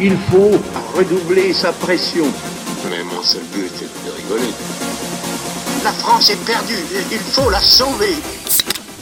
il faut redoubler sa pression. Mais mon seul but est de rigoler. La France est perdue, il faut la sauver.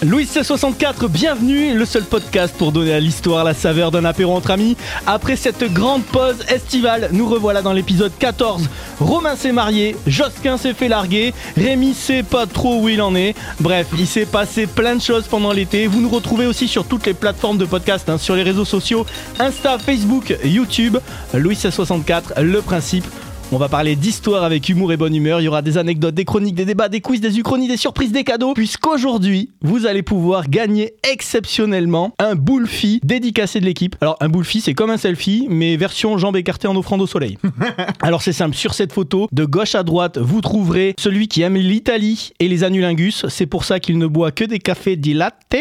Louis C64, bienvenue, le seul podcast pour donner à l'histoire la saveur d'un apéro entre amis. Après cette grande pause estivale, nous revoilà dans l'épisode 14. Romain s'est marié, Josquin s'est fait larguer, Rémi sait pas trop où il en est. Bref, il s'est passé plein de choses pendant l'été. Vous nous retrouvez aussi sur toutes les plateformes de podcast, hein, sur les réseaux sociaux, Insta, Facebook, YouTube. Louis C64, le principe. On va parler d'histoire avec humour et bonne humeur. Il y aura des anecdotes, des chroniques, des débats, des quiz, des uchronies, des surprises, des cadeaux. Puisqu'aujourd'hui, vous allez pouvoir gagner exceptionnellement un boulfi dédicacé de l'équipe. Alors, un boulfi, c'est comme un selfie, mais version jambes écartées en offrande au soleil. Alors, c'est simple. Sur cette photo, de gauche à droite, vous trouverez celui qui aime l'Italie et les anulingus. C'est pour ça qu'il ne boit que des cafés di latte.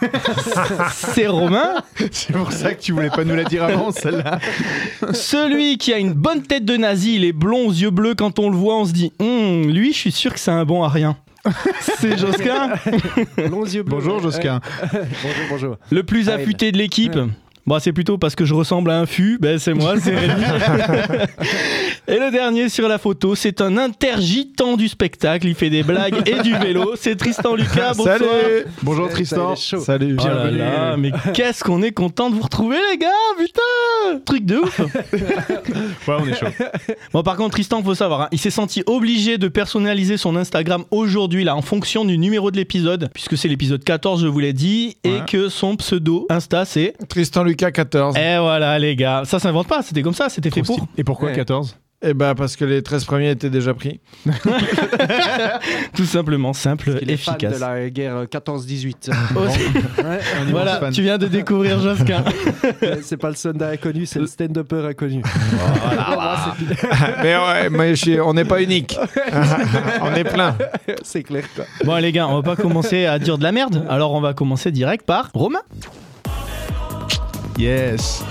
c'est Romain. C'est pour ça que tu voulais pas nous la dire avant, celle-là. Celui qui a une bonne tête de nazi, il est blond aux yeux bleus, quand on le voit, on se dit Hum, lui, je suis sûr que c'est un bon à rien. c'est Josquin, Longs yeux bleus. Bonjour Josquin. bonjour, bonjour. le plus affûté de l'équipe. Bon, c'est plutôt parce que je ressemble à un fût, ben c'est moi, c'est Rémi. Et le dernier sur la photo, c'est un intergitant du spectacle, il fait des blagues et du vélo, c'est Tristan Lucas, bonsoir. Salut Bonjour Eh, Tristan. Salut, Oh là bienvenue. là, mais qu'est-ce qu'on est content de vous retrouver les gars, putain Truc de ouf Ouais, on est chaud. Bon, par contre, Tristan, faut savoir, hein, il s'est senti obligé de personnaliser son Instagram aujourd'hui, là, en fonction du numéro de l'épisode, puisque c'est l'épisode 14, je vous l'ai dit, et Ouais. que son pseudo Insta, c'est. Tristan Lucas 14. Et voilà, les gars, ça s'invente pas, c'était comme ça, c'était fait pour. Et pourquoi Ouais. 14 Eh bah parce que les 13 premiers étaient déjà pris. Tout simplement, simple, fan efficace. de la guerre 14-18. Aussi. Ouais, Voilà, fan. tu viens de découvrir Josquin. c'est pas le Sunday inconnu, c'est le stand-upper inconnu. mais ouais, mais je suis- on n'est pas unique. on est plein. c'est clair quoi. bon, les gars, on va pas commencer à dire de la merde, alors on va commencer direct par Romain. Yes.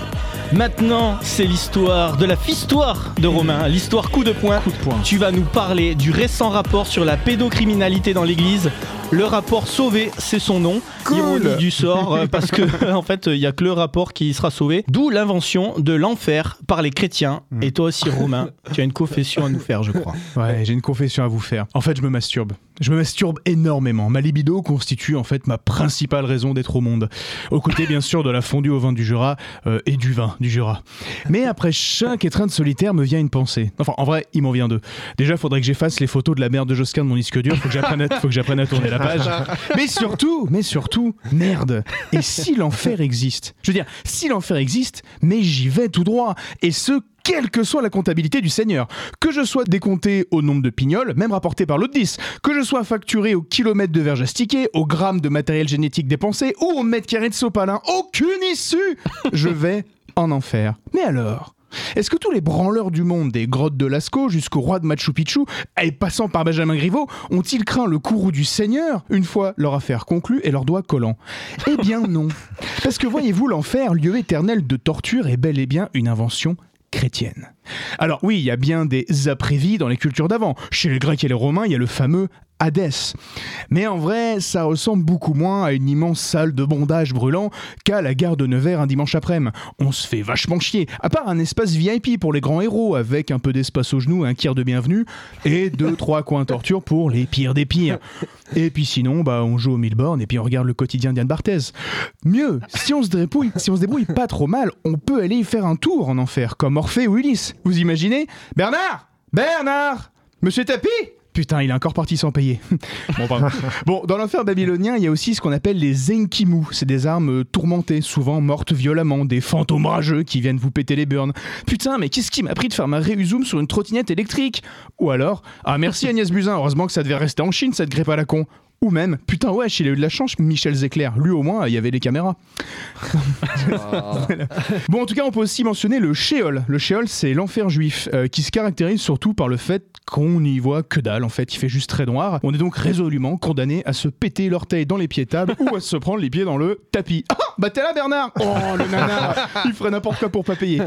Maintenant, c'est l'histoire de la fistoire de Romain, l'histoire coup de poing. Coup de poing. Tu vas nous parler du récent rapport sur la pédocriminalité dans l'église. Le rapport sauvé, c'est son nom. Cool. Ironie du sort, euh, parce que en fait, il y a que le rapport qui sera sauvé. D'où l'invention de l'enfer par les chrétiens. Mm. Et toi aussi, Romain, tu as une confession à nous faire, je crois. Ouais, j'ai une confession à vous faire. En fait, je me masturbe. Je me masturbe énormément. Ma libido constitue en fait ma principale raison d'être au monde. Aux côtés, bien sûr, de la fondue au vin du Jura euh, et du vin du Jura. Mais après chaque étreinte solitaire me vient une pensée. Enfin, en vrai, il m'en vient deux. Déjà, faudrait que j'efface les photos de la mère de Josquin de mon disque dur. Faut que à, faut que j'apprenne à tourner la page. Mais surtout, mais surtout, merde. Et si l'enfer existe? Je veux dire, si l'enfer existe, mais j'y vais tout droit. Et ce, quelle que soit la comptabilité du Seigneur. Que je sois décompté au nombre de pignoles, même rapporté par l'autre 10, que je sois facturé au kilomètre de verge astiqué, au gramme de matériel génétique dépensé ou au mètre carré de sopalin, aucune issue Je vais en enfer. Mais alors est-ce que tous les branleurs du monde, des grottes de Lascaux jusqu'au roi de Machu Picchu, et passant par Benjamin Griveaux, ont-ils craint le courroux du Seigneur une fois leur affaire conclue et leurs doigts collants Eh bien non. Parce que voyez-vous, l'enfer, lieu éternel de torture, est bel et bien une invention Alors oui, il y a bien des après-vies dans les cultures d'avant. Chez les Grecs et les Romains, il y a le fameux Hadès. Mais en vrai, ça ressemble beaucoup moins à une immense salle de bondage brûlant qu'à la gare de Nevers un dimanche après-midi. On se fait vachement chier, à part un espace VIP pour les grands héros, avec un peu d'espace au genou, un kier de bienvenue, et deux, trois coins torture pour les pires des pires. Et puis sinon, bah, on joue au mille bornes et puis on regarde le quotidien d'Yann Barthès. Mieux, si on se débrouille, si on se débrouille pas trop mal, on peut aller y faire un tour en enfer, comme Orphée ou Ulysse. Vous imaginez? Bernard Bernard Monsieur Tapi Putain, il est encore parti sans payer. bon, pardon. bon, dans l'enfer babylonien, il y a aussi ce qu'on appelle les Enkimu. C'est des armes euh, tourmentées, souvent mortes violemment, des fantômes rageux qui viennent vous péter les burnes. Putain, mais qu'est-ce qui m'a pris de faire ma réuzoom sur une trottinette électrique? Ou alors, ah merci Agnès Buzyn, heureusement que ça devait rester en Chine, cette grippe à la con. Ou même, putain, wesh, il a eu de la chance, Michel Zecler. Lui, au moins, il y avait les caméras. Bon, en tout cas, on peut aussi mentionner le Sheol. Le Sheol, c'est l'enfer juif, euh, qui se caractérise surtout par le fait qu'on n'y voit que dalle. En fait, il fait juste très noir. On est donc résolument condamné à se péter l'orteil dans les pieds tables ou à se prendre les pieds dans le tapis. Ah, bah t'es là, Bernard Oh, le nanar Il ferait n'importe quoi pour pas payer.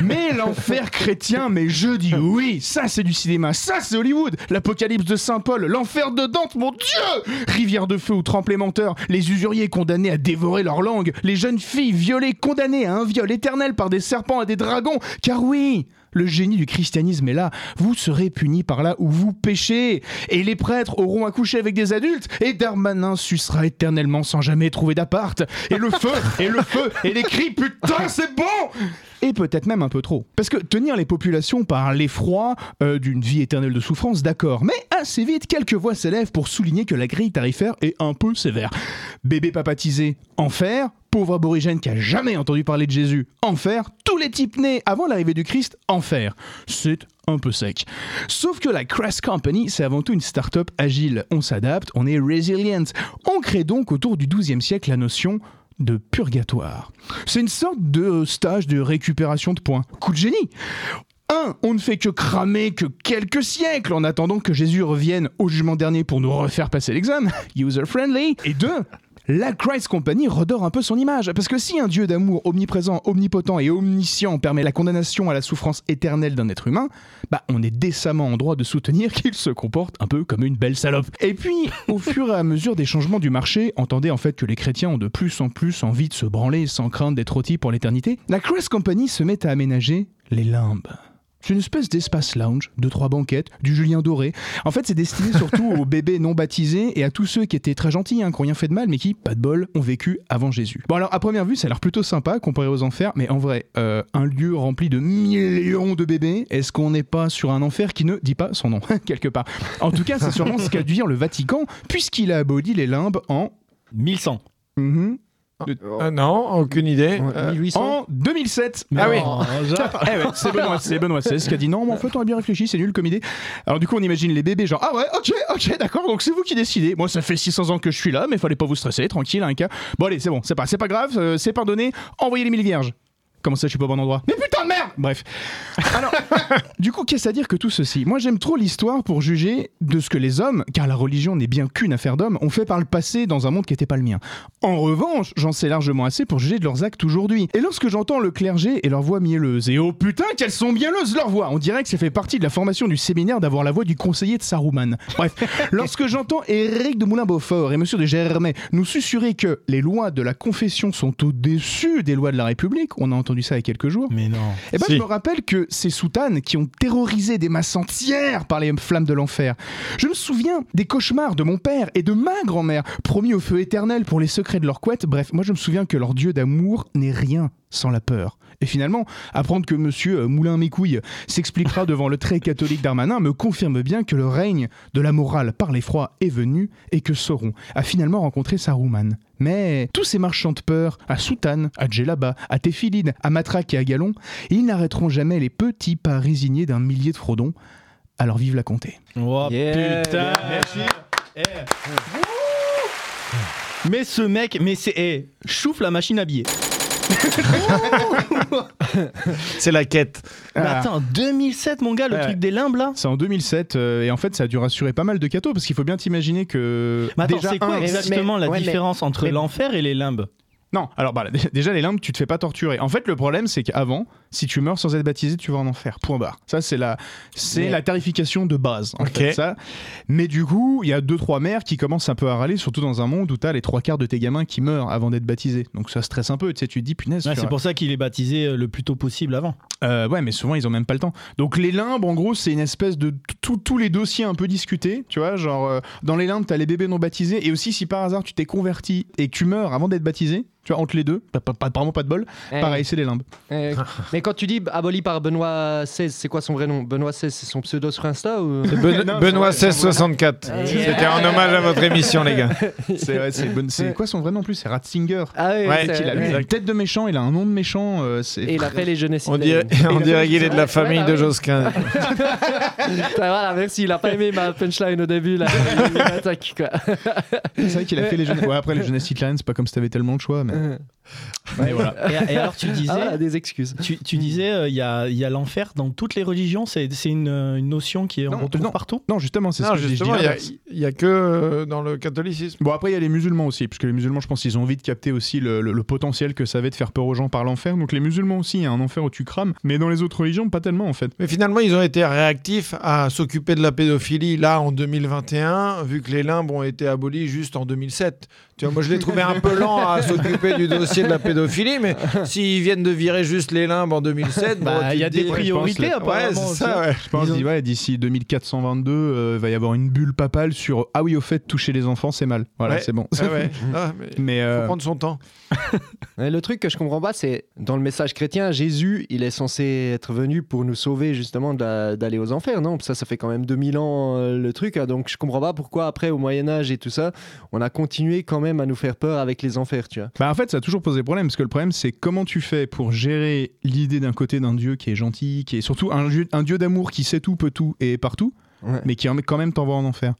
Mais l'enfer chrétien, mais je dis oui, ça c'est du cinéma, ça c'est Hollywood. L'apocalypse de Saint-Paul, l'enfer de Dante, mon Dieu Rivière de feu ou tremplé menteur, les usuriers condamnés à dévorer leur langue, les jeunes filles violées condamnées à un viol éternel par des serpents et des dragons, car oui, le génie du christianisme est là. Vous serez punis par là où vous péchez. Et les prêtres auront accouché avec des adultes. Et Darmanin sucera éternellement sans jamais trouver d'appart. Et le feu, et le feu, et les cris, putain, c'est bon et peut-être même un peu trop. Parce que tenir les populations par l'effroi euh, d'une vie éternelle de souffrance, d'accord, mais assez vite, quelques voix s'élèvent pour souligner que la grille tarifaire est un peu sévère. Bébé papatisé, enfer, pauvre aborigène qui a jamais entendu parler de Jésus, enfer, tous les types nés avant l'arrivée du Christ, enfer. C'est un peu sec. Sauf que la Crest Company, c'est avant tout une start-up agile. On s'adapte, on est resilient. On crée donc autour du XIIe siècle la notion de purgatoire. C'est une sorte de stage de récupération de points. Coup de génie 1. On ne fait que cramer que quelques siècles en attendant que Jésus revienne au jugement dernier pour nous refaire passer l'examen. User friendly. Et 2 la Christ Company redore un peu son image. Parce que si un Dieu d'amour omniprésent, omnipotent et omniscient permet la condamnation à la souffrance éternelle d'un être humain, bah on est décemment en droit de soutenir qu'il se comporte un peu comme une belle salope. Et puis, au fur et à mesure des changements du marché, entendez en fait que les chrétiens ont de plus en plus envie de se branler sans crainte d'être rôtis pour l'éternité, la Christ Company se met à aménager les limbes. C'est une espèce d'espace lounge, de trois banquettes, du Julien doré. En fait, c'est destiné surtout aux bébés non baptisés et à tous ceux qui étaient très gentils, hein, qui n'ont rien fait de mal, mais qui, pas de bol, ont vécu avant Jésus. Bon, alors, à première vue, ça a l'air plutôt sympa comparé aux enfers, mais en vrai, euh, un lieu rempli de millions de bébés, est-ce qu'on n'est pas sur un enfer qui ne dit pas son nom, quelque part? En tout cas, c'est sûrement ce qu'a dû dire le Vatican, puisqu'il a aboli les limbes en. 1100. Mhm. Ah non, aucune idée. Euh, 1800 En 2007. Ah oui. Eh ouais, c'est Benoît, c'est Benoît XVI qui a dit non, mais en fait on a bien réfléchi, c'est nul comme idée. Alors du coup on imagine les bébés genre ah ouais, ok, ok, d'accord, donc c'est vous qui décidez. Moi ça fait 600 ans que je suis là, mais fallait pas vous stresser, tranquille, un cas. Bon allez, c'est bon, c'est pas, c'est pas grave, euh, c'est pardonné. Envoyez les mille vierges. Comment ça, je suis pas au bon endroit? Mais putain de merde Bref. Alors, du coup, qu'est-ce à dire que tout ceci? Moi, j'aime trop l'histoire pour juger de ce que les hommes, car la religion n'est bien qu'une affaire d'hommes, ont fait par le passé dans un monde qui n'était pas le mien. En revanche, j'en sais largement assez pour juger de leurs actes aujourd'hui. Et lorsque j'entends le clergé et leur voix mielleuse, et oh putain, qu'elles sont mielleuses leurs voix On dirait que ça fait partie de la formation du séminaire d'avoir la voix du conseiller de Saruman. Bref, lorsque j'entends Éric de Moulin-Beaufort et Monsieur de Germay nous susurrer que les lois de la confession sont au-dessus des lois de la République, on a entendu ça il y a quelques jours, Mais non. eh ben, Si. je me rappelle que ces soutanes qui ont terrorisé des masses entières par les flammes de l'enfer. Je me souviens des cauchemars de mon père et de ma grand-mère, promis au feu éternel pour les secrets de leur couette. Bref, moi je me souviens que leur dieu d'amour n'est rien sans la peur. Et finalement, apprendre que monsieur euh, Moulin Mécouille s'expliquera devant le très catholique Darmanin me confirme bien que le règne de la morale par l'effroi est venu et que Sauron a finalement rencontré Saruman. Mais tous ces marchands de peur, à Soutane, à Djellaba, à Téphiline, à Matraque et à Galon, ils n'arrêteront jamais les petits pas résignés d'un millier de Frodon. Alors vive la comté. Oh Yeah, putain. Mais ce mec, mais c'est. Eh, chouffe la machine à billets. C'est la quête. Mais Ah. attends, 2007, mon gars, le Ouais. truc des limbes là C'est en 2007 euh, et en fait ça a dû rassurer pas mal de cathos parce qu'il faut bien t'imaginer que Mais attends, déjà c'est quoi un, exactement mais- la ouais, mais- différence entre l'enfer et les limbes Non, alors bah, déjà les limbes, tu te fais pas torturer. En fait, le problème, c'est qu'avant, si tu meurs sans être baptisé, tu vas en enfer. Point barre. Ça, c'est la, c'est Mais- la tarification de base. En Ok. fait, ça. Mais du coup, il y a deux trois mères qui commencent un peu à râler, surtout dans un monde où t'as les trois quarts de tes gamins qui meurent avant d'être baptisés. Donc ça stresse un peu. Tu sais, tu te dis punaise. Ouais, tu C'est pour ça qu'il est baptisé euh, le plus tôt possible avant. Euh, ouais, mais souvent ils ont même pas le temps. Donc les limbes, en gros, c'est une espèce de tous les dossiers un peu discutés, tu vois, genre euh, dans les limbes, t'as les bébés non baptisés, et aussi si par hasard tu t'es converti et que tu meurs avant d'être baptisé, tu vois, entre les deux, pas, pas, pas- vraiment pas de bol, Eh, pareil, c'est les limbes. eh, mais quand tu dis aboli par Benoît XVI, c'est quoi son vrai nom? Benoît XVI, c'est son pseudo sur Insta ou Ben- Non, Benoît c'est vrai, 1664. Ah, C'était en hommage à votre émission, les gars. C'est ouais, quoi son vrai nom en plus? C'est Ratzinger. Ah oui, Ouais, c'est- Il a, une tête de méchant, il a un nom de méchant. euh, Et il a fait les jeunesses. On dirait, on dirait qu'il est de la famille de Josquin. voilà, merci, il a pas aimé ma punchline au début, là. Il m'attaque, quoi. C'est vrai qu'il a fait les jeunesses. Ouais, après les jeunesses c'est pas comme si t'avais tellement de choix. Mais... Mm-hmm. Mais voilà. Et, et alors tu disais, Ah, des excuses. tu, tu disais, euh, il y a, il y a l'enfer dans toutes les religions. C'est c'est une, une notion qui est on Non, retrouve non. partout? Non, justement, c'est ce que justement, il y a- y, que euh, dans le catholicisme. Bon, après, il y a les musulmans aussi, parce que les musulmans, je pense qu'ils ont envie de capter aussi le, le- le potentiel que ça avait de faire peur aux gens par l'enfer. Donc, les musulmans aussi, il y a un enfer où tu crames. Mais dans les autres religions, pas tellement, en fait. Mais finalement, ils ont été réactifs à s'occuper de la pédophilie là en 2021, vu que les limbes ont été abolis juste en 2007. Tu vois, moi, je l'ai trouvé un peu lent à s'occuper du dossier de la pédophilie, mais s'ils viennent de virer juste les limbes en 2007, Bah, bon, il y a des dis- priorités, Ouais, ça, ouais. Je pense dit, ouais, d'ici 2422, euh, il va y avoir une bulle papale sur Ah oui, au fait, toucher les enfants, c'est mal. Voilà, Ouais. c'est bon. Ouais, ouais. Ah, mais Mais faut euh, prendre son temps. Ouais, le truc que je comprends pas, c'est dans le message chrétien, Jésus, il est censé être venu pour nous sauver justement d'a- d'aller aux enfers, non? Ça, ça fait quand même 2000 ans euh, le truc, hein, donc je comprends pas pourquoi après au Moyen Âge et tout ça, on a continué quand même à nous faire peur avec les enfers, tu vois. Bah en fait, ça a toujours posé problème, parce que le problème, c'est comment tu fais pour gérer l'idée d'un côté d'un dieu qui est gentil, qui est surtout un dieu, un dieu d'amour qui sait tout, peut tout et est partout, Ouais. mais qui en- quand même t'envoie en enfer.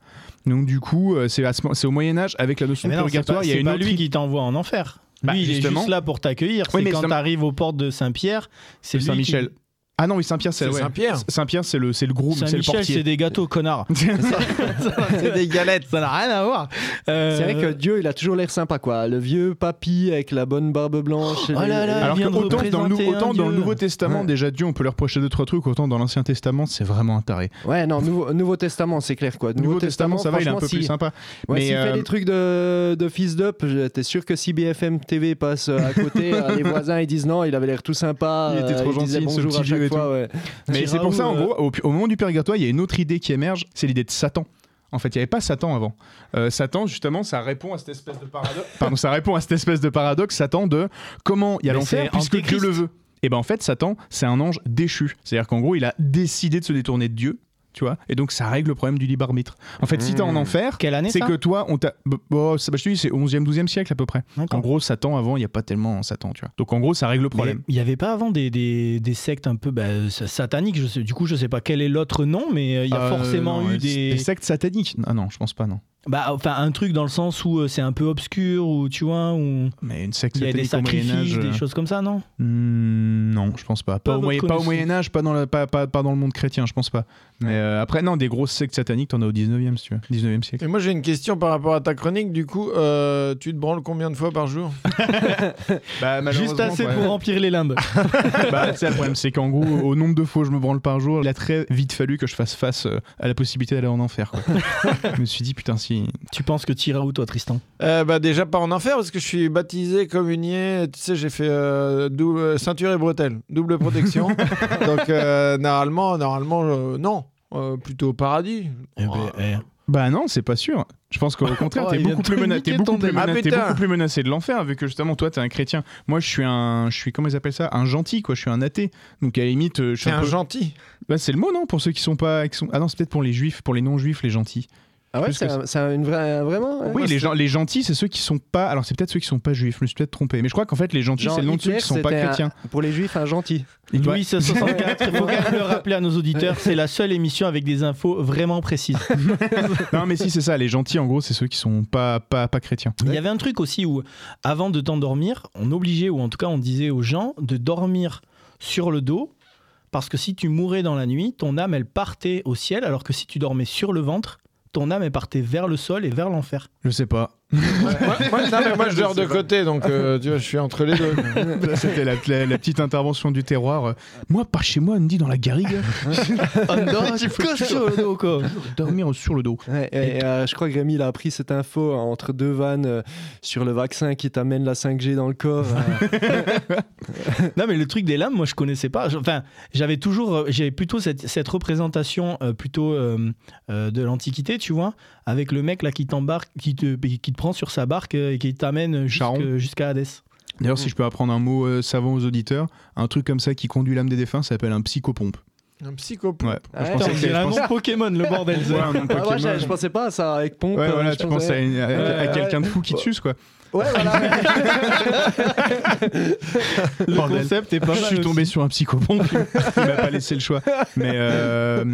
Donc du coup, euh, c'est au Moyen Âge, avec la notion de purgatoire, il y a c'est une pas autre lui qui t'envoie en enfer. Bah, lui, il est justement. juste là pour t'accueillir. Oui, C'est mais quand ça- t'arrives aux portes de Saint-Pierre, c'est qui- Saint-Michel. Ah non, oui, Saint-Pierre, c'est ouais. Saint-Pierre. Saint-Pierre, c'est le, c'est le groom, c'est le Saint-Michel, c'est portier. des gâteaux, connard. C'est des galettes. Ça n'a rien à voir. Euh, C'est vrai que Dieu, il a toujours l'air sympa, quoi. Le vieux papy avec la bonne barbe blanche. Oh là là. Alors que autant, dans le, autant dans le. Nouveau Testament, Ouais. déjà Dieu, on peut leur reprocher deux trois trucs, autant dans l'Ancien Testament, c'est vraiment un taré. Ouais, non, Nouveau, Nouveau Testament, c'est clair, quoi. Nouveau, Testament, ça va, il est un peu plus sympa. Ouais, Mais, s'il euh, fait des trucs de, de fils d'up, t'es sûr que si BFM TV passe euh, à côté, euh, les voisins ils disent non, il avait l'air tout sympa. Il était euh, trop gentil, ce petit vieux et fois, ouais. Mais c'est pour ça, en gros, au, au moment du purgatoire, il y a une autre idée qui émerge, c'est l'idée de Satan. En fait, il n'y avait pas Satan avant. Euh, Satan, justement, ça répond à cette espèce de paradoxe. Pardon, ça répond à cette espèce de paradoxe, Satan, de comment il y a l'enfer puisque Dieu le veut. Et ben en fait, Satan, c'est un ange déchu. C'est-à-dire qu'en gros, il a décidé de se détourner de Dieu, tu vois. Et donc, ça règle le problème du libre arbitre. En fait, si t'es en Mmh. enfer, Quelle année c'est que toi, on t'a. ça- bah, je te dis, c'est 11e, 12e siècle à peu près. En gros, Satan, avant, il n'y a pas tellement Satan, tu vois. Donc, en gros, ça règle le problème. Il n'y avait pas avant des, des, des sectes un peu bah, sa- sataniques. Je sais, du coup, je sais pas quel est l'autre nom, mais euh, il y a Euh, forcément non, eu des. des sectes sataniques. Ah non, je pense pas, non. Bah, enfin, un truc dans le sens où euh, c'est un peu obscur, ou tu vois, où Mais une secte il y a des satanique au Moyen sacrifices, des choses comme ça, non? Hmm, non, je pense pas. Pas, Pas au, votre moyen, pas au connaissance. Moyen Âge, pas dans, le, pas, pas, pas dans le monde chrétien, je pense pas. Mais euh, après, non, des grosses sectes sataniques, t'en as au 19e, si tu veux. 19e siècle. Et moi, j'ai une question par rapport à ta chronique. Du coup, euh, tu te branles combien de fois par jour? Bah, Juste assez pour remplir les limbes. bah, c'est le problème, c'est qu'en gros, au nombre de fois où je me branle par jour, il a très vite fallu que je fasse face euh, à la possibilité d'aller en enfer. quoi. je me suis dit, putain, si. Tu penses que tu iras où, toi, Tristan? Euh, bah déjà pas en enfer parce que je suis baptisé, communié, tu sais j'ai fait euh, dou- euh, ceinture et bretelles, double protection. Donc euh, normalement, normalement euh, non, Euh, plutôt au paradis. Eh ben, eh. Bah non, c'est pas sûr. Je pense qu'au contraire, Oh, t'es beaucoup, plus, mena- niquer t'es beaucoup, ton plus, délire. mena- Ah, beaucoup plus menacé de l'enfer, vu que justement, toi, t'es un chrétien. Moi, je suis un. Je suis, comment ils appellent ça? Un gentil, quoi. Je suis un athée. Donc, à la limite, je suis C'est un un peu- gentil. Bah, c'est le mot, non? Pour ceux qui sont pas. qui sont- Ah non, c'est peut-être pour les juifs, pour les non-juifs, les gentils. Ah ouais, c'est un- une vraie, vraiment. Oui, les, gens, les gentils, c'est ceux qui sont pas. Alors, c'est peut-être ceux qui sont pas juifs, je me suis peut-être trompé. Mais je crois qu'en fait, les gentils, c'est le nom de ceux qui sont pas chrétiens. Pour les juifs, un gentil. Louis 64, il faut quand même le rappeler à nos auditeurs, c'est la seule émission avec des infos vraiment précises. Non, mais si, c'est ça. Les gentils, en gros, c'est ceux qui sont pas, pas, pas chrétiens. Il y avait un truc aussi où, avant de t'endormir, on obligeait, ou en tout cas on disait aux gens, de dormir sur le dos, parce que si tu mourais dans la nuit, ton âme, elle partait au ciel, alors que si tu dormais sur le ventre, ton âme, elle partait vers le sol et vers l'enfer. Je sais pas. Moi, moi- non, mais moi, je dors de côté, donc euh, tu vois, je suis entre les deux. Là, C'était la, la- la petite intervention du terroir. Euh, Moi, pas chez moi, Andy, dans la garrigue. On dort sur le dos, quoi. Dormir sur le dos. Ouais, et, euh, je crois que Rémi il a appris cette info entre deux vannes euh, sur le vaccin qui t'amène la 5G dans le corps. euh. Non, mais le truc des lames, moi, je connaissais pas. Enfin, j'avais toujours, j'avais plutôt cette, cette représentation euh, plutôt euh, euh, de l'Antiquité, tu vois, avec le mec là qui t'embarque, qui te, qui te prend sur sa barque euh, et qui t'amène jusqu'à Hadès. D'ailleurs, si je peux apprendre un mot euh, savant aux auditeurs, un truc comme ça qui conduit l'âme des défunts ça s'appelle un psychopompe. Un psychopompe. Ouais. Ah je ouais, pensais Attends, que c'est- je un pense- nom Pokémon, le bordel. Ouais, un nom Ah, moi, Pokémon. je, je pensais pas à ça avec pompe. Ouais, euh, voilà, je tu penses à, pensais- une- à- à Ouais, quelqu'un de ouais. fou qui te suce, quoi. Ouais, voilà. Le Bordel. concept est pas je mal suis tombé aussi. sur un psychopompe il m'a pas laissé le choix mais euh,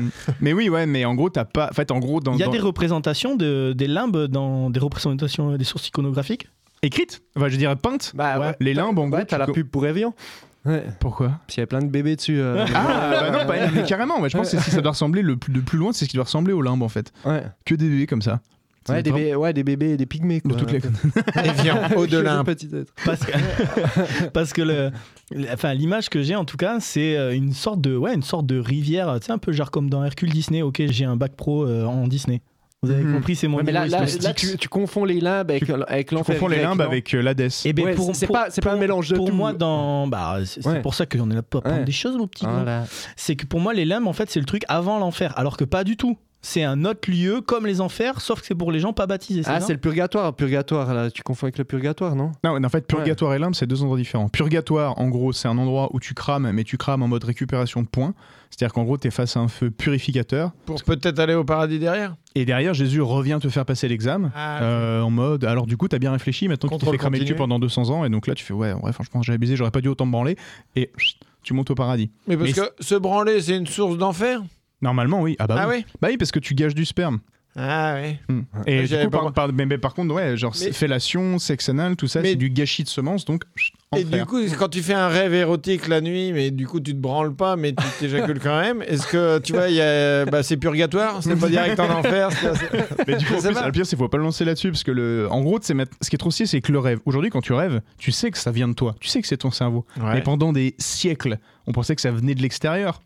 mais oui ouais mais en gros t'as pas en fait en gros dans, Il y a dans- des représentations de, des limbes dans des représentations des sources iconographiques? Écrite Enfin, je veux dire, peinte Bah ouais. Les limbes, en Ouais, gros. t'as la pub pour Evian. Ouais. Pourquoi? Parce qu'il y a plein de bébés dessus. euh. Ah, bah non, pas, mais carrément. ouais, je pense que si ça doit ressembler le plus, de plus loin, c'est ce qui doit ressembler aux limbes, en fait. ouais. Que des bébés comme ça. Ouais, des bébés, ouais, des bébés et des pygmées. De Quoi. toutes les... Au-delà. Des petites êtres. Parce que, parce que le, le- enfin, l'image que j'ai en tout cas, c'est euh, une sorte de, ouais, une sorte de rivière, tu sais, un peu genre comme dans Hercule Disney. Ok, j'ai un bac pro euh, en Disney. Vous avez Mhm. compris, c'est mon Ouais, mais là, là, là, tu, tu confonds les limbes avec, avec Tu l'enfer. confonds les limbes avec euh, l'Hadès. Eh ben, Ouais, pour- c'est pour- pas, c'est pas un mélange de Pour tout. moi, dans, bah, c'est Ouais. pour ça qu'on est là pour apprendre Ouais. des choses, mon petit. Voilà. C'est que pour moi, les limbes, en fait, c'est le truc avant l'enfer, alors que pas du tout. C'est un autre lieu comme les enfers, sauf que c'est pour les gens pas baptisés. Ah, c'est le purgatoire. Purgatoire, là. Tu confonds avec le purgatoire, non? Non, en fait, purgatoire et limbe, c'est deux endroits différents. Purgatoire, en gros, c'est un endroit où tu crames, mais tu crames en mode récupération de points. C'est-à-dire qu'en gros, tu es face à un feu purificateur. Pour peut-être aller au paradis derrière? Et derrière, Jésus revient te faire passer l'examen. Ah, euh, en mode, alors du coup, t'as bien réfléchi, maintenant tu t'es fait cramer le cul continu. pendant 200 ans, et donc là, tu fais, ouais, ouais franchement, j'ai abusé, j'aurais pas dû autant me branler, et tu montes au paradis. mais parce mais que se branler, c'est une source d'enfer? Normalement, oui. Ah bah, Ah oui. oui Bah oui, parce que tu gages du sperme. Ah oui. Hmm. Et du j'avais coup, pas par, par- mais, mais par contre, ouais, genre Mais- fellation, sexe anal, tout ça, Mais- c'est du gâchis de semences, donc chut, Et enfer. du coup, quand tu fais un rêve érotique la nuit, mais du coup tu te branles pas, mais tu t'éjacules quand même, est-ce que tu vois, il y a, bah, c'est purgatoire, c'est pas direct en enfer c'est- c'est- Mais du coup, en plus, le pire, c'est qu'il faut pas le lancer là-dessus, parce que le, en gros, ce qui est trop stylé, c'est que le rêve. Aujourd'hui, quand tu rêves, tu sais que ça vient de toi, tu sais que c'est ton cerveau. Ouais. Mais pendant des siècles, on pensait que ça venait de l'extérieur.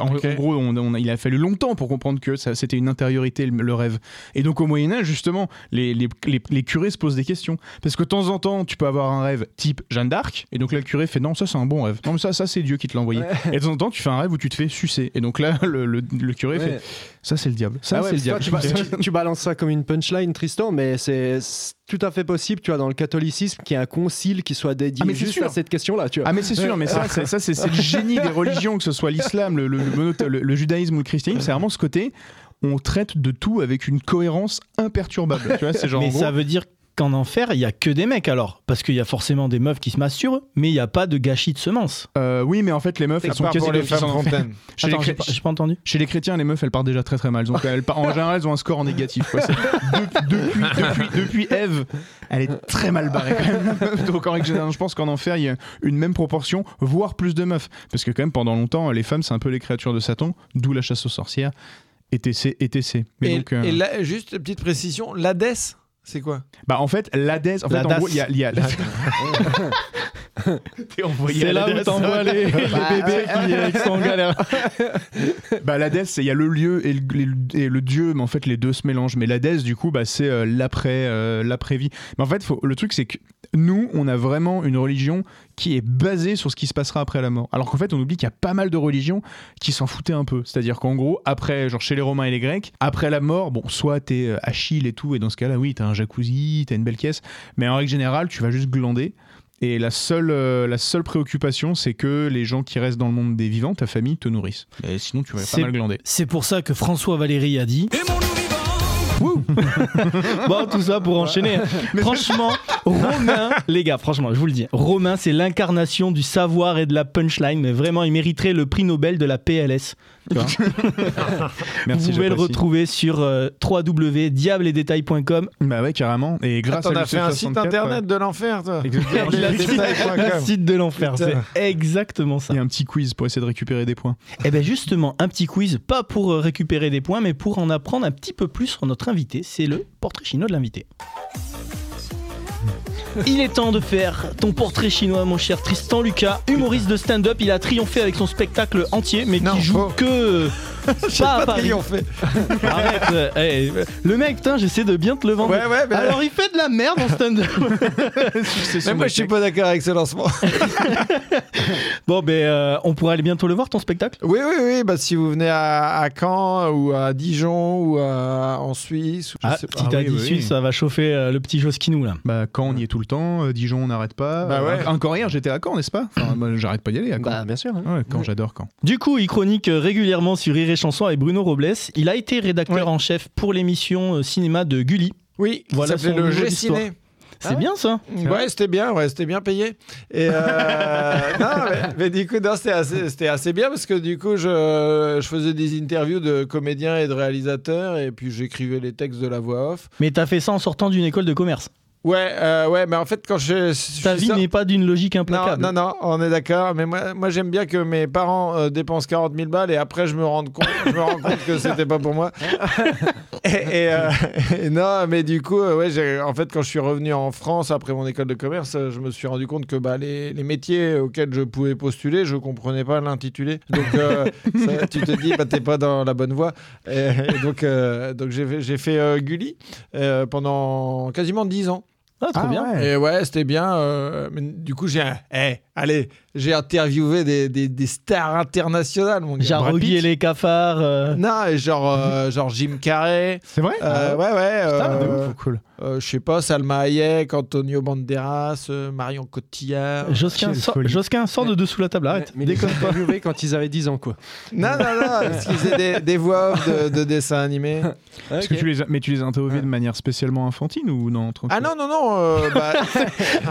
En, gros, on- on- il a fallu longtemps pour comprendre que ça- c'était une intériorité, le, le rêve. Et donc, au Moyen-Âge, justement, les, les- les- les curés se posent des questions. Parce que de temps en temps, tu peux avoir un rêve type Jeanne d'Arc, et donc là, le curé fait Non, ça, c'est un bon rêve. Non, mais ça, ça c'est Dieu qui te l'a envoyé. Et de temps en temps, tu fais un rêve où tu te fais sucer. Et donc là, le, le- le curé Ouais. fait Ça, c'est le diable. Ça, Ah ouais, c'est le parce que diable. toi, tu, tu- tu balances ça comme une punchline, Tristan, mais c'est tout à fait possible, tu vois, dans le catholicisme, qu'il y ait un concile qui soit dédié Ah, mais c'est juste sûr. à cette question-là, tu vois. Ah mais c'est sûr, mais ça, c'est, ça c'est, c'est le génie des religions, que ce soit l'islam, le, le- le monothe- le- le judaïsme ou le christianisme, c'est vraiment ce côté, on traite de tout avec une cohérence imperturbable. Tu vois, c'est genre en Mais gros, ça veut dire qu'en enfer, il y a que des mecs alors. Parce qu'il y a forcément des meufs qui se masturbent, mais il n'y a pas de gâchis de semences. euh, oui, mais en fait les meufs, elles sont pour les femmes en. Chez les, Attends, chré- pas, pas entendu. chez les chrétiens, les meufs, elles partent déjà très très mal. Donc elles en général, elles ont un score en négatif. quoi. C'est- de- depuis, depuis, depuis Ève, elle est très mal barrée. Quand même. Donc en règle générale, je pense qu'en enfer, il y a une même proportion, voire plus de meufs. Parce que quand même, pendant longtemps, les femmes, c'est un peu les créatures de Satan, d'où la chasse aux sorcières. ETC, ETC. Mais Et, donc, euh, et là, juste une petite précision, l'Hadès, c'est quoi? Bah en fait, l'Hadès, en fait, en gros, il y a, il y a- T'es envoyé C'est à là où t'envoies les, les bébés qui, euh, qui sont en galère. Bah l'Hadès, c'est- il y a le lieu et le, et le dieu, mais en fait les deux se mélangent. Mais l'Hadès, du coup, bah c'est euh, l'après, euh, l'après-vie. Mais en fait, faut- le truc c'est que nous, on a vraiment une religion qui est basée sur ce qui se passera après la mort. Alors qu'en fait, on oublie qu'il y a pas mal de religions qui s'en foutaient un peu. C'est-à-dire qu'en gros, après, genre chez les Romains et les Grecs, après la mort, bon, soit t'es euh, Achille et tout, et dans ce cas-là, oui, t'as un jacuzzi, t'as une belle caisse, mais en règle générale, tu vas juste glander. Et la seule, euh, la seule préoccupation, c'est que les gens qui restent dans le monde des vivants, ta famille, te nourrissent. Et sinon, tu vas pas mal glander. C'est pour ça que François Valéry a dit. Wouh bon, tout ça pour enchaîner. franchement, Romain, les gars, franchement, je vous le dis, Romain, c'est l'incarnation du savoir et de la punchline, mais vraiment, il mériterait le prix Nobel de la PLS. Tu vois Merci, vous pouvez le retrouver sur euh. Bah ouais, carrément. Et grâce Attends, à t'as fait un site Lucien 64, internet de l'enfer, toi a le site de l'enfer, c'est exactement ça. Il y a un petit quiz pour essayer de récupérer des points. Et bien justement, un petit quiz, pas pour euh, récupérer des points, mais pour en apprendre un petit peu plus sur notre invité. C'est le portrait chinois de l'invité. Il est temps de faire ton portrait chinois, mon cher Tristan Lucas, humoriste de stand-up. Il a triomphé avec son spectacle entier, mais Non, qui joue faux. que Pas à pas Paris. triomphé. Arrête, euh, hey, le mec, putain, j'essaie de bien te le vendre. Ouais, ouais, mais- Alors il fait de la merde en stand-up. Mais moi, je suis pas d'accord avec ce lancement. bon, ben, euh, on pourra aller bientôt le voir ton spectacle? Oui, oui, oui. Bah, si vous venez à, à Caen ou à Dijon ou à- en Suisse, ou je Ah, sais pas. petit Ah à oui, 18, oui. ça va chauffer euh, le petit Joskinou là. Bah, Caen, on y est tout le temps. euh, Dijon, on n'arrête pas. Bah ouais. Euh, Encore hier, j'étais à Caen, n'est-ce pas? Enfin, moi, J'arrête pas d'y aller à Caen. Bah, bien sûr. hein. Ouais, Caen, j'adore Caen. Du coup, il chronique régulièrement sur Rire et Chanson avec Bruno Robles. Il a été rédacteur Ouais. en chef pour l'émission euh, cinéma de Gulli. Oui, Voilà son le niveau G-Ciné. C'est bien ça Ouais, c'était bien, ouais, c'était bien payé. Et euh, non, mais, mais du coup, non, c'était assez, c'était assez bien parce que du coup, je, je faisais des interviews de comédiens et de réalisateurs et puis j'écrivais les textes de la voix off. Mais t'as fait ça en sortant d'une école de commerce. Ouais, euh, ouais, mais en fait, quand je. je Ta vie n'est pas d'une logique Non, implacable. non, non, on est d'accord. Mais moi, moi j'aime bien que mes parents euh, dépensent 40 000 balles et après, je me rende compte, je me rends compte que c'était pas pour moi. et, et, euh, et non, mais du coup, ouais, en fait, quand je suis revenu en France après mon école de commerce, je me suis rendu compte que bah, les, les métiers auxquels je pouvais postuler, je comprenais pas l'intitulé. Donc, euh, ça, tu te dis, bah, t'es pas dans la bonne voie. Et, et donc, euh, donc j'ai fait, j'ai fait euh, Gulli euh, pendant quasiment 10 ans. Ah, trop bien. Et ouais, c'était bien. euh, mais du coup, j'ai. eh, allez, j'ai interviewé des, des, des stars internationales, mon gars. Jarogui et les cafards. euh, Non, et genre, euh, genre Jim Carrey. C'est vrai? Euh, ouais, ouais. Putain, de euh, ouf, cool. euh, je sais pas, Salma Hayek, Antonio Banderas, euh, Marion Cotillard. Josquin. Josquin, sors de dessous la table, arrête. Mais les Déconne pas. quand ils avaient 10 ans, quoi. Non, non, non, parce qu'ils faisaient des, des voix off de, de dessins animés. Est-ce que tu les as- mais tu les as interviewés de manière spécialement infantile ou non Ah non, non, non. euh, bah,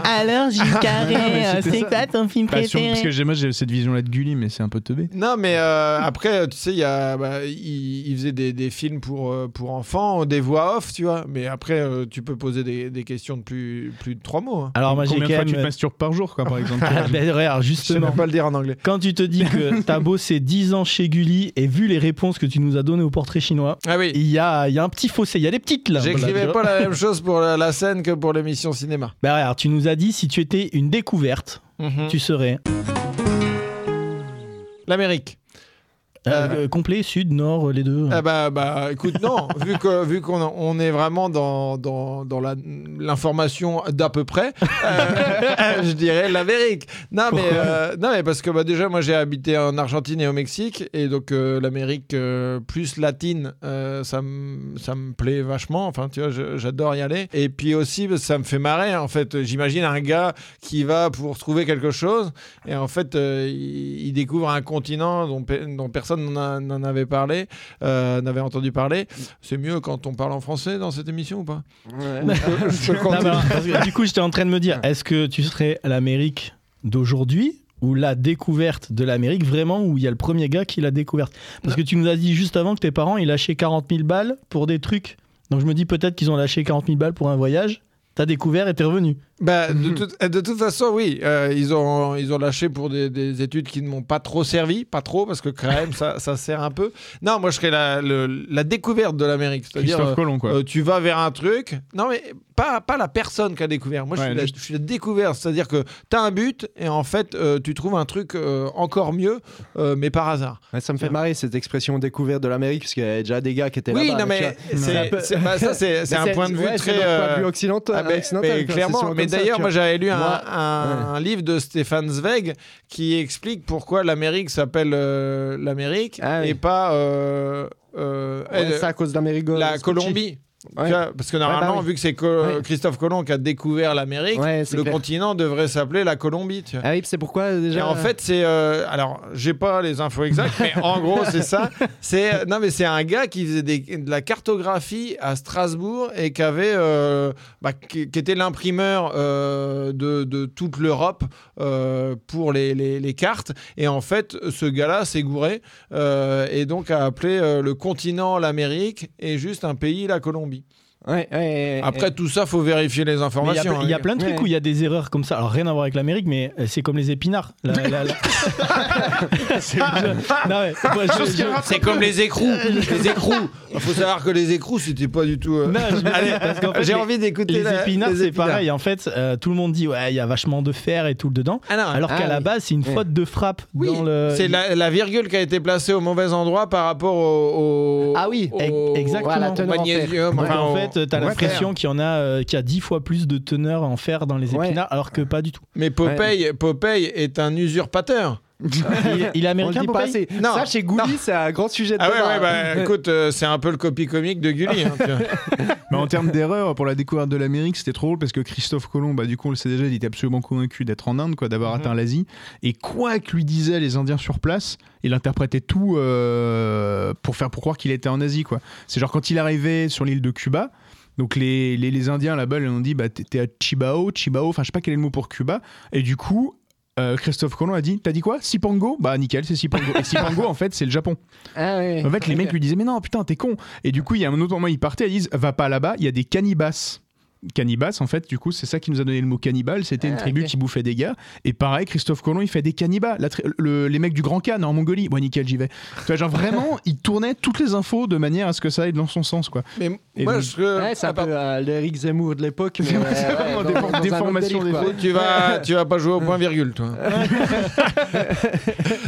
Alors, mais euh, c'était c'est ça. quoi ton film Bah, sur- préféré parce que j'ai- moi j'ai cette vision là de Gulli mais c'est un peu teubé. Non, mais euh, après, tu sais, il y a, bah, il, il faisait des, des films pour, euh, pour enfants, des voix off, tu vois. Mais après, euh, tu peux poser des, des questions de plus, plus de trois mots. Hein. Alors, moi, j'ai Combien de fois tu te même. masturbes par jour quoi par exemple? Ah, ben, regarde, Je sais justement. même pas le dire en anglais. Quand tu te dis que t'as bossé 10 ans chez Gulli et vu les réponses que tu nous as données au portrait chinois, Ah oui. il y a, il y a un petit fossé, il y a des petites là. J'écrivais Voilà, pas la même chose pour la, la scène que pour l'émission cinéma. Bah, regarde, tu nous as dit si tu étais une découverte, tu serais L'Amérique. Euh, euh, complet, sud, nord, les deux. Ah bah, bah, écoute, non, vu que vu qu'on on est vraiment dans, dans, dans l'information d'à peu près, euh, je dirais l'Amérique. Non mais, euh, non, mais parce que bah, déjà, moi j'ai habité en Argentine et au Mexique, et donc euh, l'Amérique euh, plus latine, euh, ça me ça plaît vachement. Enfin, tu vois, j'adore y aller. Et puis aussi, bah, ça me fait marrer. En fait, j'imagine un gars qui va pour trouver quelque chose, et en fait, euh, il, il découvre un continent dont, dont personne n'en a- n'en avait parlé, euh, n'avait entendu parler. C'est mieux quand on parle en français dans cette émission ou pas? Ouais. Je peux Non, continuer. mais alors, parce que du coup, j'étais en train de me dire, est-ce que tu serais l'Amérique d'aujourd'hui ou la découverte de l'Amérique vraiment où il y a le premier gars qui l'a découverte? Parce que tu nous as dit juste avant que tes parents ils lâchaient 40 000 balles pour des trucs. Donc je me dis peut-être qu'ils ont lâché 40 000 balles pour un voyage. T'as découvert et t'es revenu. Bah, de, toute, de toute façon, oui. euh, ils, ont, ils ont lâché pour des, des études qui ne m'ont pas trop servi. Pas trop, parce que quand même, ça, ça sert un peu. Non, moi, je serais la, le- la découverte de l'Amérique. C'est-à-dire, Christophe euh, Colomb quoi. euh, tu vas vers un truc. Non, mais pas, pas la personne qui a découvert. Moi, je, suis, la, juste- je suis la découverte. C'est-à-dire que tu as un but et en fait, euh, tu trouves un truc euh, encore mieux, euh, mais par hasard. Ouais, ça me fait marrer cette expression découverte de l'Amérique, parce qu'il y avait déjà des gars qui étaient Oui, là-bas. non, tu mais c'est, un peu- bah, un point de vue ouais, très. notre point de vue occidental. Ah, mais, occidental, mais clairement, mais d'ailleurs, moi j'avais lu un, Moi, un- un livre de Stéphane Zweig qui explique pourquoi l'Amérique s'appelle euh, l'Amérique Ah oui. et pas euh, euh, Ouais, à cause d'Amérigo. la. Colombie. Ouais. Parce que normalement, bah oui. vu que c'est Co- Ouais. Christophe Colomb qui a découvert l'Amérique, le clair. continent devrait s'appeler la Colombie. Tu vois. Ah oui, c'est pourquoi euh, déjà. Et en fait, c'est. euh, alors, j'ai pas les infos exactes, mais en gros, c'est ça. C'est non, mais c'est un gars qui faisait des- de la cartographie à Strasbourg et qui avait, euh, bah, qui, qui était l'imprimeur euh, de, de toute l'Europe euh, pour les, les- les cartes. Et en fait, ce gars-là s'est gouré euh, et donc a appelé euh, le continent l'Amérique et juste un pays la Colombie. Ouais, ouais, ouais, Après tout ça, faut vérifier les il y informations. il y, a hein. plein de trucs Ouais. où il y a des erreurs comme ça. Alors rien à voir avec l'Amérique, mais euh, c'est comme les épinards. La- la- la- C'est- je- comme les écrous. les écrous. Il faut savoir que les écrous, c'était pas du tout. euh, fait, j'ai les- envie d'écouter Les la- épinards, c'est pareil. En fait, euh, tout le monde dit ouais, il y a vachement de fer et tout dedans. Ah non, Alors Ah qu'à la oui. base, c'est une Ouais. faute de frappe oui, dans le. c'est la, la virgule qui a été placée au mauvais endroit par rapport au. au- Ah oui, au- exactement. Au magnésium. En fait, t'as l'impression qu'il y en a, euh, qu'il y a dix fois plus de teneur en fer dans les Ouais. épinards, alors que pas du tout. Mais Popeye, Popeye est un usurpateur. Il, il est américain, pas assez. Non, Ça, chez Gouli, c'est un grand sujet de Ah ouais, ouais, bah écoute, euh, c'est un peu le copie comique de Gulli. hein. Mais en termes d'erreur pour la découverte de l'Amérique, c'était trop drôle parce que Christophe Colomb, bah, du coup, on le sait déjà, il était absolument convaincu d'être en Inde, quoi, d'avoir Mhm. atteint l'Asie. Et quoi que lui disaient les Indiens sur place, il interprétait tout euh, pour faire pour croire qu'il était en Asie, quoi. C'est genre quand il arrivait sur l'île de Cuba. Donc les, les, les Indiens là-bas, ils ont dit bah t'es à Chibao, Chibao, enfin je sais pas quel est le mot pour Cuba. Et du coup, euh, Christophe Colomb a dit t'as dit quoi? Sipango? Bah nickel, c'est Sipango. Et Sipango en fait c'est le Japon. Ah. En fait, les mecs lui disaient, mais non, putain, t'es con. Et du coup, il y a un autre moment, ils partaient, ils disent, va pas là-bas, il y a des cannibas. Cannibas, en fait, du coup, c'est ça qui nous a donné le mot cannibale. C'était une Ah, tribu qui bouffait des gars. Et pareil, Christophe Colomb, il fait des cannibales. La tri- le- les mecs du Grand Khan en Mongolie. Ouais, nickel, j'y vais. Tu vois, genre vraiment, il tournait toutes les infos de manière à ce que ça aille dans son sens, quoi. Mais Et moi, donc- je. Ouais, c'est un peu euh, l'Eric Zemmour de l'époque. mais, C'est ouais, vraiment dans- des- dans-. Tu vas, tu vas pas jouer au point virgule, toi.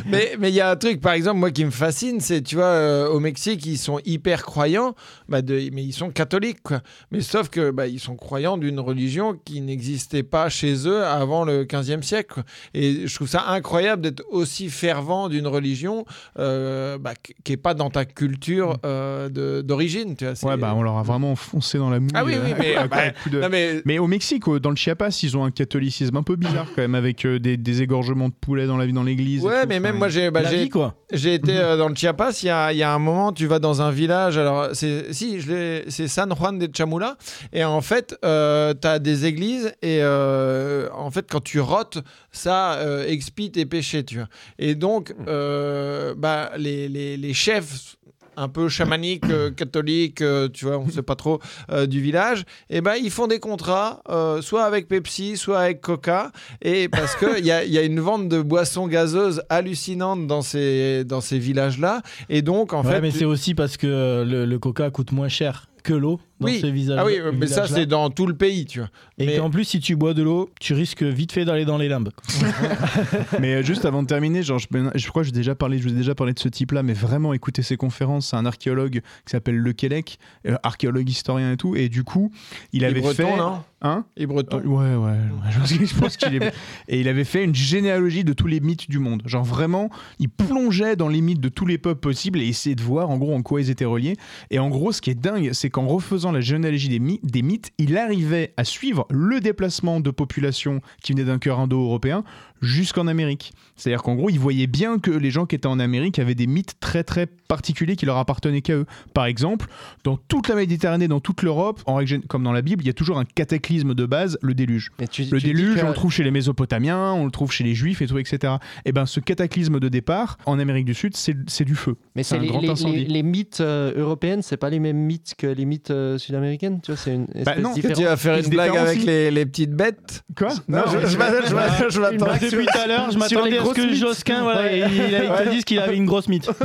mais mais il y a un truc, par exemple, moi qui me fascine, c'est tu vois, euh, au Mexique, ils sont hyper croyants, bah, de, mais ils sont catholiques, quoi. Mais sauf que bah, ils sont croyants d'une religion qui n'existait pas chez eux avant le 15e siècle. Et je trouve ça incroyable d'être aussi fervent d'une religion euh, bah, qui est pas dans ta culture euh, de- d'origine. tu vois. C'est- Ouais, bah, on leur a vraiment foncé dans la mouille. Ah oui, oui, euh, mais, à- à bah, coup de- non, mais Mais au Mexique, au- dans le Chiapas, ils ont un catholicisme un peu bizarre quand même, avec euh, des, des égorgements de poulet dans la dans l'église. Ouais, tout. mais même moi, j'ai bah, vie, été euh, dans le Chiapas, il y a, il y a un moment, tu vas dans un village, alors c'est si, c'est San Juan de Chamula, et en fait, euh, tu as des églises, et euh, en fait, quand tu rotes, ça euh, expie tes péchés, tu vois. Et donc, euh, bah, les, les, les chefs un peu chamaniques, euh, catholiques, euh, tu vois, on sait pas trop, euh, du village, et ben ils font des contrats, soit avec Pepsi, soit avec Coca, et parce qu'il y a, il y a une vente de boissons gazeuses hallucinante dans ces, dans ces villages-là. Et donc, en ouais, fait. mais tu- c'est aussi parce que le, le coca coûte moins cher que l'eau dans Oui. ces visages. Ah oui, mais ça, c'est dans tout le pays, tu vois. Et mais- qu'en plus, si tu bois de l'eau, tu risques vite fait d'aller dans les limbes. Mais euh, juste avant de terminer, genre, je, je crois que j'ai déjà parlé, je vous ai déjà parlé de ce type-là, mais vraiment écoutez ses conférences. C'est un archéologue qui s'appelle Le Quélec, euh, archéologue historien et tout. Et du coup, il Et avait breton, fait. non? Hein? Et breton. Euh, Ouais, ouais, je pense qu'il est. Et il avait fait une généalogie de tous les mythes du monde. Genre vraiment, il plongeait dans les mythes de tous les peuples possibles et essayait de voir en gros en quoi ils étaient reliés. Et en gros, ce qui est dingue, c'est qu'en refaisant la généalogie des, my- des mythes, il arrivait à suivre le déplacement de populations qui venaient d'un cœur indo-européen jusqu'en Amérique. C'est-à-dire qu'en gros, il voyait bien que les gens qui étaient en Amérique avaient des mythes très très particuliers qui leur appartenaient qu'à eux. Par exemple, dans toute la Méditerranée, dans toute l'Europe, en règle comme dans la Bible, il y a toujours un cataclysme de base, le déluge. Tu- Le tu déluge, que- on le trouve chez les Mésopotamiens, on le trouve chez les Juifs et tout, etc. Et ben, ce cataclysme de départ, en Amérique du Sud, c'est c'est du feu. Mais C'est les, grand les- incendie. les- les mythes euh, européennes, c'est pas les mêmes mythes que les mythes euh, sud-américaines, tu vois, c'est une espèce Bah non, tu vas faire Une une blague avec les, les petites bêtes Quoi? Non, je, je je m'attends- je m'attends- Depuis tout à l'heure, je m'attendais à ce que mythes. Josquin, voilà, il, il, il te dise qu'il avait une grosse mythe.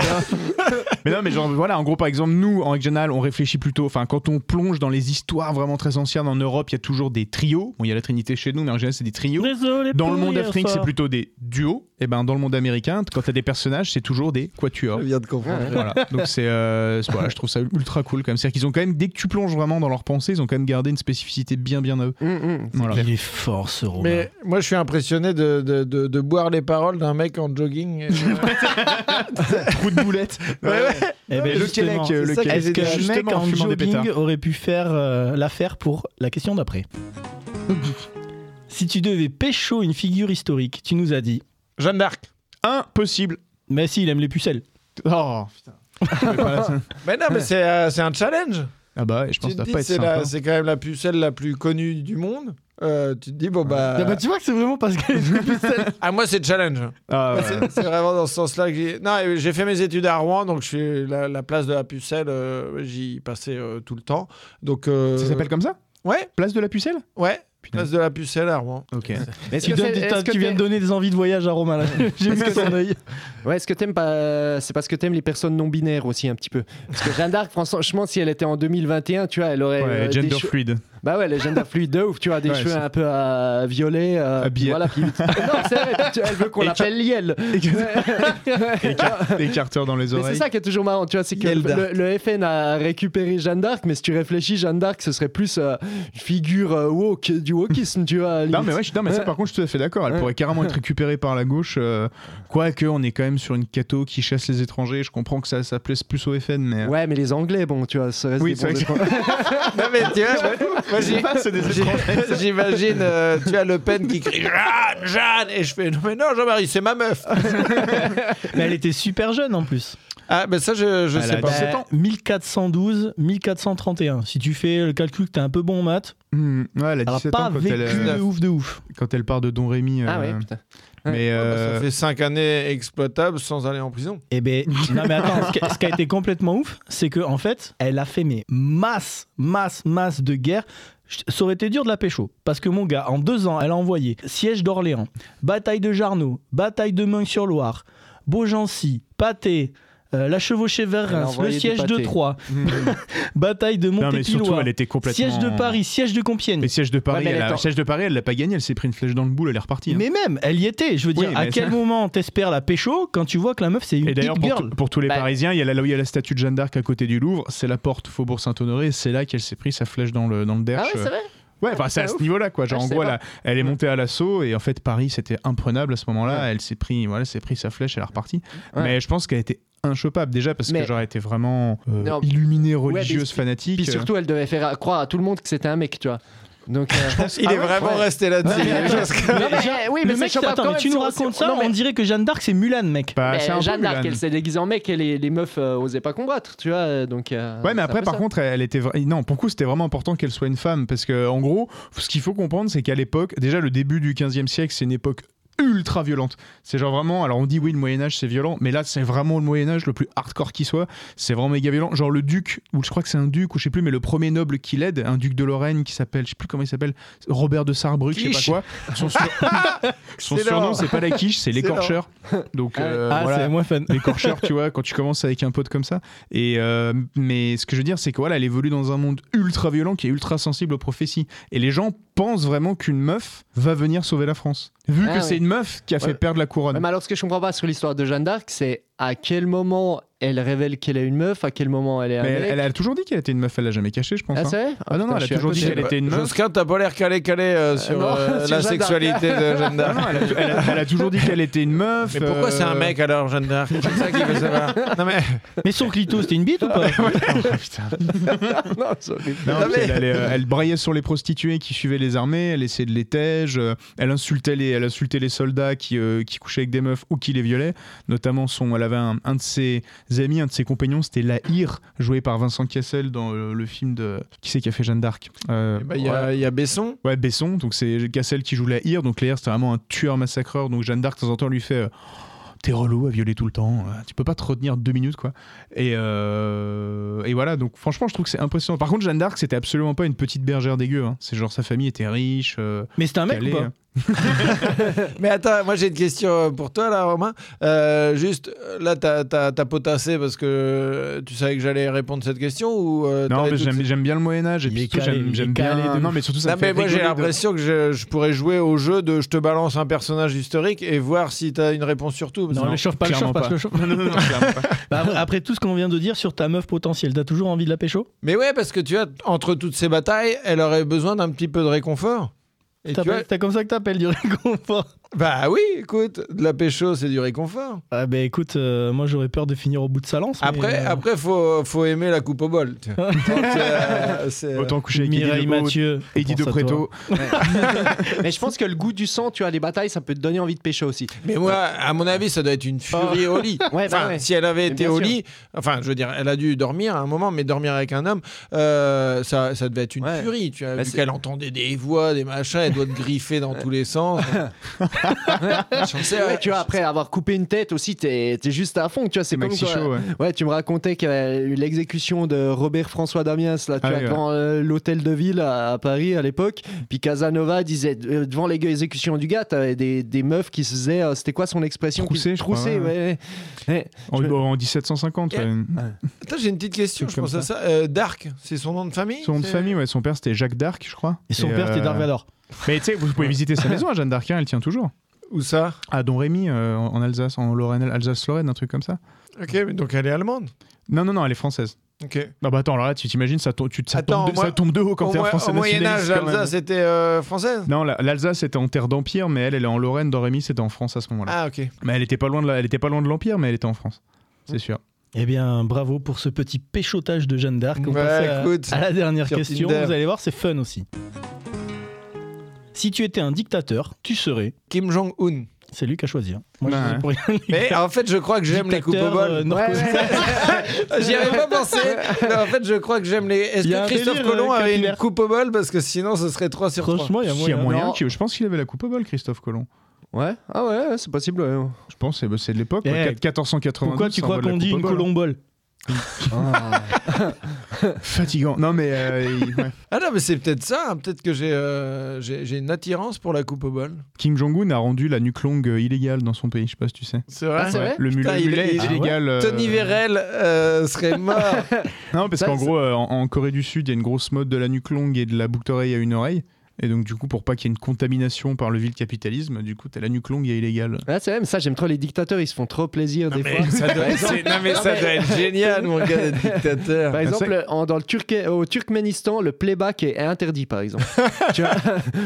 Mais non, mais genre, voilà, en gros, par exemple, nous, en générale, on réfléchit plutôt. Enfin, quand on plonge dans les histoires vraiment très anciennes en Europe, il y a toujours des trios. Bon, il y a la Trinité chez nous, mais en général, c'est des trios. Désolé Dans le monde africain, c'est plutôt des duos. Et ben, dans le monde américain, quand t'as des personnages, c'est toujours des quatuors. Je viens de comprendre. Voilà. Donc c'est, euh, c'est- voilà, je trouve ça ultra cool quand même. C'est-à-dire qu'ils ont quand même, dès que tu plonges vraiment dans leurs pensées, ils ont quand même gardé une spécificité bien bien à eux. Hum, hum. Voilà. Il est fort ce Romain. Mais moi, je suis impressionné de, de, de, de boire les paroles d'un mec en jogging. Trou de boulette. Ouais, ouais. Eh ben, le justement, Québec, euh, le c'est ça qui est Est-ce que un mec Justement, en en fumant des pétards. jogging aurait pu faire euh, l'affaire pour la question d'après Si tu devais pécho une figure historique, tu nous as dit. Jeanne d'Arc. Impossible. Mais si, il aime les pucelles. Oh putain. Mais non, mais c'est euh, c'est un challenge. ah bah ouais, je pense Tu que te ça va pas être c'est sympa. c'est quand même la pucelle la plus connue du monde. Euh, tu te dis, bon bah. Ah bah, tu vois que c'est vraiment parce qu'elle aime les pucelles. Ah, moi, c'est challenge. Ah, ouais. C'est- C'est vraiment dans ce sens-là que j'ai. Non, j'ai fait mes études à Rouen, donc je suis la, la place de la pucelle, euh, j'y passais euh, tout le temps. Donc. euh, Ça s'appelle comme ça? Ouais, Place de la pucelle? Ouais. Putain. Place de la pucelle à Rouen. Ok. Est-ce Tu, que donnes- c'est- t'as- est-ce que tu viens de donner des envies de voyage à Romain là. J'ai vu son c'est- œil. Ouais, est-ce que t'aimes pas. C'est parce que t'aimes les personnes non binaires aussi un petit peu. Parce que Jeanne d'Arc, franchement, si elle était en 2021, tu vois, elle aurait. Ouais, euh, des gender fluide. Bah ouais, les gender fluide de ouf, tu vois, des Ouais, cheveux c'est- un peu à violet. euh, Habillé. Voilà, puis- non, c'est vrai, tu- elle veut qu'on Et l'appelle Liel. Des carteurs dans les Mais c'est oreilles. ça qui est toujours marrant, tu vois, c'est que Liel le, d'Arc. le FN a récupéré Jeanne d'Arc, mais si tu réfléchis, Jeanne d'Arc, ce serait plus euh, une figure euh, woke, du wokisme, tu vois. à la Non limite. mais ouais, je- non, mais ça Ouais. par contre je suis tout à fait d'accord. Elle Ouais. pourrait carrément être récupérée par la gauche. euh, Quoique on est quand même sur une catho qui chasse les étrangers. Je comprends que ça, ça plaise plus au FN, mais. euh, Ouais, mais les Anglais, bon, tu vois, ça reste Oui, des c'est vrai que- étrangers. non, mais tu vois, moi, J'imagine, euh, tu as Le Pen qui crie Jeanne, Jeanne, et je fais non, mais non, Jean-Marie, c'est ma meuf. Mais elle était super jeune en plus. Ah, ben ça, je, je sais pas. 17 ans. 1412, 1431. Si tu fais le calcul que t'es un peu bon en maths, Hmm, ouais, elle a elle a 17 pas ans quand vécu elle, euh, de ouf de ouf. quand elle part de Don Rémy. Ah euh, ouais, putain. Mais Ah, bah, euh, Ça fait 5 années exploitables sans aller en prison. Eh ben, non mais attends, ce qui, a, ce qui a été complètement ouf, c'est que en fait, elle a fait mais masse, masse, masse de guerres je- ça aurait été dur de la pécho. Parce que mon gars, en deux ans, elle a envoyé siège d'Orléans, bataille de Jarnaud, bataille de Meung-sur-Loire, Beaugency, Pâté, euh, la chevauchée vers Reims, le siège de. Troyes, bataille de Non, mais surtout, Montépillois, elle était complètement. siège de Paris, siège de Compiègne. Mais siège de Paris, mais elle elle a- siège de Paris, elle l'a pas gagné, elle s'est pris une flèche dans le boule, elle est repartie. hein. Mais même, elle y était. Je veux dire, Oui, à quel ça- moment t'espères la pécho quand tu vois que la meuf c'est une Et d'ailleurs, petite pour, tous les Bah- Parisiens, il y, a la, là où il y a la statue de Jeanne d'Arc à côté du Louvre, c'est la porte Faubourg Saint-Honoré, c'est là qu'elle s'est pris sa flèche dans le, dans le Ah derche. ouais, c'est vrai Ouais, enfin, c'est à ce niveau-là, quoi. Genre, Ah, en gros, elle, elle est montée à l'assaut, et en fait, Paris, c'était imprenable à ce moment-là. Ouais. Elle s'est pris, voilà, s'est pris sa flèche, elle est repartie. Ouais. Mais je pense qu'elle était inchopable, déjà, parce Mais- que j'aurais été vraiment euh, illuminée, Ouais, religieuse, puis- fanatique. Puis surtout, elle devait faire croire à tout le monde que c'était un mec, tu vois. Donc, euh, Il Ah est ouais vraiment Ouais. resté là-dessus. Oui, mais le mec, attends, quand mais tu nous racontes ça, non, mais- on dirait que Jeanne d'Arc c'est Mulan, mec. Bah, Jeanne d'Arc, elle s'est déguisée en mec et les, les meufs euh, osaient pas combattre, tu vois. Donc, euh, Ouais, mais après, par ça. contre, elle était. vra- Non, pour coup, c'était vraiment important qu'elle soit une femme. Parce que, en gros, ce qu'il faut comprendre, c'est qu'à l'époque, déjà, le début du 15e siècle, c'est une époque ultra violente. C'est genre vraiment. Alors, on dit oui, le Moyen-Âge, c'est violent. Mais là, c'est vraiment le Moyen-Âge le plus hardcore qui soit. C'est vraiment méga violent. Genre, le duc, ou je crois que c'est un duc, ou je sais plus, mais le premier noble qui l'aide, un duc de Lorraine qui s'appelle, je sais plus comment il s'appelle, Robert de Sarrebruck, je sais pas quoi. Son, sur- Son C'est surnom, c'est pas la quiche, c'est l'écorcheur. Donc, Ah euh, ah, voilà c'est moins fun. l'écorcheur, tu vois, quand tu commences avec un pote comme ça. Et euh, mais ce que je veux dire, c'est que voilà, elle évolue dans un monde ultra violent qui est ultra sensible aux prophéties. Et les gens pensent vraiment qu'une meuf va venir sauver la France, vu Ah que c'est une meuf qui a fait Ouais. perdre la couronne. Ouais, mais alors, ce que je comprends pas sur l'histoire de Jeanne d'Arc, c'est à quel moment elle révèle qu'elle est une meuf, à quel moment elle est un Mais mec. elle, elle a toujours dit qu'elle était une meuf, elle l'a jamais caché, je pense. Ah, hein. c'est vrai Ah non, non, putain, elle a toujours dit qu'elle était une meuf. Josquin, t'as pas l'air calé calé euh, sur non, euh, sur la Jeanne d'Arc. sexualité de Jeanne Non, d'Arc. elle, a, elle elle a toujours dit qu'elle était une meuf. Mais pourquoi c'est un euh, mec alors, Jeanne d'Arc C'est ça qu'il veut savoir. Non mais, Mais son clito, c'était une bite ou pas horrible. Non, Non, mais- euh, elle braillait sur les prostituées qui suivaient les armées, elle essayait de les tège, euh, elle insultait les, elle insultait les soldats qui, euh, qui couchaient avec des meufs ou qui les violaient. Notamment, son, elle avait un, un de ses amis, un de ses compagnons, c'était Lahire, joué par Vincent Cassel dans euh, le film de. Qui c'est qui a fait Jeanne d'Arc Euh, Eh ben, il y, a- ouais. il y a Besson. Ouais, Besson, donc c'est Cassel qui joue Lahire, donc Lahire c'était vraiment un tueur massacreur, donc Jeanne d'Arc de temps en temps lui fait. euh, T'es relou à violer tout le temps, tu peux pas te retenir deux minutes quoi. Et, euh, et voilà, donc franchement je trouve que c'est impressionnant. Par contre Jeanne d'Arc c'était absolument pas une petite bergère dégueu, hein. c'est genre sa famille était riche. euh, Mais c'était un mec calée, ou pas? hein. Mais attends, moi j'ai une question euh, pour toi là, Romain. Euh, juste, euh, là t'as t'as- t'as potassé parce que tu savais que j'allais répondre cette question ou euh, Non mais j'aime bien le Moyen-Âge et Il puis j'aime bien. de Non mais surtout ça Non, me fait mais moi j'ai de- l'impression que je, je pourrais jouer au jeu de je te balance un personnage historique et voir si t'as une réponse sur tout. parce Non, le chauffe pas, le chauffe pas, pas. le chauffe. Non, non, non, clairement pas. Bah, après- après tout ce qu'on vient de dire sur ta meuf potentielle, t'as toujours envie de la pécho? Mais ouais, parce que tu vois, entre toutes ces batailles, elle aurait besoin d'un petit peu de réconfort. Et tu comme ça que t'appelles du réconfort bah oui, écoute, de la pécho, c'est du réconfort. Ah bah écoute, euh, moi j'aurais peur de finir au bout de sa lance. mais, Après, euh, après faut, faut aimer la coupe au bol. tu vois. Donc, euh, Autant coucher avec Mireille Mathieu. Eddie de à Préto. Mais je pense que le goût du sang, tu as les batailles, ça peut te donner envie de pécho aussi. Mais moi, à mon avis, ça doit être une furie au lit. Ouais, bah Enfin, ouais. si elle avait Mais été au sûr. lit, enfin, je veux dire, elle a dû dormir à un moment, mais dormir avec un homme, euh, ça, ça devait être une Ouais. furie. Tu vois, Bah, vu qu'elle entendait des voix, des machins, elle doit te griffer dans tous les sens. Sais, Ouais, tu vois, après avoir coupé une tête aussi, t'es es juste à fond. Tu vois, c'est comme Maxi quoi- Show, ouais. Ouais, tu me racontais qu'il y avait eu l'exécution de Robert François Damiens là, tu Ah vois, oui, ouais. devant euh, l'hôtel de ville à, à Paris à l'époque. Puis Casanova disait euh, devant l'exécution du gars, t'avais des, des meufs qui se faisaient, euh, c'était quoi son expression? Trousser, je crois, ouais. ouais. Ouais. En, Je- en 1750. ouais. Attends, j'ai une petite question, je pense à ça. Euh, Dark, c'est son nom de famille? Son nom de famille, ouais, son père c'était Jacques d'Arc, je crois. Et son père, c'était euh, Dark Vador. Mais tu sais, vous pouvez visiter sa maison à Jeanne d'Arc, elle tient toujours. Où ça? À Don Rémy, euh, en Alsace, en Lorraine, Alsace-Lorraine, un truc comme ça. Ok, mais donc elle est allemande? Non, non, non, elle est française. Ok. Non, bah attends, alors là, tu t'imagines, ça, tombe- tu, ça, Attends, tombe de, moi- ça tombe de haut quand Au, t'es un français au Moyen-Âge, nationaliste, quand même. l'Alsace était euh, française? Non, la- l'Alsace était en terre d'empire, mais elle, elle est en Lorraine. Don Rémy, c'était en France à ce moment-là. Ah, ok. Mais elle était pas loin de, la- elle était pas loin de l'empire, mais elle était en France. C'est sûr. Eh bien, bravo pour ce petit péchotage de Jeanne d'Arc. On Ouais, passe à, écoute, à la dernière sur question. Tinder. Vous allez voir, c'est fun aussi. Si tu étais un dictateur, tu serais. Kim Jong-un. C'est lui qui a choisi. hein. Moi, je pour rien. Mais en fait, je crois que j'aime les coupes au bol. euh. J'y avais pas pensé. Mais en fait, je crois que j'aime les. Est-ce que Christophe délire, Colomb avait une coupe au bol Parce que sinon, ce serait 3 sur 3. Franchement, il y a Il y a moyen. moyen Non. Je pense qu'il avait la coupe au bol, Christophe Colomb. Ouais, ah ouais, ouais, c'est possible. ouais. Je pense que c'est- c'est de l'époque. Eh, quoi. 1492. Pourquoi tu crois qu'on dit une bol. colombole Ah. Fatigant. Non, mais. euh, il- ouais. Ah non, mais c'est peut-être ça. hein. Peut-être que j'ai euh, j'ai j'ai une attirance pour la coupe au bol. Kim Jong-un a rendu la nuque longue euh, illégale dans son pays, je sais pas si tu sais. C'est vrai Ah, c'est vrai Le Putain, mulet, il- mulet il- est ah ouais illégal. euh, Tony Vérel euh, serait mort. Non, parce Ça, qu'en gros, euh, en, en Corée du Sud, il y a une grosse mode de la nuque longue et de la boucle d'oreille à une oreille. Et donc, du coup, pour pas qu'il y ait une contamination par le vil capitalisme, du coup, t'as la nuque longue et illégale. Ah, c'est mais ça, j'aime trop les dictateurs, ils se font trop plaisir des fois. ça doit, c'est- non, mais ça doit être génial, mon gars, dictateur. Par Ah, exemple, en- dans le au Turkménistan, le playback est interdit, par exemple. tu vois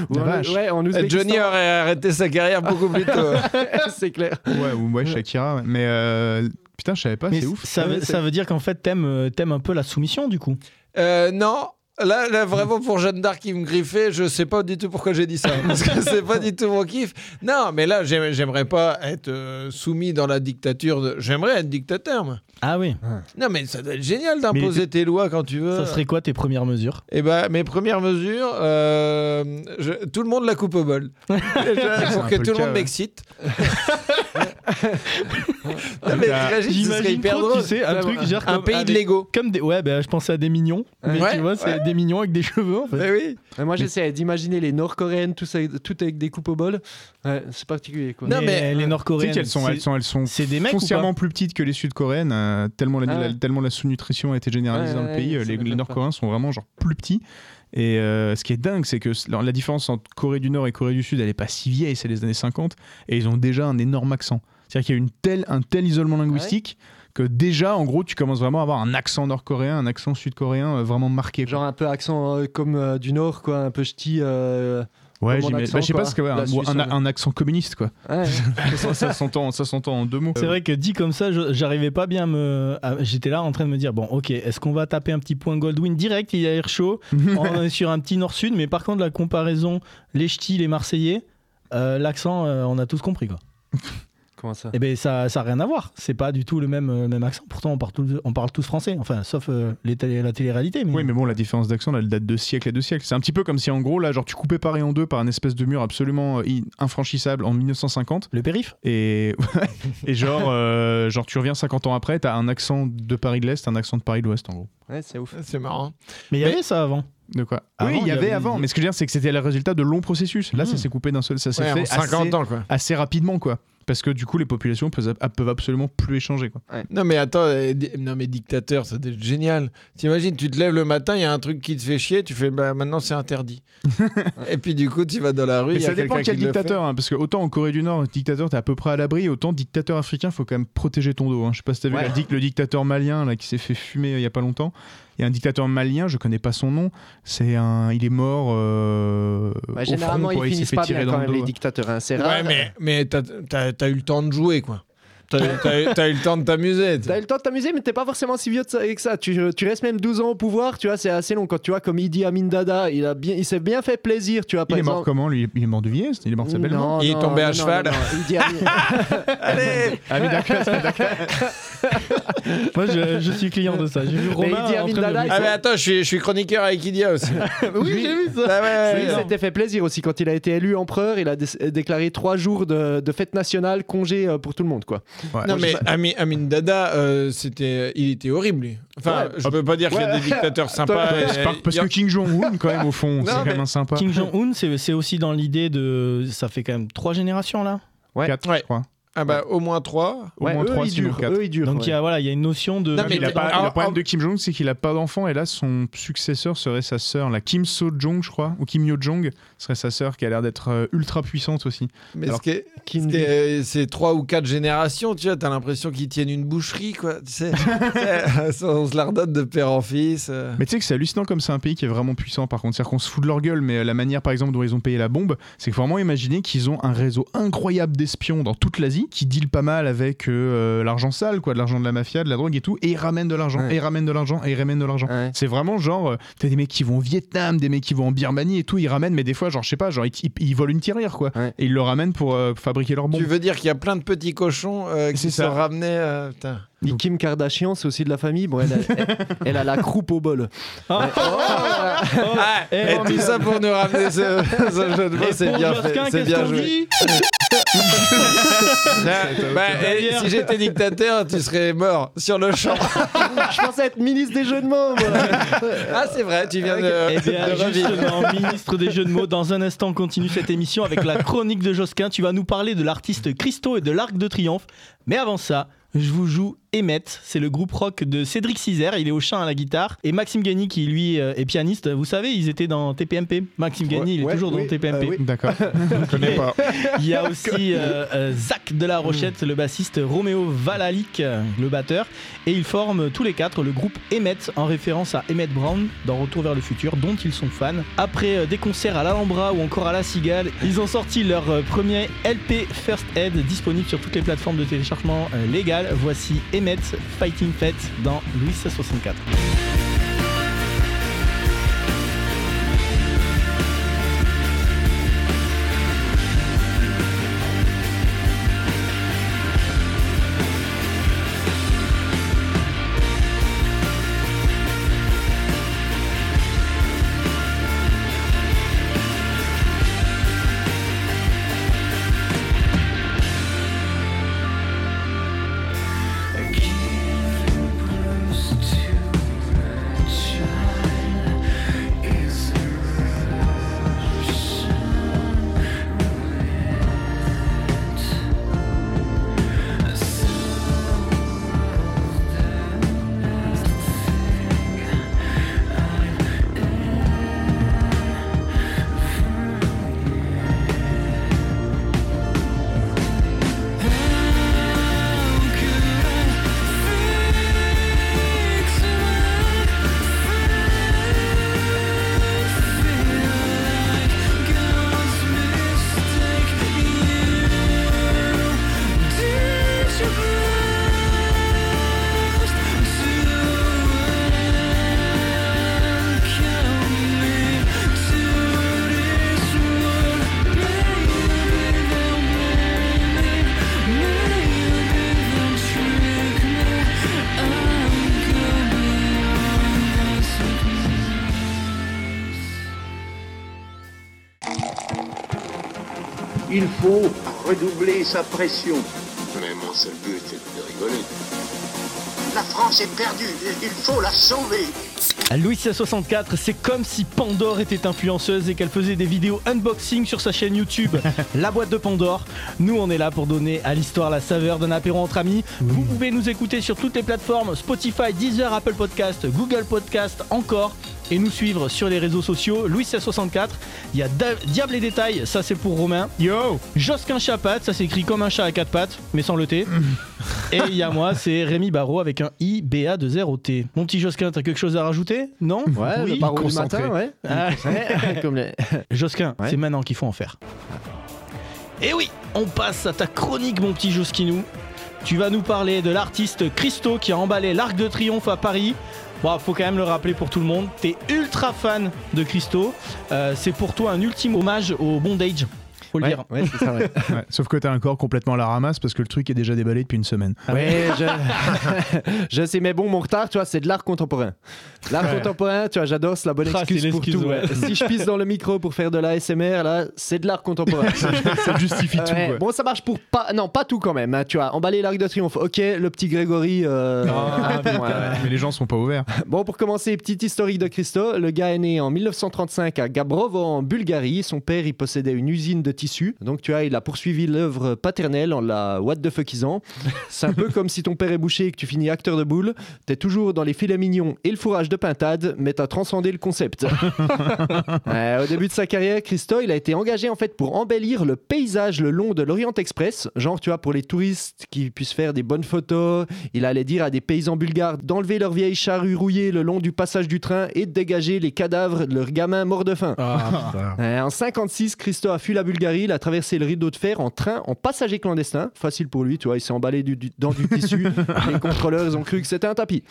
Ou en- ouais, en Ouzbékistan, Johnny aurait arrêté sa carrière beaucoup plus tôt. c'est clair. Ouais, ou ouais, Shakira. ouais. Mais euh, putain, je savais pas, c'est ouf. ça, Ouais, veut, ça veut dire qu'en fait, t'aimes euh, t'aimes un peu la soumission du coup? Euh, non. Là, là, vraiment, pour Jeanne d'Arc qui me griffait, je sais pas du tout pourquoi j'ai dit ça. Parce que c'est pas du tout mon kiff. Non, mais là, j'aim- j'aimerais pas être euh, soumis dans la dictature. De... J'aimerais être dictateur, moi. Ah oui. Non, mais ça doit être génial d'imposer tes lois quand tu veux. Ça serait quoi tes premières mesures? Eh ben, mes premières mesures, euh, je- tout le monde la coupe au bol. Pour que tout le monde ouais. m'excite. trop, drôle. tu sais, un truc genre Un comme pays de Lego. Comme des ouais, bah, je pensais à des mignons, mais Ouais, tu vois, c'est ouais. Des mignons avec des cheveux en fait. Mais oui. Moi, j'essaie d'imaginer les Nord-Coréennes, tout, ça- tout avec des coupes au bol. Ouais, c'est particulier, quoi. Non, mais, mais- les sais Nord-Coréennes, qu'elles sont, elles sont, elles sont c'est des mecs ou foncièrement pas plus petites que les Sud-Coréennes, euh, tellement, la, Ah la- tellement la sous-nutrition a été généralisée dans le pays. euh, les. Nord-Coréens sont vraiment genre plus petits. Et euh, ce qui est dingue, c'est que alors, la différence entre Corée du Nord et Corée du Sud, elle est pas si vieille, c'est les années 50, et ils ont déjà un énorme accent. C'est-à-dire qu'il y a une telle, un tel isolement linguistique que déjà, en gros, tu commences vraiment à avoir un accent nord-coréen, un accent sud-coréen euh, vraiment marqué. quoi. Genre un peu accent euh, comme euh, du Nord, quoi, un peu ch'ti. euh, ouais, bah, je sais pas, ce que, ouais, un, Suisse, un- ouais. un accent communiste, quoi. ouais. ça ça s'entend ça s'entend en deux mots. C'est vrai que dit comme ça, j'arrivais pas bien à me. J'étais là en train de me dire bon, ok, est-ce qu'on va taper un petit point Goldwyn direct Il a l'air chaud. On est sur un petit nord-sud, mais par contre, la comparaison, les ch'tis, les Marseillais, euh, l'accent, euh, on a tous compris quoi. Comment ça Eh ben ça, ça a rien à voir. C'est pas du tout le même, euh, même accent. Pourtant, on parle, tous, on parle tous français. Enfin, sauf euh, les télé- la télé-réalité. Mais... Oui, mais bon, la différence d'accent, elle date de siècles et de siècles. C'est un petit peu comme si, en gros, là, genre, tu coupais Paris en deux par un espèce de mur absolument euh, in- infranchissable en 1950. Le périph. Et, et genre, euh, genre, tu reviens 50 ans après, t'as un accent de Paris de l'Est, un accent de Paris de l'Ouest, en gros. Ouais, c'est ouf. C'est marrant. Mais il y avait ça avant. De quoi Avant, Oui, il y avait avant, mais ce que je veux dire, c'est que c'était le résultat de longs processus. Là, ça Mhm. s'est coupé d'un seul, ça s'est Ouais, fait en 50 assez, ans, quoi. assez rapidement, quoi. Parce que du coup, les populations peuvent, peuvent absolument plus échanger, quoi. Non mais attends, euh, di- non mais dictateur, ça doit être génial. T'imagines, tu te lèves le matin, il y a un truc qui te fait chier, tu fais bah maintenant c'est interdit. Et puis du coup tu vas dans la rue, Mais y a ça dépend quel qui dictateur, hein, parce que autant en Corée du Nord, dictateur, t'es à peu près à l'abri, autant dictateur africain, faut quand même protéger ton dos. hein. Je sais pas si t'as vu Ouais. la dic- le dictateur malien là, qui s'est fait fumer euh, il y a pas longtemps. Il y a un dictateur malien, je connais pas son nom, c'est un, il est mort. euh, Ouais, au généralement, front, ils quoi, il s'est finissent fait pas tirer bien dans quand le même, dos. les dictateurs. hein. C'est rare. Ouais mais, mais t'as, t'as- t'as eu le temps de jouer quoi. T'as, eu le temps de t'amuser. T'as eu le temps de t'amuser, mais t'es pas forcément si vieux de ça- avec ça. Tu, tu restes même 12 ans au pouvoir, tu vois, c'est assez long. Quand tu vois, comme Idi Amin Dada, il, a bien, il s'est bien fait plaisir, tu vois, par Il est mort comment lui? Il est mort de vieillesse? Il est mort de sa belle mort? Non, Il est tombé à non, cheval. non, non. Idi Amin- Allez Ah mais d'accord, Moi, je, je suis client de ça. J'ai vu Romain. en Amin Dada, il Ah mais attends, je suis, je suis chroniqueur avec Idia aussi. oui, j'ai vu ça. Ah ouais, il s'était fait plaisir aussi quand il a été élu empereur. Il a dé- déclaré trois jours de, de fête nationale, congé euh, pour tout le monde, quoi. Ouais. Non mais Ami- Amin Dada, euh, c'était, il était horrible. lui. Enfin, Ouais. je peux pas dire qu'il y a des dictateurs sympas. Et- parce que King Jong-un, quand même, au fond, c'est quand même un sympa. Kim Jong-un, c'est c'est aussi dans l'idée de. Ça fait quand même trois générations là. Ouais. 4, Ouais. je crois. Ah bah au moins trois. Au Ouais, moins eux, 3, ils durent. 4. Eux, ils durent. Donc il y a voilà, il y a une notion de. Non, mais il a mais- pas, alors, le problème en- de Kim Jong, c'est qu'il a pas d'enfant et là son successeur serait sa sœur, la Kim So Jong, je crois, ou Kim Yo Jong serait sa sœur qui a l'air d'être euh, ultra puissance aussi. Mais Alors, ce est- c'est trois ou quatre générations, tu vois, t'as l'impression qu'ils tiennent une boucherie, quoi. Tu sais, sais, on se la redonne de père en fils. euh. Mais tu sais que c'est hallucinant comme c'est un pays qui est vraiment puissant par contre. C'est-à-dire qu'on se fout de leur gueule, mais euh, la manière par exemple dont ils ont payé la bombe, c'est qu'il faut vraiment imaginer qu'ils ont un réseau incroyable d'espions dans toute l'Asie qui deal pas mal avec euh, l'argent sale, quoi, de l'argent de la mafia, de la drogue et tout, et ils ramènent de l'argent, Ouais. et ils ramènent de l'argent, et ils ramènent de l'argent. Ouais. C'est vraiment genre, euh, t'as des mecs qui vont au Vietnam, des mecs qui vont en Birmanie et tout, ils ramènent, mais des fois, genre, je sais pas, genre, ils, ils- ils volent une tirelire, quoi. Ouais. Et ils le ramènent pour euh, fabriquer leur bombe. Tu veux dire qu'il y a plein de petits cochons euh, qui euh, putain. Et Kim Kardashian, c'est aussi de la famille. Bon, elle, a, elle, elle a la croupe au bol. Ah. Ouais. Oh, Ah, Eh, et tout ça pour nous ramener ce, ce jeu de mots, c'est bien fait. C'est bien joué. Bah, et si j'étais dictateur, tu serais mort sur le champ. Je pensais être ministre des jeux de mots, moi. Ah, c'est vrai, tu viens de, Eh bien, de revivre. justement, ministre des jeux de mots, dans un instant, on continue cette émission avec la chronique de Josquin. Tu vas nous parler de l'artiste Christo et de l'Arc de Triomphe. Mais avant ça, je vous joue Emmett. C'est le groupe rock de Cédric Cizer. Il est au chant à la guitare. Et Maxime Gagny, qui lui euh, est pianiste. Vous savez, ils étaient dans TPMP. Maxime Gagny, il est Ouais, toujours oui, dans TPMP. euh, oui. D'accord. Je connais pas. Il y a aussi euh, Zach de la Rochette, le bassiste, Roméo Valalic, le batteur, et ils forment tous les quatre le groupe Emmett en référence à Emmett Brown dans Retour vers le futur, dont ils sont fans. Après euh, des concerts à l'Alhambra ou encore à la Cigale, ils ont sorti leur euh, premier LP First Aid disponible sur toutes les plateformes de téléchargement euh, légales. Voici Fighting Pet dans Louis 64. Redoubler sa pression. Mais mon seul but est de rigoler. La France est perdue. Il faut la sauver. Louis 64, c'est comme si Pandore était influenceuse et qu'elle faisait des vidéos unboxing sur sa chaîne YouTube, La boîte de Pandore. Nous, on est là pour donner à l'histoire la saveur d'un apéro entre amis. Vous pouvez nous écouter sur toutes les plateformes Spotify, Deezer, Apple Podcast, Google Podcast, encore. Et nous suivre sur les réseaux sociaux, Louis 64. Il y a Da- Diable et Détail, ça c'est pour Romain. Yo Josquin Chapat, ça s'écrit comme un chat à quatre pattes, mais sans le T. Et il y a moi, c'est Rémi Barraud avec un I, B, A, 2 R, O, T. Mon petit Josquin, t'as quelque chose à rajouter? Non? Ouais, Oui le barreau du concentré. matin, ouais. Ah, Comme les... Josquin, Ouais. c'est maintenant qu'il faut en faire. Et oui, on passe à ta chronique, mon petit Josquinou. Tu vas nous parler de l'artiste Christo qui a emballé l'Arc de Triomphe à Paris. Bon, faut quand même le rappeler pour tout le monde. T'es ultra fan de Christo. Euh, c'est pour toi un ultime hommage au bondage. Faut le Ouais, dire. ouais, c'est ça, ouais. Ouais, Sauf que t'as un corps complètement à la ramasse parce que le truc est déjà déballé depuis une semaine. Ouais, je... je sais, mais bon, mon retard, tu vois, c'est de l'art contemporain. L'art contemporain, tu vois, j'adore, c'est la bonne Ah, c'est excuse pour tout. ouais. Si je pisse dans le micro pour faire de l'ASMR, là, c'est de l'art contemporain. Ça justifie tout. Bon, ça marche pour pas, non, pas tout quand même. hein, tu vois, emballer l'Arc de Triomphe. Ok, le petit Grégory. euh, Ah. Mais les gens sont pas ouverts. Bon, pour commencer, petite historique de Christo. Le gars est né en 1935 à Gabrovo, en Bulgarie. Son père, il possédait une usine de Donc, tu vois, il a poursuivi l'œuvre paternelle en la what the fuckisant. C'est un peu comme si ton père est bouché et que tu finis acteur de boule. T'es toujours dans les filets mignons et le fourrage de pintade, mais t'as transcendé le concept. Ouais, au début de sa carrière, Christo, il a été engagé en fait pour embellir le paysage le long de l'Orient Express. Genre, tu vois, pour les touristes qui puissent faire des bonnes photos. Il allait dire à des paysans bulgares d'enlever leurs vieilles charrues rouillées le long du passage du train et de dégager les cadavres de leurs gamins morts de faim. Euh, en 56, Christo a fui la Bulgarie, il a traversé le rideau de fer en train, en passager clandestin. Facile pour lui, tu vois, il s'est emballé du- du- dans du tissu. les contrôleurs, ils ont cru que c'était un tapis.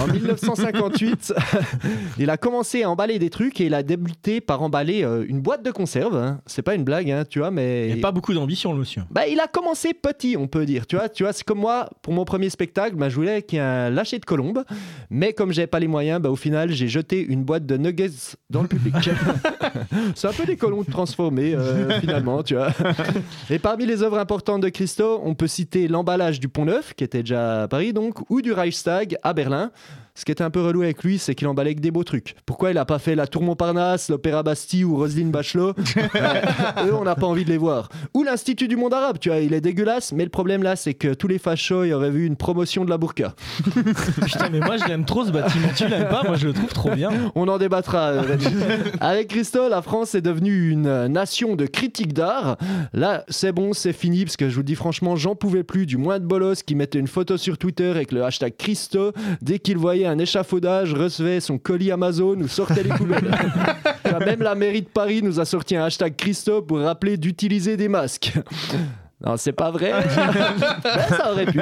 En 1958, il a commencé à emballer des trucs et il a débuté par emballer euh, une boîte de conserve. hein. C'est pas une blague, hein, tu vois, mais. Il n'y a pas beaucoup d'ambition, le monsieur. Bah, il a commencé petit, on peut dire. Tu vois, tu vois c'est comme moi, pour mon premier spectacle, bah, je voulais qu'il y ait un lâcher de colombe. Mais comme j'avais pas les moyens, bah, au final, j'ai jeté une boîte de nuggets dans le public. c'est un peu des colombes transformées, euh, finalement. tu vois. Et parmi les œuvres importantes de Christo, on peut citer l'emballage du Pont Neuf, qui était déjà à Paris donc, ou du Reichstag à Berlin. Ce qui était un peu relou avec lui, c'est qu'il emballait que des beaux trucs. Pourquoi il a pas fait la Tour Montparnasse, l'Opéra Bastille ou Roselyne Bachelot Ouais, Eux, on n'a pas envie de les voir. Ou l'Institut du monde arabe, tu vois, il est dégueulasse, mais le problème là, c'est que tous les fachos y auraient vu une promotion de la burqa. Putain, mais moi je l'aime trop ce bâtiment. Tu l'aimes pas? Moi je le trouve trop bien. On en débattra. euh. Avec Christo, la France est devenue une euh, nation de critiques d'art. Là, c'est bon, c'est fini, parce que je vous le dis franchement, j'en pouvais plus du moins de bolos qui mettait une photo sur Twitter avec le hashtag Christo. Dès qu'il voyait un échafaudage, recevait son colis Amazon ou sortait les poubelles. Même la mairie de Paris nous a sorti un hashtag Christo pour rappeler d'utiliser des masques. Non, c'est pas vrai. Ça aurait pu.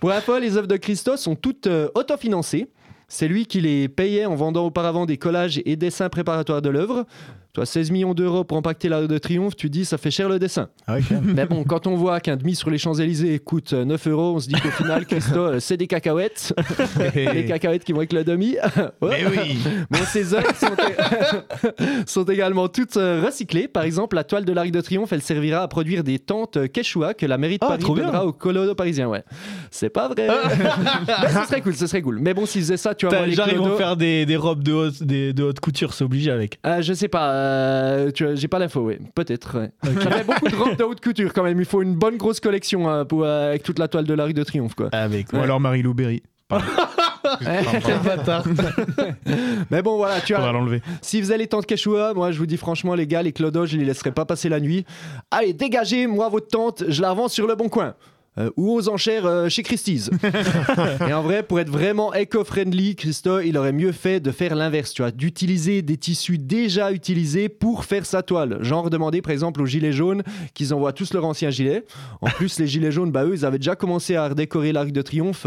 Pour info, les œuvres de Christo sont toutes euh, autofinancées. C'est lui qui les payait en vendant auparavant des collages et dessins préparatoires de l'œuvre. Toi, 16 millions d'euros pour impacter l'Arc de Triomphe, tu dis ça fait cher le dessin. Mais bon, quand on voit qu'un demi sur les Champs-Élysées coûte euh, 9 euros, on se dit qu'au final, Christo, euh, c'est des cacahuètes. les cacahuètes qui vont avec le demi. Eh oui Bon, ces œuvres sont, sont également toutes euh, recyclées. Par exemple, la toile de l'Arc de Triomphe, elle servira à produire des tentes euh, Quechua que la mairie de Ah, Paris donnera aux colonos parisiens. Ouais. C'est pas vrai. Mais ce serait cool, ce serait cool. Mais bon, s'ils faisaient ça, tu vois, moi, les Genre ils vont faire des, des robes de haute, des- de haute couture, c'est obligé avec. Euh, je sais pas, euh, tu vois, j'ai pas l'info, ouais. Peut-être. Ouais. Fait beaucoup de robes de haute couture quand même. Il faut une bonne grosse collection hein, pour, euh, avec toute la toile de l'Arc de Triomphe, quoi. Avec. Ou alors Marie-Lou Berry. Bâtard. Mais bon, voilà, tu vois. Faudra l'enlever. S'ils faisaient les tentes Quechua, moi je vous dis franchement, les gars, les clodos, je les laisserais pas passer la nuit. Allez, dégagez, moi, votre tente, je la revends sur le bon coin. Euh, ou aux enchères euh, chez Christie's. et en vrai, pour être vraiment éco-friendly, Christo, il aurait mieux fait de faire l'inverse, tu vois, d'utiliser des tissus déjà utilisés pour faire sa toile. Genre demander par exemple aux gilets jaunes qu'ils envoient tous leur ancien gilet. En plus, les gilets jaunes, bah eux, ils avaient déjà commencé à redécorer l'arc de triomphe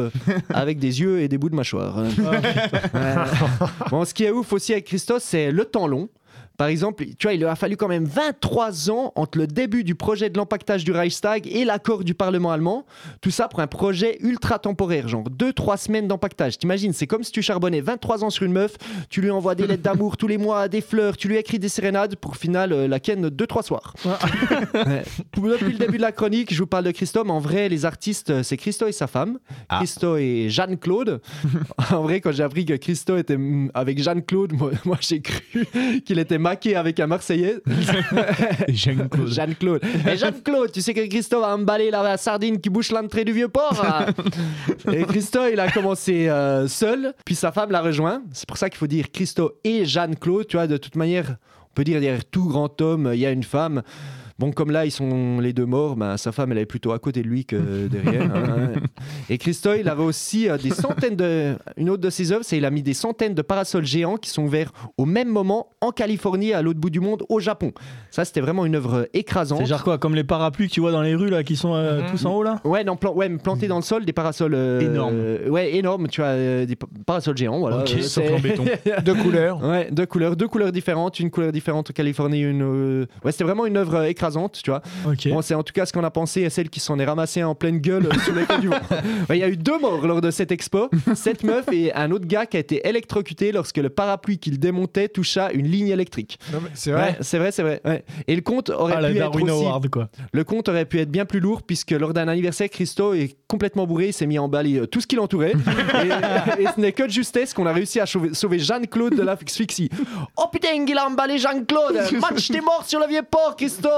avec des yeux et des bouts de mâchoire. Bon, ce qui est ouf aussi avec Christos, c'est le temps long. Par exemple, tu vois, il a fallu quand même 23 ans entre le début du projet de l'empaquetage du Reichstag et l'accord du Parlement allemand. Tout ça pour un projet ultra temporaire, genre 2-3 semaines d'empaquetage. T'imagines, c'est comme si tu charbonnais 23 ans sur une meuf, tu lui envoies des lettres d'amour tous les mois, des fleurs, tu lui écris des sérénades pour au final euh, la ken 2-3 soirs. Ouais. Depuis le début de la chronique, je vous parle de Christo, mais en vrai, les artistes, euh, c'est Christo et sa femme, Ah. Christo et Jeanne-Claude. en vrai, quand j'ai appris que Christo était mm, avec Jeanne-Claude, moi, moi, j'ai cru qu'il était maqué avec un Marseillais. Et Jean-Claude. Jeanne-Claude. Et Jeanne-Claude, tu sais que Christo a emballé la sardine qui bouche l'entrée du vieux port. hein et Christo, il a commencé euh, seul, puis sa femme l'a rejoint. C'est pour ça qu'il faut dire Christo et Jeanne-Claude. Tu vois, de toute manière, on peut dire derrière tout grand homme, il y a une femme. Bon, comme là, ils sont les deux morts, ben, sa femme, elle est plutôt à côté de lui que derrière. hein, hein. Et Christo, il avait aussi euh, des centaines de. Une autre de ses œuvres, c'est il a mis des centaines de parasols géants qui sont ouverts au même moment en Californie, à l'autre bout du monde, au Japon. Ça, c'était vraiment une œuvre écrasante. C'est genre quoi Comme les parapluies que tu vois dans les rues là qui sont euh, Mhm. tous en haut là? Ouais, non, plan- ouais, plantés dans le sol, des parasols. euh, Énormes. euh, ouais, énormes, tu vois, euh, des pa- parasols géants, voilà. Ok, Euh, en béton. De couleurs. Ouais, deux couleurs, deux couleurs différentes, une couleur différente en Californie, une. euh, Ouais, c'était vraiment une œuvre euh, écrasante, tu vois. Bon, c'est en tout cas ce qu'on a pensé à celle qui s'en est ramassée en pleine gueule euh, les du vent. Il y a eu deux morts lors de cette expo. Cette meuf et un autre gars qui a été électrocuté lorsque le parapluie qu'il démontait toucha une ligne électrique. C'est Ouais, vrai. c'est vrai, c'est vrai. ouais. Et le compte aurait Ah pu être Darwin aussi. Award quoi. Le compte aurait pu être bien plus lourd puisque lors d'un anniversaire, Christo est complètement bourré, il s'est mis à emballer euh, tout ce qui l'entourait. et, et ce n'est que de justesse qu'on a réussi à sauver, sauver Jeanne-Claude de l'asphyxie. Oh putain, il a emballé Jeanne-Claude Match, t'es mort sur le vieux port, Christo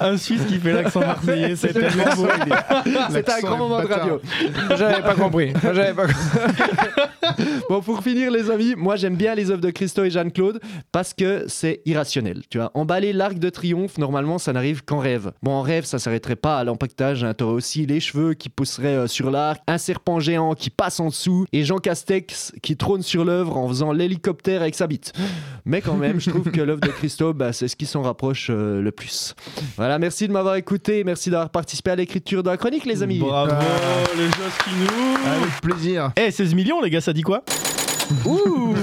Un Suisse qui fait l'accent marseillais, c'est tellement beau. C'était un grand moment de radio. J'avais pas compris. J'avais pas compris. Bon, pour finir, les amis, moi j'aime bien les œuvres de Christo et Jeanne-Claude parce que c'est irrationnel. Tu vois, emballer l'arc de triomphe, normalement, ça n'arrive qu'en rêve. Bon, en rêve, ça s'arrêterait pas à l'empaquetage. Hein. T'aurais aussi les cheveux qui pousseraient euh, sur l'arc, un serpent géant qui passe en dessous et Jean Castex qui trône sur l'œuvre en faisant l'hélicoptère avec sa bite. Mais quand même, je trouve que l'œuvre de Christo, bah, c'est ce qui s'en rapproche euh, le plus. Voilà, merci de m'avoir écouté. Merci d'avoir participé à l'écriture de la chronique, les amis. Bravo les Joskinou. Avec plaisir. Eh 16 millions les gars, ça dit quoi Ouh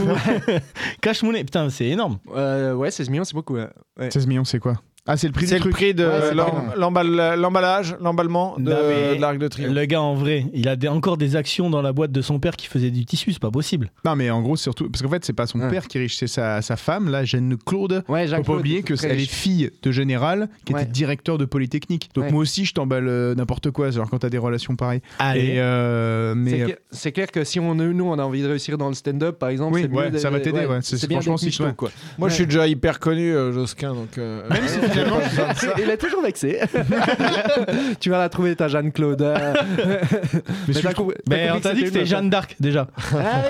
Cash money, putain c'est énorme. Euh, ouais, 16 millions, c'est beaucoup. ouais. Ouais. 16 millions, c'est quoi? Ah, c'est le prix C'est du le truc. prix de Ouais, c'est l'em- pas l'emball- l'emballage, l'emballement de, Non, mais de l'Arc de Triomphe. Le gars, en vrai, il a des- encore des actions dans la boîte de son père qui faisait du tissu, c'est pas possible. Non, mais en gros, surtout. Parce qu'en fait, c'est pas son Ouais. père qui est riche, c'est sa, sa femme, là, Jeanne Claude. Ouais, Faut pas oublier que très elle est riche. fille de général qui Ouais. était directeur de Polytechnique. Donc Ouais. moi aussi, je t'emballe euh, n'importe quoi, genre quand t'as des relations pareilles. Allez. Et euh, mais C'est euh, clair- C'est clair que si on, nous, on a envie de réussir dans le stand-up, par exemple, Oui, c'est mieux ouais, de- ça va t'aider, ouais. C'est- C'est bien franchement, d'être si, michto, ouais. quoi. Moi, je suis déjà hyper connu, euh, Josquin, donc. euh, même si finalement, Il est toujours vexé. tu vas la trouver, ta Jeanne-Claude. mais compris- on t'a dit que c'était Jeanne d'Arc déjà. Ah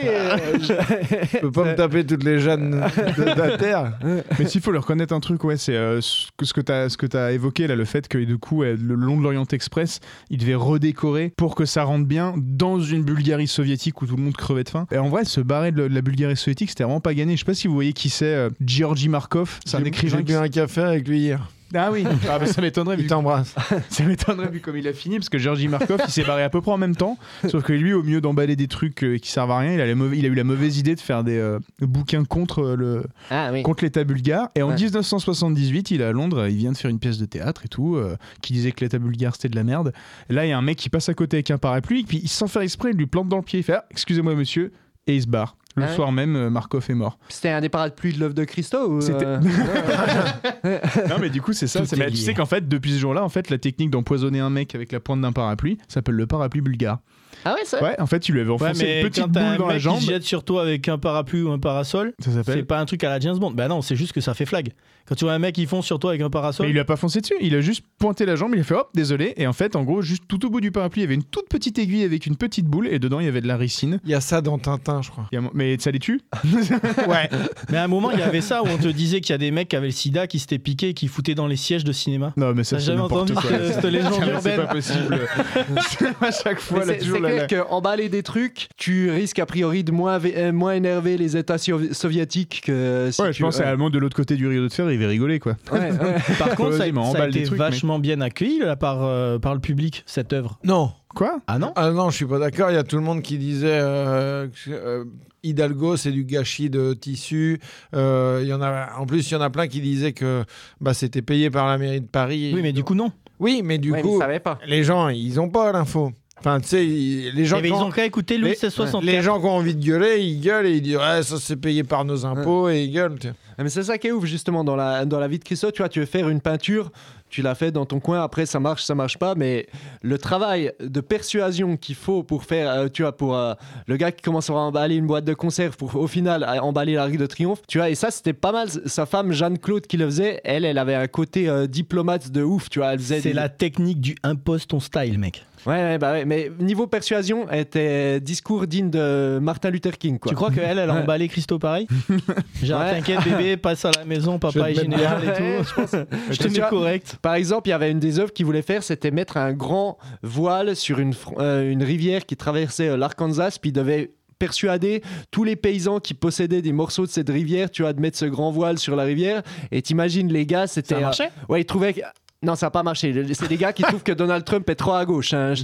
je- peux pas me taper toutes les jeunes de, de la Terre. Mais s'il faut leur reconnaître un truc, ouais, c'est euh, ce que ce que t'as évoqué là, le fait que du coup, euh, le long de l'Orient Express, il devait redécorer pour que ça rentre bien dans une Bulgarie soviétique où tout le monde crevait de faim. Et en vrai, se barrer de la Bulgarie soviétique, c'était vraiment pas gagné. Je sais pas si vous voyez qui c'est, euh, Georgi Markov, c'est un écrivain. J'ai qui- bu un café avec lui hier. Ah oui, ah, bah, ça m'étonnerait vu Il t'embrasse. Ça m'étonnerait vu comme il a fini, parce que Georgi Markov, il s'est barré à peu près en même temps. Sauf que lui, au mieux d'emballer des trucs euh, qui servent à rien, il a, la mauvais- il a eu la mauvaise idée de faire des euh, bouquins contre euh, le Ah oui. contre l'État bulgare. Et en Ouais. 1978, il est à Londres, il vient de faire une pièce de théâtre et tout, euh, qui disait que l'État bulgare c'était de la merde. Et là, il y a un mec qui passe à côté avec un parapluie, et puis sans faire exprès, il lui plante dans le pied, il fait ah, Excusez-moi, monsieur, et il se barre. Le Ah ouais soir même, euh, Markov est mort. C'était un des parapluies de l'œuvre de Christo ou euh, non, mais du coup, c'est ça. C'est- mais tu sais qu'en fait, depuis ce jour-là, en fait, la technique d'empoisonner un mec avec la pointe d'un parapluie s'appelle le parapluie bulgare. Ah ouais, ça Ouais, en fait, il lui avait Ouais, enfoncé mais une petite boule un dans la jambe. qui se jette sur toi avec un parapluie ou un parasol, Ça c'est s'appelle. pas un truc à la James Bond. Bah non, c'est juste que ça fait flag. Quand tu vois un mec qui fonce sur toi avec un parasol, Mais il lui a pas foncé dessus, il a juste pointé la jambe, il a fait hop, désolé. Et en fait, en gros, juste tout au bout du parapluie, il y avait une toute petite aiguille avec une petite boule, et dedans, il y avait de la ricine. Il y a ça dans Tintin, je crois. Il y a- Mais ça les tue Ouais. mais à un moment, il y avait ça où on te disait qu'il y a des mecs qui avaient le sida, qui s'étaient piqués et qui foutaient dans les sièges de cinéma. Non, mais ça, c'est jamais entendu quoi. cette- cette légende C'est urbaine pas possible. à chaque fois, là, c'est toujours c'est la- clair qu'emballer des trucs, tu risques a priori de moins, euh, moins énerver les États soviétiques que si Ouais, je pense que ouais. allemand de l'autre côté du rideau de fer, rigoler quoi. Ouais, ouais. Par contre, ça, a- ça a été trucs, vachement bien accueilli là, par, euh, par le public, cette œuvre. Non. Quoi? Ah non? Ah non, je suis pas d'accord. Il y a tout le monde qui disait euh, que, euh, Hidalgo, c'est du gâchis de tissu. Euh, il y en a, en plus, il y en a plein qui disaient que bah, c'était payé par la mairie de Paris. Oui, mais du coup, non. Oui, mais du Ouais, coup, pas. les gens, ils ont pas l'info. Enfin, tu sais, ils- les gens, Eh qui ils ont- qu'à écouter Louis les, 1664. les gens qui ont envie de gueuler, ils gueulent et ils disent ouais, ça c'est payé par nos impôts et ils gueulent. Ah, Mais c'est ça qui est ouf justement dans la, dans la vie de Christo. Tu vois, tu veux faire une peinture, tu l'as fait dans ton coin, après ça marche, ça marche pas, mais le travail de persuasion qu'il faut pour faire, euh, tu vois, pour euh, le gars qui commence à emballer une boîte de conserve pour au final à emballer l'Arc de Triomphe, tu vois, et ça c'était pas mal. Sa femme Jeanne-Claude qui le faisait, elle, elle avait un côté euh, diplomate de ouf, tu vois, elle faisait C'est des- la technique du impose ton style, mec. Ouais, bah ouais, mais niveau persuasion, elle était discours digne de Martin Luther King, quoi. Tu crois qu'elle, elle a emballé Christo pareil Genre, Ouais. t'inquiète, bébé, passe à la maison, papa est bien. et tout. Je, pense, je te mets correct. Par exemple, il y avait une des œuvres qu'il voulait faire, c'était mettre un grand voile sur une, euh, une rivière qui traversait euh, l'Arkansas, puis il devait persuader tous les paysans qui possédaient des morceaux de cette rivière, tu vois, de mettre ce grand voile sur la rivière. Et t'imagines, les gars, c'était... Ça a marché euh, Ouais, ils trouvaient. Non, ça n'a pas marché. C'est des gars qui trouvent que Donald Trump est trop à gauche. hein. Je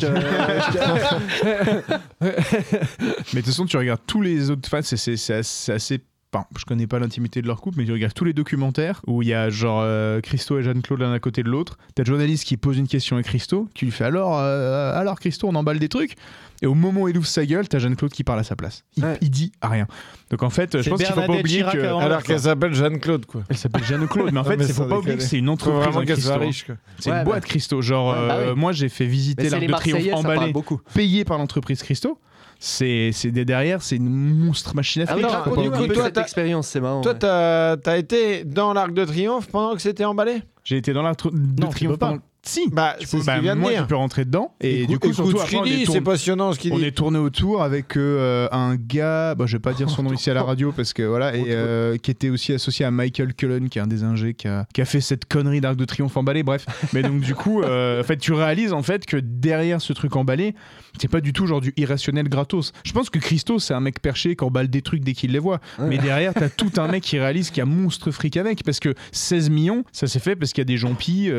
Mais de toute façon, tu regardes tous les autres fans, c'est- assez. Enfin, je connais pas l'intimité de leur couple, mais tu regardes tous les documentaires où il y a genre euh, Christo et Jeanne-Claude l'un à côté de l'autre. T'as le journaliste qui pose une question à Christo, qui lui fait alors, euh, alors Christo, on emballe des trucs? Et au moment où il ouvre sa gueule, t'as Jeanne-Claude qui parle à sa place. Il, Ouais. il dit rien. Donc en fait, je pense qu'il faut pas oublier Chirac que. Alors qu'elle s'appelle Jeanne-Claude, quoi. Elle s'appelle Jeanne-Claude, mais en fait, c'est faut pas oublier que c'est une entreprise. vraiment en. C'est Ouais, une bah. boîte Christo. Genre, Ouais, bah euh, oui. moi j'ai fait visiter l'Arc de Triomphe emballé, payé par l'entreprise Christo. C'est derrière, c'est une monstre machine à Ah oui, fric. Peu toi, cette expérience, c'est marrant. Toi, ouais. t'as as été dans l'Arc de Triomphe pendant que c'était emballé? J'ai été dans l'Arc de Triomphe pendant- Si. Bah, Tu peux- bah, moi, je peux rentrer dedans. Et du coup, surtout ce on tourné, c'est passionnant ce qu'il on dit. est tourné autour avec euh, un gars, bah, je vais pas dire son nom ici à la radio parce que voilà, et euh, qui était aussi associé à Michael Cullen, qui est un des ingés qui a, qui a fait cette connerie d'Arc de Triomphe emballé. Bref, mais donc du coup, euh, en fait, tu réalises en fait que derrière ce truc emballé, c'est pas du tout genre du irrationnel gratos. Je pense que Christo, c'est un mec perché qui emballe des trucs dès qu'il les voit. Mais derrière, t'as tout un mec qui réalise qu'il y a monstre fric avec parce que 16 millions, ça s'est fait parce qu'il y a des gens qui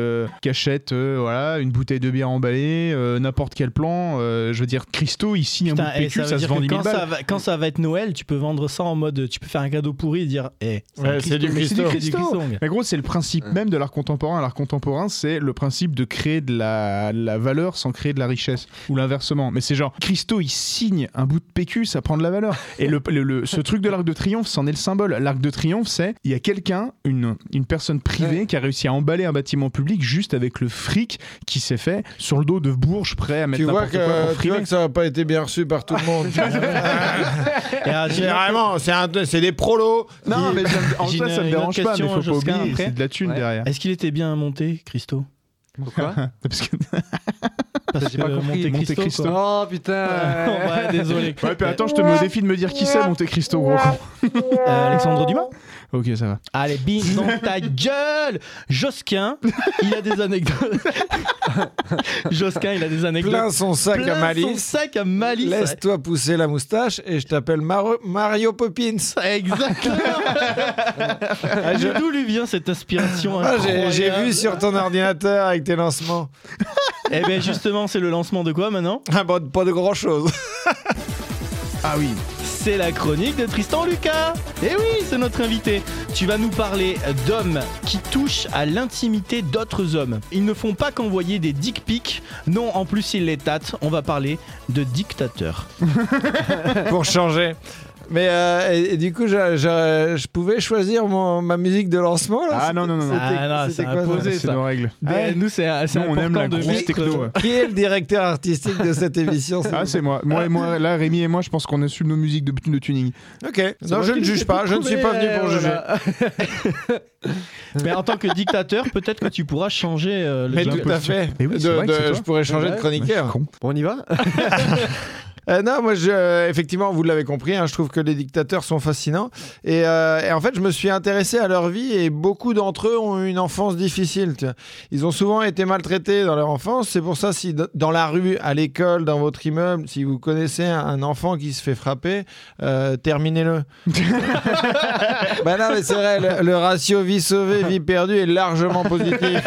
achètent euh, voilà, une bouteille de bière emballée, euh, n'importe quel plan. euh, je veux dire, Christo, il signe un bout Putain, de eh, PQ, ça ça, se vend que 10 000 quand ça, va, quand ça va être Noël, tu peux vendre ça en mode. Tu peux faire un cadeau pourri et dire Eh, Ouais, un c'est du mais Christo. c'est du Christo. Mais gros, c'est le principe même de l'art contemporain. L'art contemporain, c'est le principe de créer de la, de la valeur sans créer de la richesse. Ou l'inversement. Mais c'est genre, Christo, il signe un bout de PQ, ça prend de la valeur. Et le, le- le- ce truc de l'arc de triomphe, c'en est le symbole. L'arc de triomphe, c'est il y a quelqu'un, une, une personne privée, qui a réussi à emballer un bâtiment public juste avec le fric qui s'est fait sur le dos de Bourges, prêt à mettre Tu vois, quoi pour que, tu vois frimer. que ça n'a pas été bien reçu par tout le monde. Et alors, j'ai c'est une- vraiment, c'est un- c'est des prolos. Non, qui- mais ça me- en une- ça me une dérange pas, mais question, faut pas oublier, après. c'est de la thune Ouais. derrière. Est-ce qu'il était bien monté, Christo Pourquoi Parce que... Parce J'ai pas que compris. Monte Cristo. Quoi. Oh putain ouais, désolé. Ouais, puis attends, je te mets au défi de me dire qui c'est, Monte Cristo, gros. Euh, Alexandre Dumas Ok, ça va. Allez, bim dans ta gueule Josquin, il a des anecdotes. Josquin, il a des anecdotes. Plein son sac Plein à son malice. sac à malice. Laisse-toi pousser la moustache et je t'appelle Mario Poppins. Exactement. Ah, D'où lui vient cette inspiration Ah, j'ai- vu sur ton ordinateur avec tes lancements. Eh bien justement, c'est le lancement de quoi maintenant? Ah, bon, pas de grand chose. Ah oui. C'est la chronique de Tristan Lucas. Eh oui, c'est notre invité. Tu vas nous parler d'hommes qui touchent à l'intimité d'autres hommes. Ils ne font pas qu'envoyer des dick pics. Non, en plus ils les tâtent. On va parler de dictateurs. pour changer. Mais euh, et, et du coup, je, je- je pouvais choisir mon- ma musique de lancement là? Ah non, non, non, Ah non, c'est imposé, C'est ça. nos règles. Nous, c'est Nous, on important aime la de grosse mettre- techno. ouais. Qui est le directeur artistique de cette émission Ah, c'est moi. Moi et moi, là, Rémi et moi, je pense qu'on a su nos musiques de, de tuning. Ok. Non, je ne juge pas. Je ne suis pas venu pour juger. Mais en tant que dictateur, peut-être que tu pourras changer euh, le Mais tout à fait. Mais oui, c'est De- vrai que de- c'est toi. je pourrais changer de chroniqueur. Con. On y va? Euh, non, moi, je, euh, effectivement, vous l'avez compris, hein, je trouve que les dictateurs sont fascinants. Et, euh, et en fait, je me suis intéressé à leur vie et beaucoup d'entre eux ont eu une enfance difficile. tu vois. Ils ont souvent été maltraités dans leur enfance. C'est pour ça, si dans la rue, à l'école, dans votre immeuble, si vous connaissez un, enfant qui se fait frapper, terminez-le. bah non, mais c'est vrai, le, le ratio vie sauvée, vie perdue est largement positif.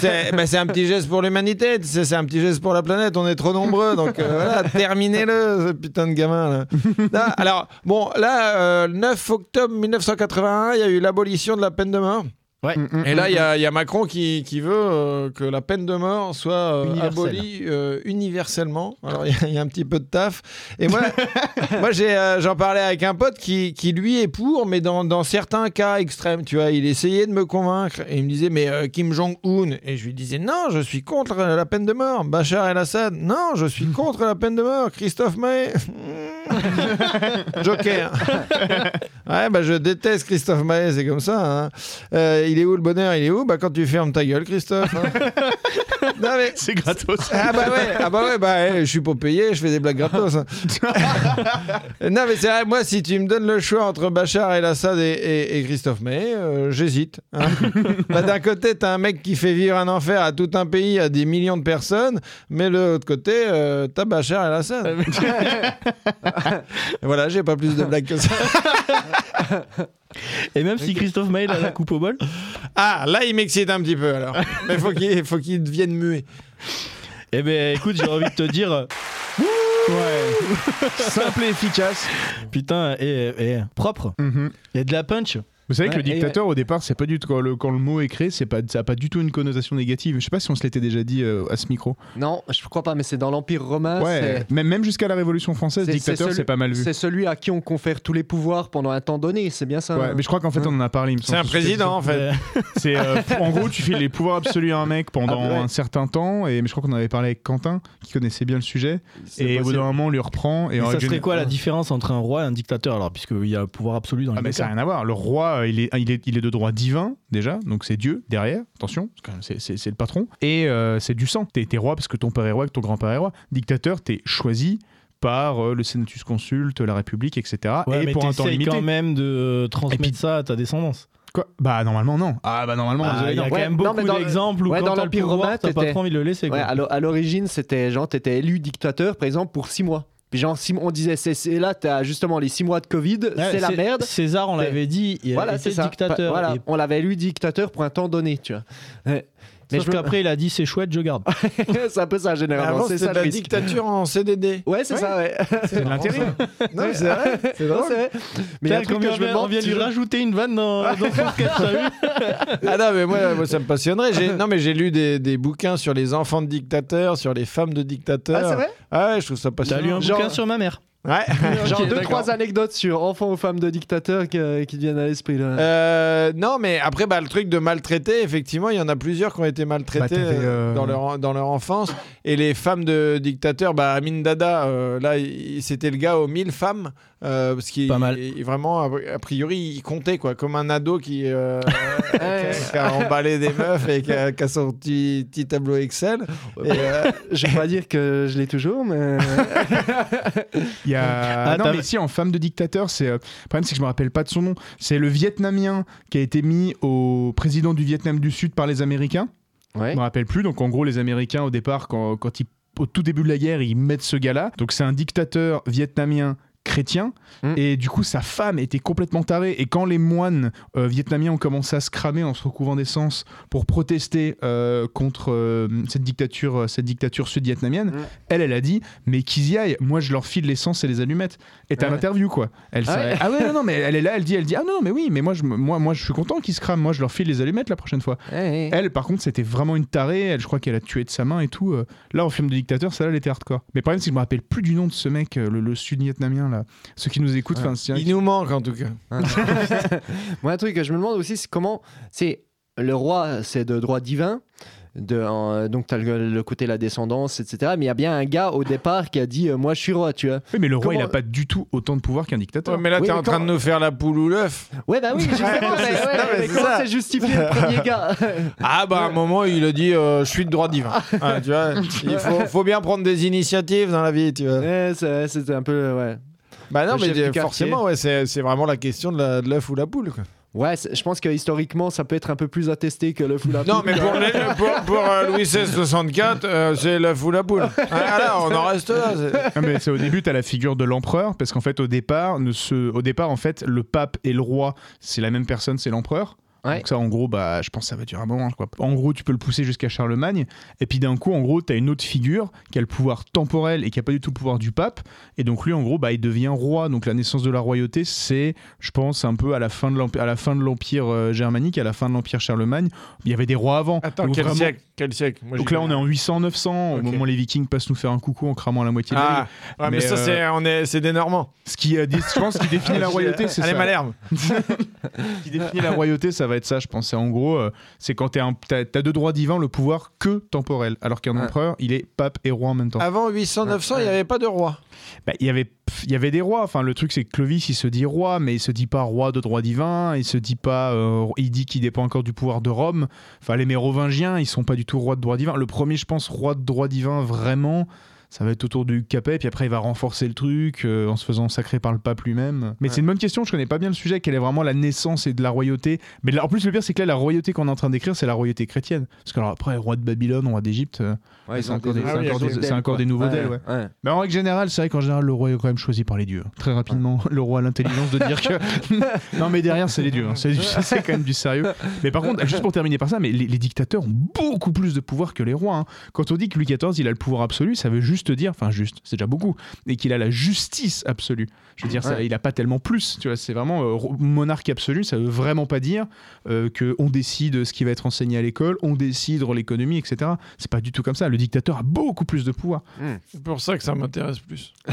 C'est bah, c'est un petit geste pour l'humanité, c'est un petit geste pour la planète, on est trop nombreux, donc voilà, terminez-le, ce putain de gamin. Là. Là, alors, bon, là, euh, le 9 octobre 1981, il y a eu l'abolition de la peine de mort. Ouais. Et là, il y, a- il y a Macron qui, qui veut euh, que la peine de mort soit euh, abolie euh, universellement. Alors, il y, a- il y a un petit peu de taf. Et moi, moi j'en parlais avec un pote qui, qui, lui, est pour, mais dans, dans certains cas extrêmes. Tu vois, il essayait de me convaincre. Et il me disait, mais Kim Jong-un. Et je lui disais, non, je suis contre la peine de mort. Bachar el-Assad. Non, je suis contre la peine de mort. Christophe Maé. Joker. Ouais, bah je déteste Christophe Maé, c'est comme ça. hein. Il est où le bonheur Il est où? Bah quand tu fermes ta gueule, Christophe. hein. non mais. C'est gratos. Ah bah ouais, ah bah ouais, bah eh, je suis pas payé, je fais des blagues gratos. hein. non mais c'est vrai, moi si tu me donnes le choix entre Bachar el-Assad et, et- et Christophe Maé, euh, j'hésite. hein. Bah, D'un côté, t'as un mec qui fait vivre un enfer à tout un pays, à des millions de personnes, mais de l'autre côté, euh, t'as Bachar el-Assad. Et voilà, j'ai pas plus de blagues que ça. Et même si Christophe Mail a la coupe au bol. Ah, là, il m'excite un petit peu alors. Mais faut qu'il faut qu'il devienne muet. Eh ben écoute, j'ai envie de te dire, euh, Ouais. Simple et efficace. putain, et, et propre. Mhm. Il y a de la punch. Vous savez que le dictateur, au départ, c'est pas du tout quand le, quand le mot est créé, c'est pas ça a pas du tout une connotation négative. Je sais pas si on se l'était déjà dit euh, à ce micro. Non, je crois pas, mais c'est dans l'Empire romain. ouais. Même même jusqu'à la Révolution française, dictateur, c'est pas mal vu. C'est celui à qui on confère tous les pouvoirs pendant un temps donné, c'est bien ça Ouais, hein mais je crois qu'en fait on en a parlé. C'est un président en fait. C'est euh, en gros tu fais les pouvoirs absolus à un mec pendant Ah, ouais. un certain temps et mais je crois qu'on avait parlé avec Quentin qui connaissait bien le sujet et au bout d'un moment on lui reprend et mais ça serait quoi la différence entre un roi et un dictateur alors puisqu'il y a un pouvoir absolu dans les Ah mais deux ça n'a rien à voir. Le roi, euh, il est, il est, il est de droit divin déjà, donc c'est Dieu derrière. Attention, c'est le patron. Et euh, c'est du sang. T'es roi parce que ton père est roi, que ton grand-père est roi. Dictateur, t'es choisi par euh, le Senatus Consulte, la République, etc. Ouais, et mais pour un temps limité. quand même de Et transmettre puis- ça à ta descendance. Quoi? Bah normalement non. Ah bah normalement. Ah, désolé, il y a non. quand Ouais, même beaucoup mais dans le- d'exemples où ouais, quand dans t'as le l'Empire pouvoir, romain, t'as pas trop envie de le laisser. Ouais, quoi. à l'origine, c'était genre, t'étais élu dictateur, par exemple, pour six mois. Puis genre, six- on disait, c'est là, t'as justement les six mois de Covid, Ouais, c'est la merde. César, on l'avait dit, il Voilà, était dictateur. Voilà, Et- on l'avait élu dictateur pour un temps donné, tu vois. Mais Sauf je qu'après, il a dit c'est chouette, je garde. c'est un peu ça généralement. C'est c'était ça de la risque. dictature en CDD. Ouais, c'est ça, ouais. C'est de l'intérim. Non, mais c'est vrai. C'est vrai. Mais il y a un Tiens, truc comme que je me on vient de lui rajouter une vanne dans, dans son t'as Ah non, mais moi, moi, ça me passionnerait. Non, mais j'ai lu des, des bouquins sur les enfants de dictateurs, sur les femmes de dictateurs. Ah, c'est vrai Ah ouais, je trouve ça T'as passionnant. lu un Genre- bouquin sur ma mère. Ouais. Genre Ok, deux, trois anecdotes sur enfants ou femmes de dictateurs qui te viennent à l'esprit. là. Euh, non, mais après, bah, le truc de maltraiter, effectivement, il y en a plusieurs qui ont été maltraités Bah, euh, euh, dans, leur, dans leur enfance. Et les femmes de dictateurs, bah, Amin Dada, euh, là, c'était le gars aux 1000 femmes. Euh, parce qu'il Pas mal. il- vraiment, a priori, il comptait, quoi, comme un ado qui, euh, qui a emballé des meufs et qui a, qui a son petit, petit tableau Excel. Et, euh, Je vais pas dire que je l'ai toujours, mais. Il y a. Ah, non, mais si, en femme de dictateur, c'est. euh, Le problème, c'est que je me rappelle pas de son nom. C'est le Vietnamien qui a été mis au président du Vietnam du Sud par les Américains. Ouais. Je me rappelle plus. Donc, en gros, les Américains, au départ, quand, quand ils. Au tout début de la guerre, ils mettent ce gars-là. Donc, c'est un dictateur vietnamien chrétien Mm. et du coup sa femme était complètement tarée et quand les moines euh, vietnamiens ont commencé à se cramer en se recouvant d'essence pour protester euh, contre euh, cette dictature cette dictature sud-vietnamienne Mm. elle elle a dit mais qu'ils y aillent moi je leur file l'essence et les allumettes et t'as Ouais. l'interview quoi elle Ah ouais. ah ouais non, non mais elle est là elle dit elle dit ah non non, mais oui mais moi je moi moi je suis content qu'ils se crament moi je leur file les allumettes la prochaine fois Ouais, elle, par contre, c'était vraiment une tarée. Elle, je crois qu'elle a tué de sa main et tout. Là, en film de dictateur, ça, là, elle était hardcore. Mais le problème, c'est que je me rappelle plus du nom de ce mec, le, le sud-vietnamien, là. Ceux qui nous écoutent, enfin, c'est un- il nous manque, en tout cas. Moi, un truc que je me demande aussi, c'est comment. C'est le roi, c'est de droit divin. De, donc, tu as le, le côté la descendance, etc. Mais il y a bien un gars au départ qui a dit euh, Moi, je suis roi, tu vois. Oui, mais le roi, Comment- il a pas du tout autant de pouvoir qu'un dictateur. Ouais, mais là, Oui, t'es en train de nous faire la poule ou l'œuf. Ouais, bah oui, justement. mais, ouais, non, mais comment ça. c'est justifié le premier gars? Ah bah à un moment il a dit euh, je suis de droit divin. Ah, tu vois, il faut, faut bien prendre des initiatives dans la vie, tu vois. Ouais, c'est- C'était un peu. Ouais. Bah non mais forcément ouais, c'est c'est vraiment la question de la- l'œuf ou la poule. Quoi. Ouais, je pense que historiquement, ça peut être un peu plus attesté que le foulard. Non mais pour, les- pour, pour, euh, Louis XVI 64 euh, c'est l'œuf ou la poule. Ah, là on en reste là. c'est- Ah, mais c'est au début, tu as la figure de l'empereur, parce qu'en fait, au départ, ne se... au départ, en fait, le pape et le roi, c'est la même personne, c'est l'empereur. Ouais. Donc ça, en gros, bah, je pense que ça va durer un moment. Quoi. En gros, tu peux le pousser jusqu'à Charlemagne. Et puis d'un coup, en gros, tu as une autre figure qui a le pouvoir temporel et qui a pas du tout le pouvoir du pape. Et donc lui, en gros, bah, il devient roi. Donc la naissance de la royauté, c'est, je pense, un peu à la fin de l'emp- à la fin de l'empire euh, germanique, à la fin de l'empire Charlemagne. Il y avait des rois avant. Attends Donc quel vraiment- siècle Quel siècle? Moi, Donc là, on est en 800-900, au moment où les Vikings passent nous faire un coucou en cramant la moitié de. Ah, ouais, mais, Mais, ça euh, c'est c'est des Normands. Ce qui, euh, dé- je pense, ce qui définit la royauté, c'est Allez ça. Malherbe. Ce qui définit la royauté, ça va être ça, je pense. C'est en gros, euh, c'est quand t'es un- t'as as de droits divins le pouvoir que temporel, alors qu'un Ouais. empereur, il est pape et roi en même temps. Avant 800 900 il n'y avait pas de roi. Bah, il y avait, pff, il y avait des rois. Enfin, le truc, c'est que Clovis, il se dit roi, mais il se dit pas roi de droit divin. Il se dit pas, euh, il dit qu'il dépend encore du pouvoir de Rome. Enfin, les mérovingiens, ils sont pas du tout rois de droit divin. Le premier, je pense, roi de droit divin vraiment. Ça va être autour du Capet, puis après il va renforcer le truc euh, en se faisant sacrer par le pape lui-même. Mais c'est une bonne question, je connais pas bien le sujet, quelle est vraiment la naissance et de la royauté. Mais là, en plus, le pire, c'est que là, la royauté qu'on est en train d'écrire, c'est la royauté chrétienne. Parce que alors après, roi de Babylone, roi d'Égypte, euh, Ouais, c'est encore des, Ah c'est oui, encore des- c'est encore des nouveaux ouais. ouais. Mais en règle générale, c'est vrai qu'en général, le roi est quand même choisi par les dieux. Très rapidement, le roi a l'intelligence de dire que. non, mais derrière, c'est les dieux. hein. C'est quand même du sérieux. Mais par contre, juste pour terminer par ça, mais les, les dictateurs ont beaucoup plus de pouvoir que les rois. hein. Quand on dit que Louis XIV, il a le pouvoir absolu, ça veut juste dire, enfin, juste, c'est déjà beaucoup, et qu'il a la justice absolue. Je veux dire, ça, il a pas tellement plus. Tu vois, c'est vraiment euh, monarque absolu. Ça veut vraiment pas dire euh, que on décide ce qui va être enseigné à l'école, on décide l'économie, etc. C'est pas du tout comme ça. Le dictateur a beaucoup plus de pouvoir. C'est pour ça que ça m'intéresse plus.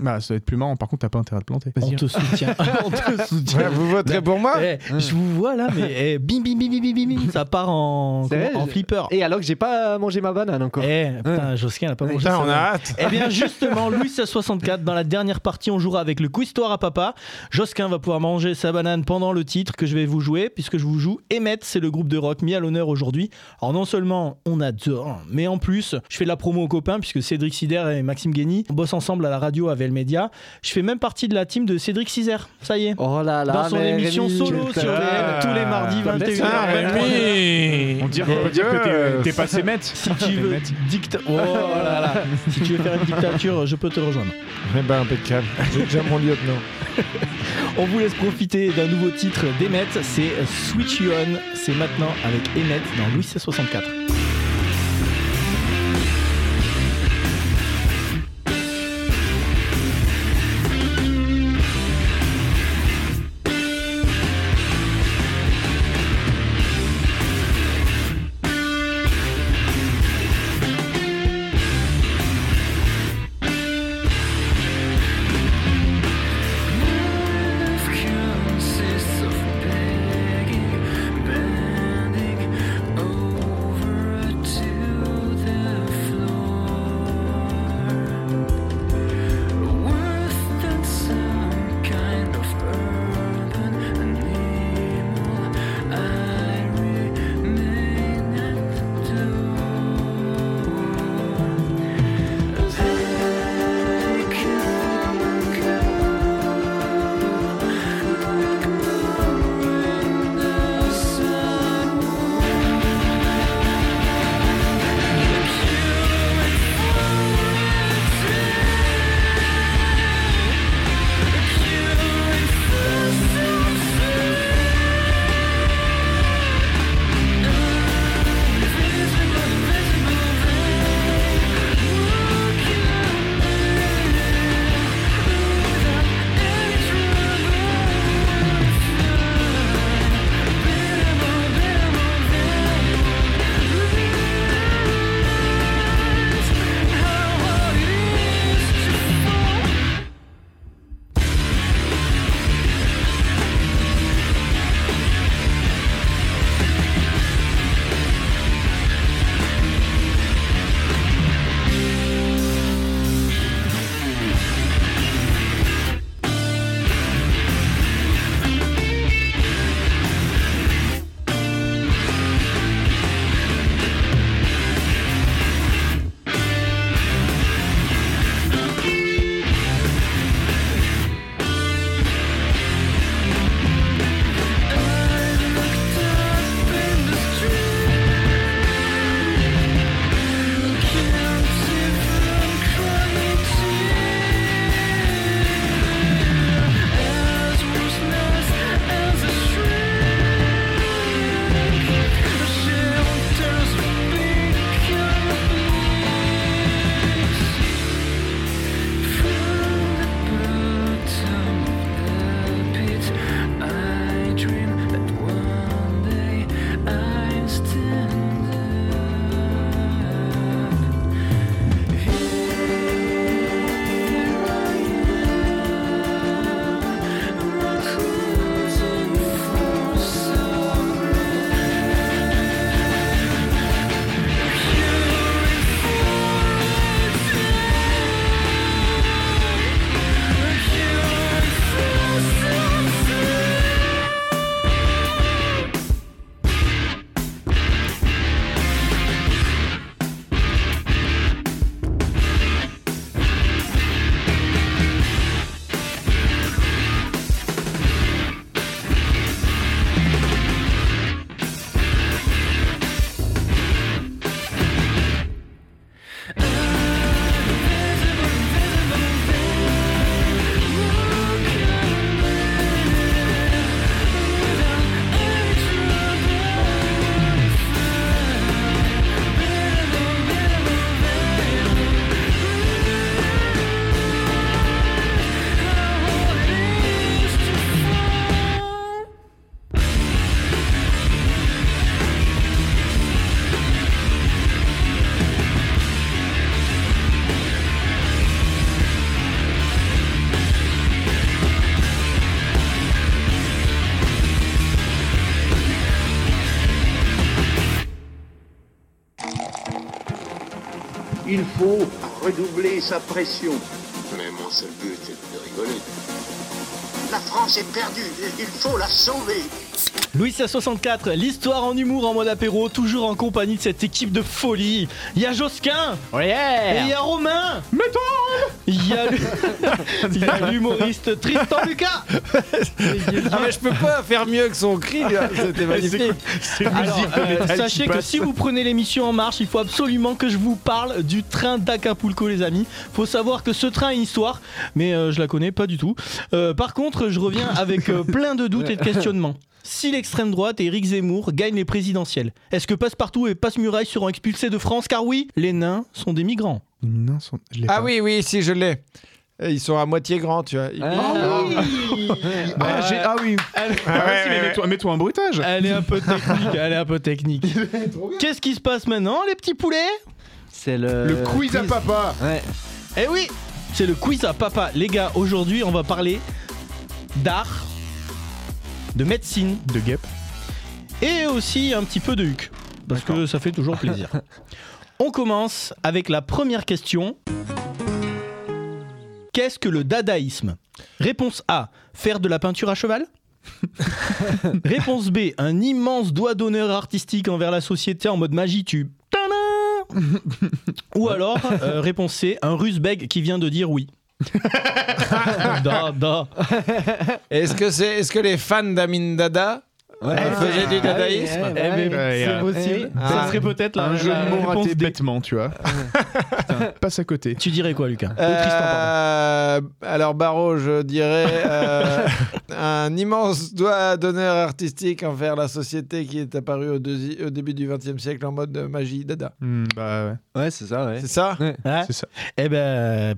Bah, ça va être plus marrant. Par contre, t'as pas intérêt à te planter. On te soutient. On te soutient. Ouais, vous voterez pour moi Eh, je vous vois là, mais eh, bim bim bim bim bim bim, ça part en, C'est vrai, comment- en je- flipper. Et alors que j'ai pas mangé ma banane encore. Eh, putain, Josquin, elle a pas mangé Putain, on a hâte. Eh bien justement, Louis 64, dans la dernière partie, on jouera avec le quiz Histoire à papa. Josquin va pouvoir manger sa banane pendant le titre que je vais vous jouer, puisque je vous joue Emmett, c'est le groupe de rock mis à l'honneur aujourd'hui. Alors non seulement on adore, mais en plus, je fais de la promo aux copains, puisque Cédric Sider et Maxime Guény, on bosse ensemble à la radio à Velmedia. Je fais même partie de la team de Cédric Cizer, ça y est. Oh là là, Dans son émission Rémi, solo sur VL, tous les mardis Comme 21h. Ah, Rémi On dirait, on peut dire que t'es- passé maître. Si tu veux dicta- oh là là. si tu veux faire une dictature, je peux te rejoindre. Eh ben impeccable. J'ai déjà mon lieutenant. On vous laisse profiter d'un nouveau titre d'Emmet, c'est Switch You On. C'est maintenant avec Emmet dans Louis C64. Redoubler sa pression. Mais mon seul but est de rigoler. La France est perdue. Il faut la sauver. Louis 64, l'histoire en humour en mode apéro, toujours en compagnie de cette équipe de folie. Il y a Josquin et il y a Romain. L'hu- il y a l'humoriste Tristan Lucas. Ah, mais je peux pas faire mieux que son cri. C'était magnifique. Alors, euh, sachez que si vous prenez l'émission en marche, il faut absolument que je vous parle du train d'Acapulco, les amis. Faut savoir que ce train a une histoire, mais euh, je la connais pas du tout. Euh, par contre, je reviens avec plein de doutes et de questionnements. Si l'extrême droite et Éric Zemmour gagnent les présidentielles, est-ce que Passepartout et Passe-Muraille seront expulsés de France? Car oui, les nains sont des migrants. Je Ah pas. oui, oui, si, je l'ai. Et Ils sont à moitié grands, tu vois. Ils- Ah, Ah, ah oui. Ah Ah, ouais, mais ouais, mets-toi, mets-toi un bruitage. Elle est un peu technique, elle est un peu technique. Qu'est-ce qui se passe maintenant, les petits poulets? C'est le. Le quiz à papa. Ouais. Eh oui, c'est le quiz à papa. Les gars, aujourd'hui, on va parler d'art, de médecine De guêpe. et aussi un petit peu de huc. Parce que ça fait toujours plaisir. on commence avec la première question. Qu'est-ce que le dadaïsme? Réponse A, faire de la peinture à cheval Réponse B, un immense doigt d'honneur artistique envers la société en mode magie. Tada Ou alors, euh, réponse C, un rusbeg qui vient de dire oui. da, da. Est-ce que, c'est, est-ce que les fans d'Amin Dada Ouais. Faisait du dadaïsme Ouais, Eh ouais, ben, ouais. c'est euh, possible. Ah. Ça serait peut-être Un jeu de mots raté bêtement, tu vois. Putain, passe à côté. Tu dirais quoi, Lucas? Euh, Tristan. Euh, alors Barreau, je dirais euh, un immense doigt d'honneur artistique envers la société qui est apparue au, deuxi- au début du XXe siècle en mode magie dada. Hmm, bah ouais, Ouais, c'est ça, ouais. C'est ça? Ouais. c'est ça. Eh ben,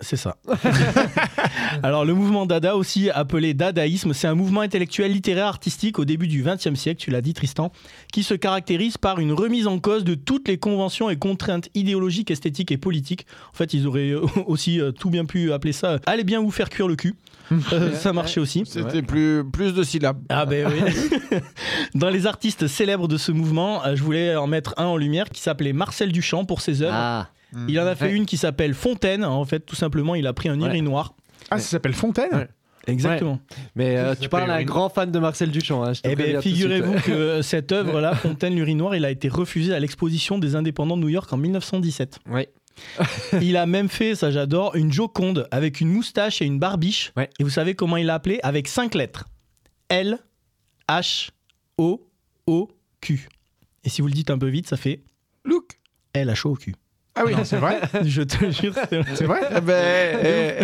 c'est ça. Alors, le mouvement Dada, aussi appelé dadaïsme, c'est un mouvement intellectuel, littéraire, artistique au début du XXe siècle, tu l'as dit Tristan, qui se caractérise par une remise en cause de toutes les conventions et contraintes idéologiques, esthétiques et politiques. En fait, ils auraient aussi euh, tout bien pu appeler ça Allez bien vous faire cuire le cul. Euh, ça marchait aussi. C'était plus, plus de syllabes. Ah ben oui. Dans les artistes célèbres de ce mouvement, euh, je voulais en mettre un en lumière qui s'appelait Marcel Duchamp pour ses œuvres. Ah, Il en a fait Ouais. une qui s'appelle Fontaine. En fait, tout simplement, il a pris un Ouais. urinoir. Ah, ça s'appelle Fontaine? Ouais. Exactement. mais euh, tu parles à un grand fan de Marcel Duchamp. Hein, Eh bien, suite. figurez-vous que cette œuvre-là, Fontaine l'urinoir, il a été refusé à l'exposition des indépendants de New York en 1917. Ouais. Il a même fait, ça j'adore, une Joconde avec une moustache et une barbiche. Ouais. Et vous savez comment il l'a appelé Avec cinq lettres. L, H, O, O, Q. Et si vous le dites un peu vite, ça fait Look L, H, O, Q. Ah oui, c'est vrai Je te jure, c'est C'est vrai Eh ben,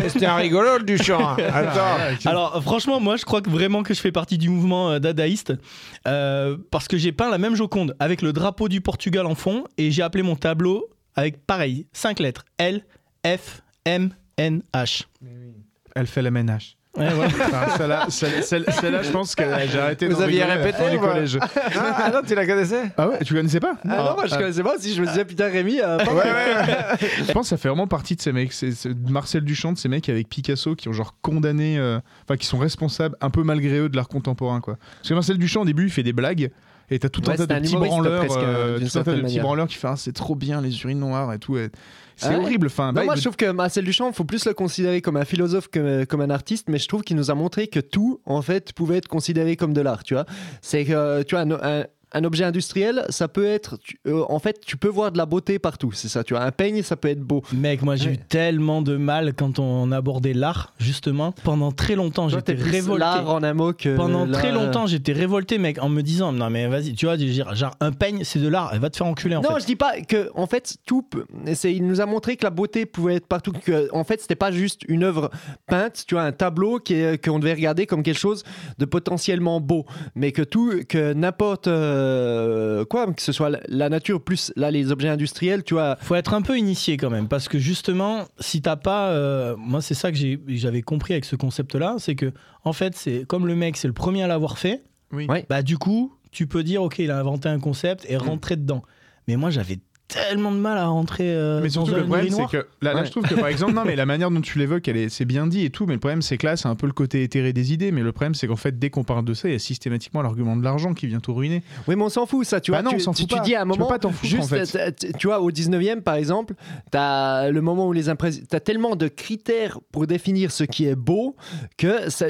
eh, c'était un rigolo le Duchamp. hein. Attends. Alors franchement, moi je crois que vraiment que je fais partie du mouvement euh, dadaïste euh, parce que j'ai peint la même Joconde avec le drapeau du Portugal en fond et j'ai appelé mon tableau avec pareil, cinq lettres L, F, M, N, H. Elle fait la ménage. Ouais, voilà. Enfin, celle-là, celle- celle- celle-là, je pense que j'ai arrêté Vous aviez répété du collège. Ah, ah non, tu la connaissais Ah ouais, tu connaissais pas Ah non, moi je connaissais pas. Si je me disais, putain, Rémi. euh. Je pense que ça fait vraiment partie de ces mecs. C'est Marcel Duchamp, de ces mecs avec Picasso qui ont genre condamné, euh, enfin qui sont responsables un peu malgré eux de l'art contemporain quoi. Parce que Marcel Duchamp au début il fait des blagues et t'as tout Ouais, un tas c'est de petits branleurs, euh, tout un tas de petits branleurs qui font ah, c'est trop bien les urines noires et tout. et C'est Ah horrible. Enfin, Non, moi je trouve que Marcel Duchamp, il faut plus le considérer comme un philosophe que comme un artiste, mais je trouve qu'il nous a montré que tout, en fait, pouvait être considéré comme de l'art, tu vois. C'est que, tu vois, un, un- un objet industriel, ça peut être, tu- euh, en fait, tu peux voir de la beauté partout, c'est ça, tu vois. Un peigne, ça peut être beau. Mec, moi j'ai eu tellement de mal quand on abordait l'art justement. Pendant très longtemps, j'étais révolté. l'art en un mot que Pendant très longtemps, j'étais révolté, mec, en me disant non mais vas-y, tu vois, genre, genre, un peigne, c'est de l'art, elle va te faire enculer en non, fait. je dis pas que en fait tout. c'est- il nous a montré que la beauté pouvait être partout. Que en fait, c'était pas juste une œuvre peinte, tu vois, un tableau qu'on devait regarder comme quelque chose de potentiellement beau, mais que tout, que n'importe euh, quoi, que ce soit la- nature plus là les objets industriels, tu vois. Faut être un peu initié quand même, parce que justement, si t'as pas, euh, moi c'est ça que j'avais compris avec ce concept-là, c'est que en fait c'est comme le mec c'est le premier à l'avoir fait, Oui. Bah du coup tu peux dire ok il a inventé un concept et rentrer dedans. Mais moi j'avais tellement de mal à rentrer euh, Mais dans surtout, le problème, c'est que là, je trouve que par exemple, non, mais la manière dont tu l'évoques, elle est, c'est bien dit et tout, mais le problème, c'est que là, c'est un peu le côté éthéré des idées. Mais le problème, c'est qu'en fait, dès qu'on parle de ça, il y a systématiquement l'argument de l'argent qui vient tout ruiner. Oui, mais on s'en fout, ça. Tu Bah vois, non, tu, on s'en tu- tu dis à un Tu peux moment. pas t'en foutre, juste, en fait. tu vois, au 19e, par exemple, tu as le moment où les impressions. Tu as tellement de critères pour définir ce qui est beau que ça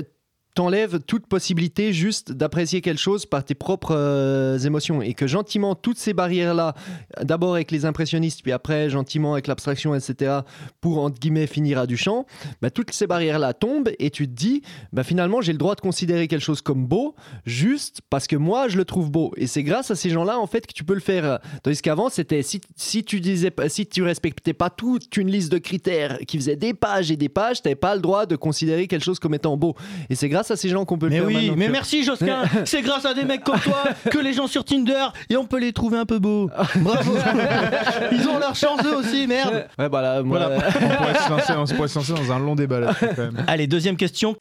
t'enlève toute possibilité juste d'apprécier quelque chose par tes propres euh, émotions et que gentiment toutes ces barrières là d'abord avec les impressionnistes puis après gentiment avec l'abstraction etc pour entre guillemets finir à Duchamp bah, toutes ces barrières là tombent et tu te dis bah, finalement j'ai le droit de considérer quelque chose comme beau juste parce que moi je le trouve beau. Et c'est grâce à ces gens là en fait que tu peux le faire. Tandis qu'avant c'était si, si tu disais si tu respectais pas toute une liste de critères qui faisait des pages et des pages t'avais pas le droit de considérer quelque chose comme étant beau. Et c'est grâce à ces gens qu'on peut le Mais faire oui, maintenant, mais tu vois. merci Josquin, c'est grâce à des mecs comme toi que les gens sur Tinder et on peut les trouver un peu beaux. Bravo. Ils ont leur chance eux aussi, merde. ouais voilà moi, Voilà. on, pourrait se lancer, on pourrait se lancer dans un long débat là-dessus quand même. Allez, deuxième question.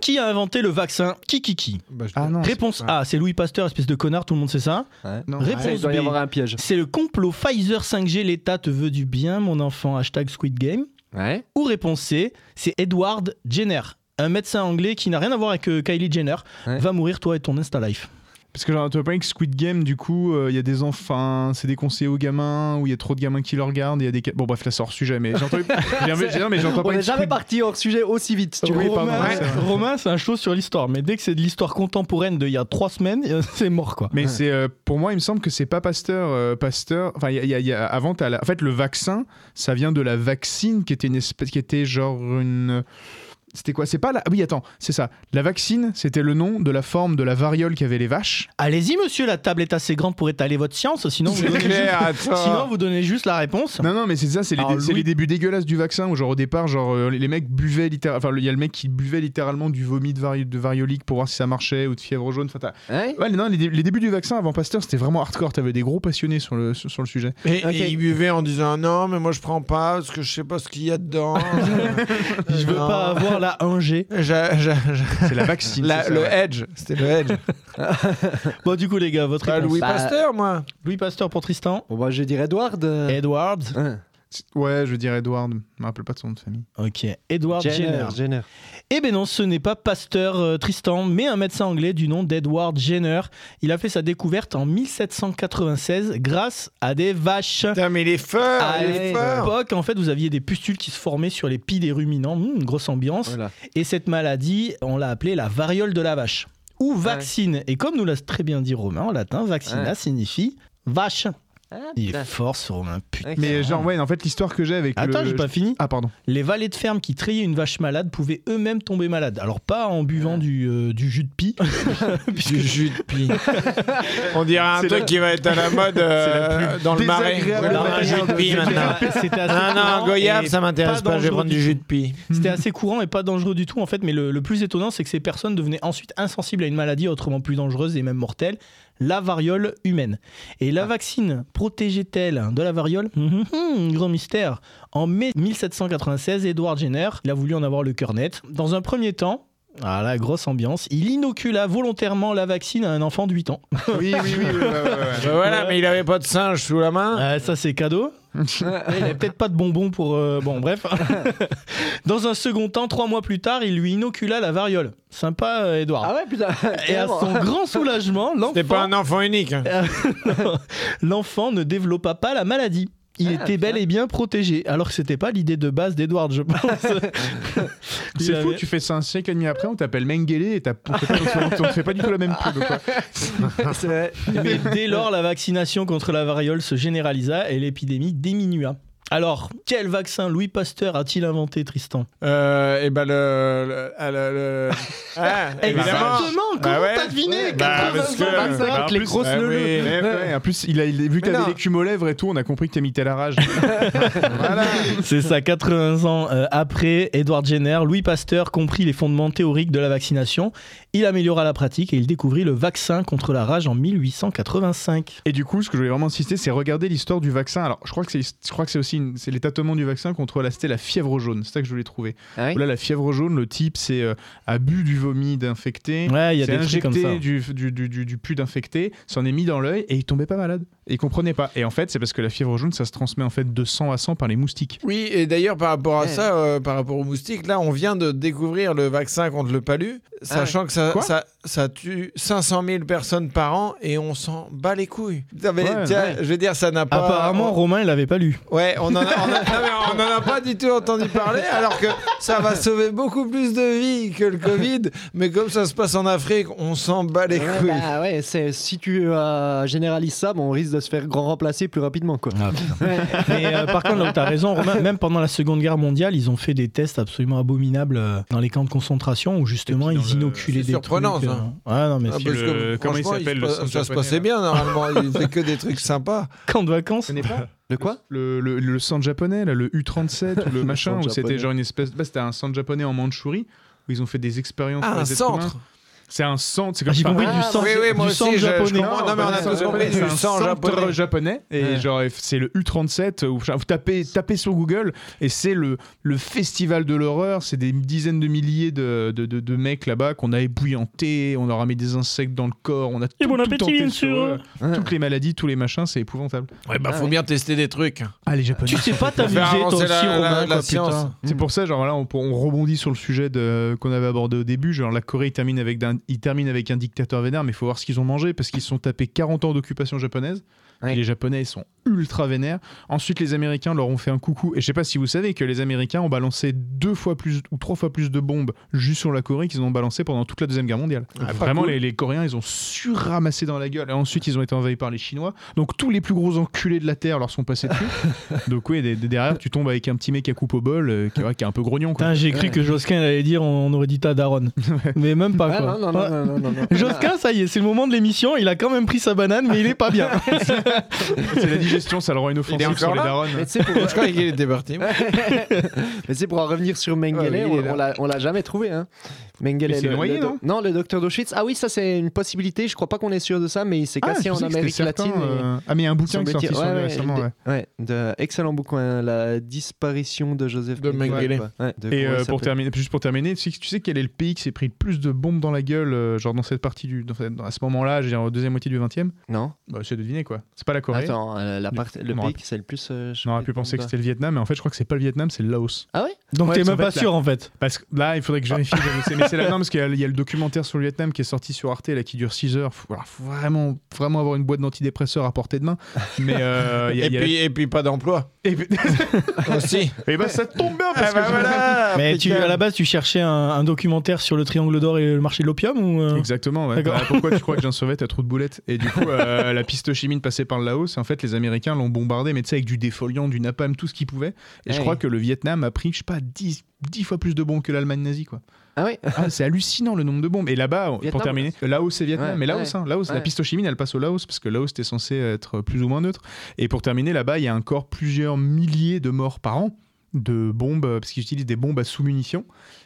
Qui a inventé le vaccin Kikiki Bah, je- Ah non. Réponse A, c'est Louis Pasteur, espèce de connard, tout le monde sait ça. Non. Réponse Ouais, il doit y B, avoir un piège c'est le complot Pfizer 5G, l'État te veut du bien, mon enfant, hashtag Squid Game. Ouais Ou réponse C, c'est Edward Jenner, un médecin anglais qui n'a rien à voir avec euh, Kylie Jenner. Ouais. Va mourir toi et ton Insta Life. Parce que genre, tu vois pas que Squid Game, du coup, euh, il y a des enfants, c'est déconseillé aux gamins, où il y a trop de gamins qui le regardent, il y a des. Bon, bref, là, ça hors sujet, mais mais j'entends on pas n'est une jamais Squid- parti hors sujet aussi vite tu Oui, vois. Romain, ouais, c'est. Romain, c'est un chose sur l'histoire, mais dès que c'est de l'histoire contemporaine d'il y a trois semaines, euh, c'est mort quoi. Mais c'est euh, pour moi, il me semble que c'est pas Pasteur. euh, Pasteur. Enfin, il y a- y a- il y a- avant, t'as la- en fait, le vaccin, ça vient de la vaccine qui était une espèce, qui était genre une. C'était quoi? C'est pas la. Oui, attends, c'est ça. La vaccine, c'était le nom de la forme de la variole qu'avaient les vaches. Allez-y monsieur, la table est assez grande pour étaler votre science, sinon vous, donnez clair, juste, sinon vous donnez juste la réponse. Non, non, mais c'est ça, c'est les, dé- Louis- les débuts dégueulasses du vaccin où, genre, au départ, genre, euh, les mecs buvaient littéralement. Enfin, il y a le mec qui buvait littéralement du vomi de, vari- de variolique pour voir si ça marchait ou de fièvre jaune. Enfin, t'as- Ouais. ouais, non, les, dé- les débuts du vaccin avant Pasteur, c'était vraiment hardcore. T'avais des gros passionnés sur le, sur, sur le sujet. Et, Ok. et il buvait en disant non, mais moi je prends pas parce que je sais pas ce qu'il y a dedans. Je veux Non. pas avoir la 1G. J'a- j'a- C'est la vaccine. la- le ouais. Edge, c'était le Edge. Bon du coup les gars, votre Bah. Louis Bah, Pasteur, moi. Louis Pasteur pour Tristan. Bon, bah, je dirais Edward. Edward. hein. Ouais, je dirais Edward. Je me rappelle pas de son nom de famille. Ok. Edward Jenner. Jenner. Jenner. Eh ben non, ce n'est pas Pasteur euh, Tristan, mais un médecin anglais du nom d'Edward Jenner. Il a fait sa découverte en 1796 grâce à des vaches. Putain, mais est fort, À l'époque, en fait, vous aviez des pustules qui se formaient sur les pieds des ruminants, une grosse ambiance. Voilà. Et cette maladie, on l'a appelée la variole de la vache. Ou vaccine. Et comme nous l'a très bien dit Romain en latin, vaccina Ouais. signifie vache. Ah, Il est fort ce Romain, putain. Mais genre, ouais, en fait, l'histoire que j'ai avec Attends, le. j'ai pas fini. Ah, pardon. Les valets de ferme qui traillaient une vache malade pouvaient eux-mêmes tomber malades. Alors pas en buvant du, euh, du jus de pie, puisque Du jus de pie. On dirait un truc la- qui va être à la mode euh, dans le marais. désagréable Dans un manière jus de de- pie maintenant. c'était assez Ah courant non, goyave, et ça m'intéresse pas pas, je vais dangereux prendre du du jus tout. de pie. C'était assez courant et pas dangereux du tout en fait, mais le, le plus étonnant c'est que ces personnes devenaient ensuite insensibles à une maladie autrement plus dangereuse et même mortelle, la variole humaine. Et la vaccine protégeait-elle de la variole? Hum, hum, Grand mystère. En mai 1796, Edward Jenner, il a voulu en avoir le cœur net. Dans un premier temps, ah la grosse ambiance, il inocula volontairement la vaccine à un enfant de 8 ans. Oui, oui, oui. ouais, ouais, ouais. Bah voilà, mais il avait pas de singe sous la main. Ça c'est cadeau. il avait peut-être pas de bonbons pour. euh, Bon, bref. Dans un second temps, trois mois plus tard, il lui inocula la variole. Sympa, euh, Edouard. Ah ouais, putain. Et à son grand soulagement, C'était pas l'enfant, un enfant unique. hein. l'enfant ne développa pas la maladie. Il Ah, était bel et bien protégé, alors que c'était pas l'idée de base d'Edward, je pense. C'est fou, avait- tu fais ça un siècle et demi après, on t'appelle Mengele et t'as- on te fait pas- du tout la même pub. quoi. Mais dès lors, la vaccination contre la variole se généralisa et l'épidémie diminua. Alors, quel vaccin Louis Pasteur a-t-il inventé, Tristan Euh, et ben le. le, ah, le- le- Ah, évidemment. Exactement Comment Bah ouais. t'as deviné Bah, 80 parce que- ans, bah, 25. en les plus, grosses bah oui. Ouais, ouais, en plus, il a, il- vu que Mais t'avais non. l'écume aux lèvres et tout, on a compris que t'imitais la rage. voilà. C'est ça, 80 ans euh, après, Edward Jenner, Louis Pasteur comprit les fondements théoriques de la vaccination. Il améliora la pratique et il découvrit le vaccin contre la rage en 1885. Et du coup, ce que je voulais vraiment insister, c'est regarder l'histoire du vaccin. Alors, je crois que c'est, je crois que c'est aussi une- c'est les tâtonnements du vaccin contre la, c'était la fièvre jaune. C'est ça que je voulais trouver. Ah oui Là, la fièvre jaune, le type, c'est euh, a bu du vomi d'infecté. Ouais, il y a c'est des trucs comme injecté ça. du, du, du, du, du pus d'infecté, s'en est mis dans l'œil et il tombait pas malade. Et ils comprenaient pas. Et en fait, c'est parce que la fièvre jaune, ça se transmet en fait de 100 à 100 par les moustiques. Oui, et d'ailleurs, par rapport à Ouais. ça, euh, par rapport aux moustiques, là, on vient de découvrir le vaccin contre le palu, sachant que ça, Quoi ça, ça tue 500 000 personnes par an et on s'en bat les couilles. Putain, mais, Ouais, tiens, ouais. je veux dire, ça n'a pas. Apparemment, on- Romain, il l'avait pas lu. Ouais, on en, a, on, a- non, mais on en a pas du tout entendu parler, alors que ça va sauver beaucoup plus de vies que le Covid. Mais comme ça se passe en Afrique, on s'en bat les Ouais, couilles. bah ouais, si tu euh, généralises ça, bon, on risque de se faire grand remplacer plus rapidement. Quoi. Mais euh, par contre, où t'as raison, Romain, même pendant la Seconde Guerre mondiale, ils ont fait des tests absolument abominables euh, dans les camps de concentration où justement ils le- inoculaient c'est des surprenant, trucs. ça. euh, Ouais, non, mais Ah, c'est parce le- que, comment il s'appelle, centre Ça se passait bien, normalement. Il fait que des trucs sympas. camp de vacances. Tu pas Le quoi le, le, le centre japonais, là, le U37 ou le machin, centre où c'était genre une espèce. Bah, c'était un centre japonais en Mandchourie où ils ont fait des expériences. sur Ah, un humains. C'est un centre. C'est Ah, comme J'ai enfin, compris Ah, du sang, oui, oui, moi du aussi, sang je- je japonais. comprends. Non, mais on a c'est tous un- compris, c'est du un sang centre japonais. japonais. Et Ouais. genre, c'est le U37. Où, vous tapez, tapez sur Google et c'est le, le festival de l'horreur. C'est des dizaines de milliers de, de, de- de mecs là-bas qu'on a ébouillantés. On leur a mis des insectes dans le corps. On a tout, bon tout appétit, tenté bien sur sûr. eux. Toutes les maladies, tous les machins, c'est épouvantable. Ouais, bah, Ah, faut ouais. bien tester des trucs. Ah, les japonais. Tu sais pas t'amuser Faire toi avancer aussi, la- la- Romain, la quoi, science. putain. C'est pour ça, genre là, on, on rebondit sur le sujet de- qu'on avait abordé au début. Genre, la Corée, il termine avec, d'un- il termine avec un dictateur vénère, mais il faut voir ce qu'ils ont mangé parce qu'ils se sont tapés 40 ans d'occupation japonaise. Ouais. Les Japonais, ils sont ultra vénères. Ensuite, les Américains leur ont fait un coucou. Et je sais pas si vous savez que les Américains ont balancé deux fois plus ou trois fois plus de bombes juste sur la Corée qu'ils en ont balancé pendant toute la Deuxième Guerre mondiale. Ah, Vraiment, cool. les, les Coréens, ils ont surramassé dans la gueule. Et ensuite, ils ont été envahis par les Chinois. Donc, tous les plus gros enculés de la Terre leur sont passés dessus. Donc, oui, derrière, tu tombes avec un petit mec à coupe au bol euh, qui, ouais, qui est un peu grognon. J'ai cru que Josquin allait dire on aurait dit ta daronne. mais même pas Ah, quoi. non, non, non, non, non, non, non. Josquin, ça y est, c'est le moment de l'émission. Il a quand même pris sa banane, mais il est pas bien. C'est la digestion, ça le rend inoffensif encore sur les darons. Mais tu sais, pour, Je crois qu'il mais sais, pour en revenir sur Mengele, Ouais, on- on l'a jamais trouvé. Hein. Mengele, Mais c'est le, noyé, le doc- non le docteur d'Auschwitz. Ah oui, ça c'est une possibilité. Je crois pas qu'on est sûr de ça, mais il s'est Ah, cassé en Amérique certain, latine. et- euh, Ah, mais il y a un bouquin qui est sorti semble-t-il. sur lui Ouais, récemment. de- ouais. ouais, de excellent bouquin, la disparition de Joseph De Mengele, Mengele. quoi. Ouais, de Et euh, pour terminer, juste pour terminer, tu sais, tu sais quel est le pays qui s'est pris le plus de bombes dans la gueule, euh, genre dans cette partie du, dans cette- à ce moment-là, dire, en deuxième moitié du 20e Non. bah, C'est de deviner quoi. C'est pas la Corée. Attends, euh, la Mais part- le pays qui c'est le plus. euh, On aurait pu penser que c'était le Vietnam, mais en fait, je crois que c'est pas le Vietnam, c'est le Laos. Ah ouais? Donc t'es même pas sûr en fait. Parce que là, il faudrait que je vérifie. C'est- là, non, parce qu'il y, a- il y a le documentaire sur le Vietnam qui est sorti sur Arte, là, qui dure 6 heures. Faut, voilà, faut vraiment, vraiment avoir une boîte d'antidépresseurs à portée de main. Mais euh, y a- Et y a- puis, et puis pas d'emploi Et puis- aussi. Eh ben, ça tombe bien parce Ah bah que voilà, Mais tu, à la base, tu cherchais un, un documentaire sur le triangle d'or et le marché de l'opium ou euh Exactement, ouais. D'accord. Bah, pourquoi tu crois que j'ai un survêt à trou de boulette Et du coup, euh, la piste chimine passait par le Laos, et en fait, les Américains l'ont bombardé, mais tu sais, avec du défoliant, du napalm, tout ce qu'ils pouvaient. Et je crois que le Vietnam a pris, je sais pas, 10, 10 fois plus de bombes que l'Allemagne nazie, quoi. Ah ouais Ah, c'est hallucinant le nombre de bombes. Et là-bas, pour terminer, Laos et Vietnam, Ouais, mais Laos, ouais, hein, Laos, la ouais. piste chimine, elle passe au Laos, parce que Laos, était censé être plus ou moins neutre. Et pour terminer, là-bas, il y a encore plusieurs milliers de morts par an de bombes, parce qu'ils utilisent des bombes à sous-munitions.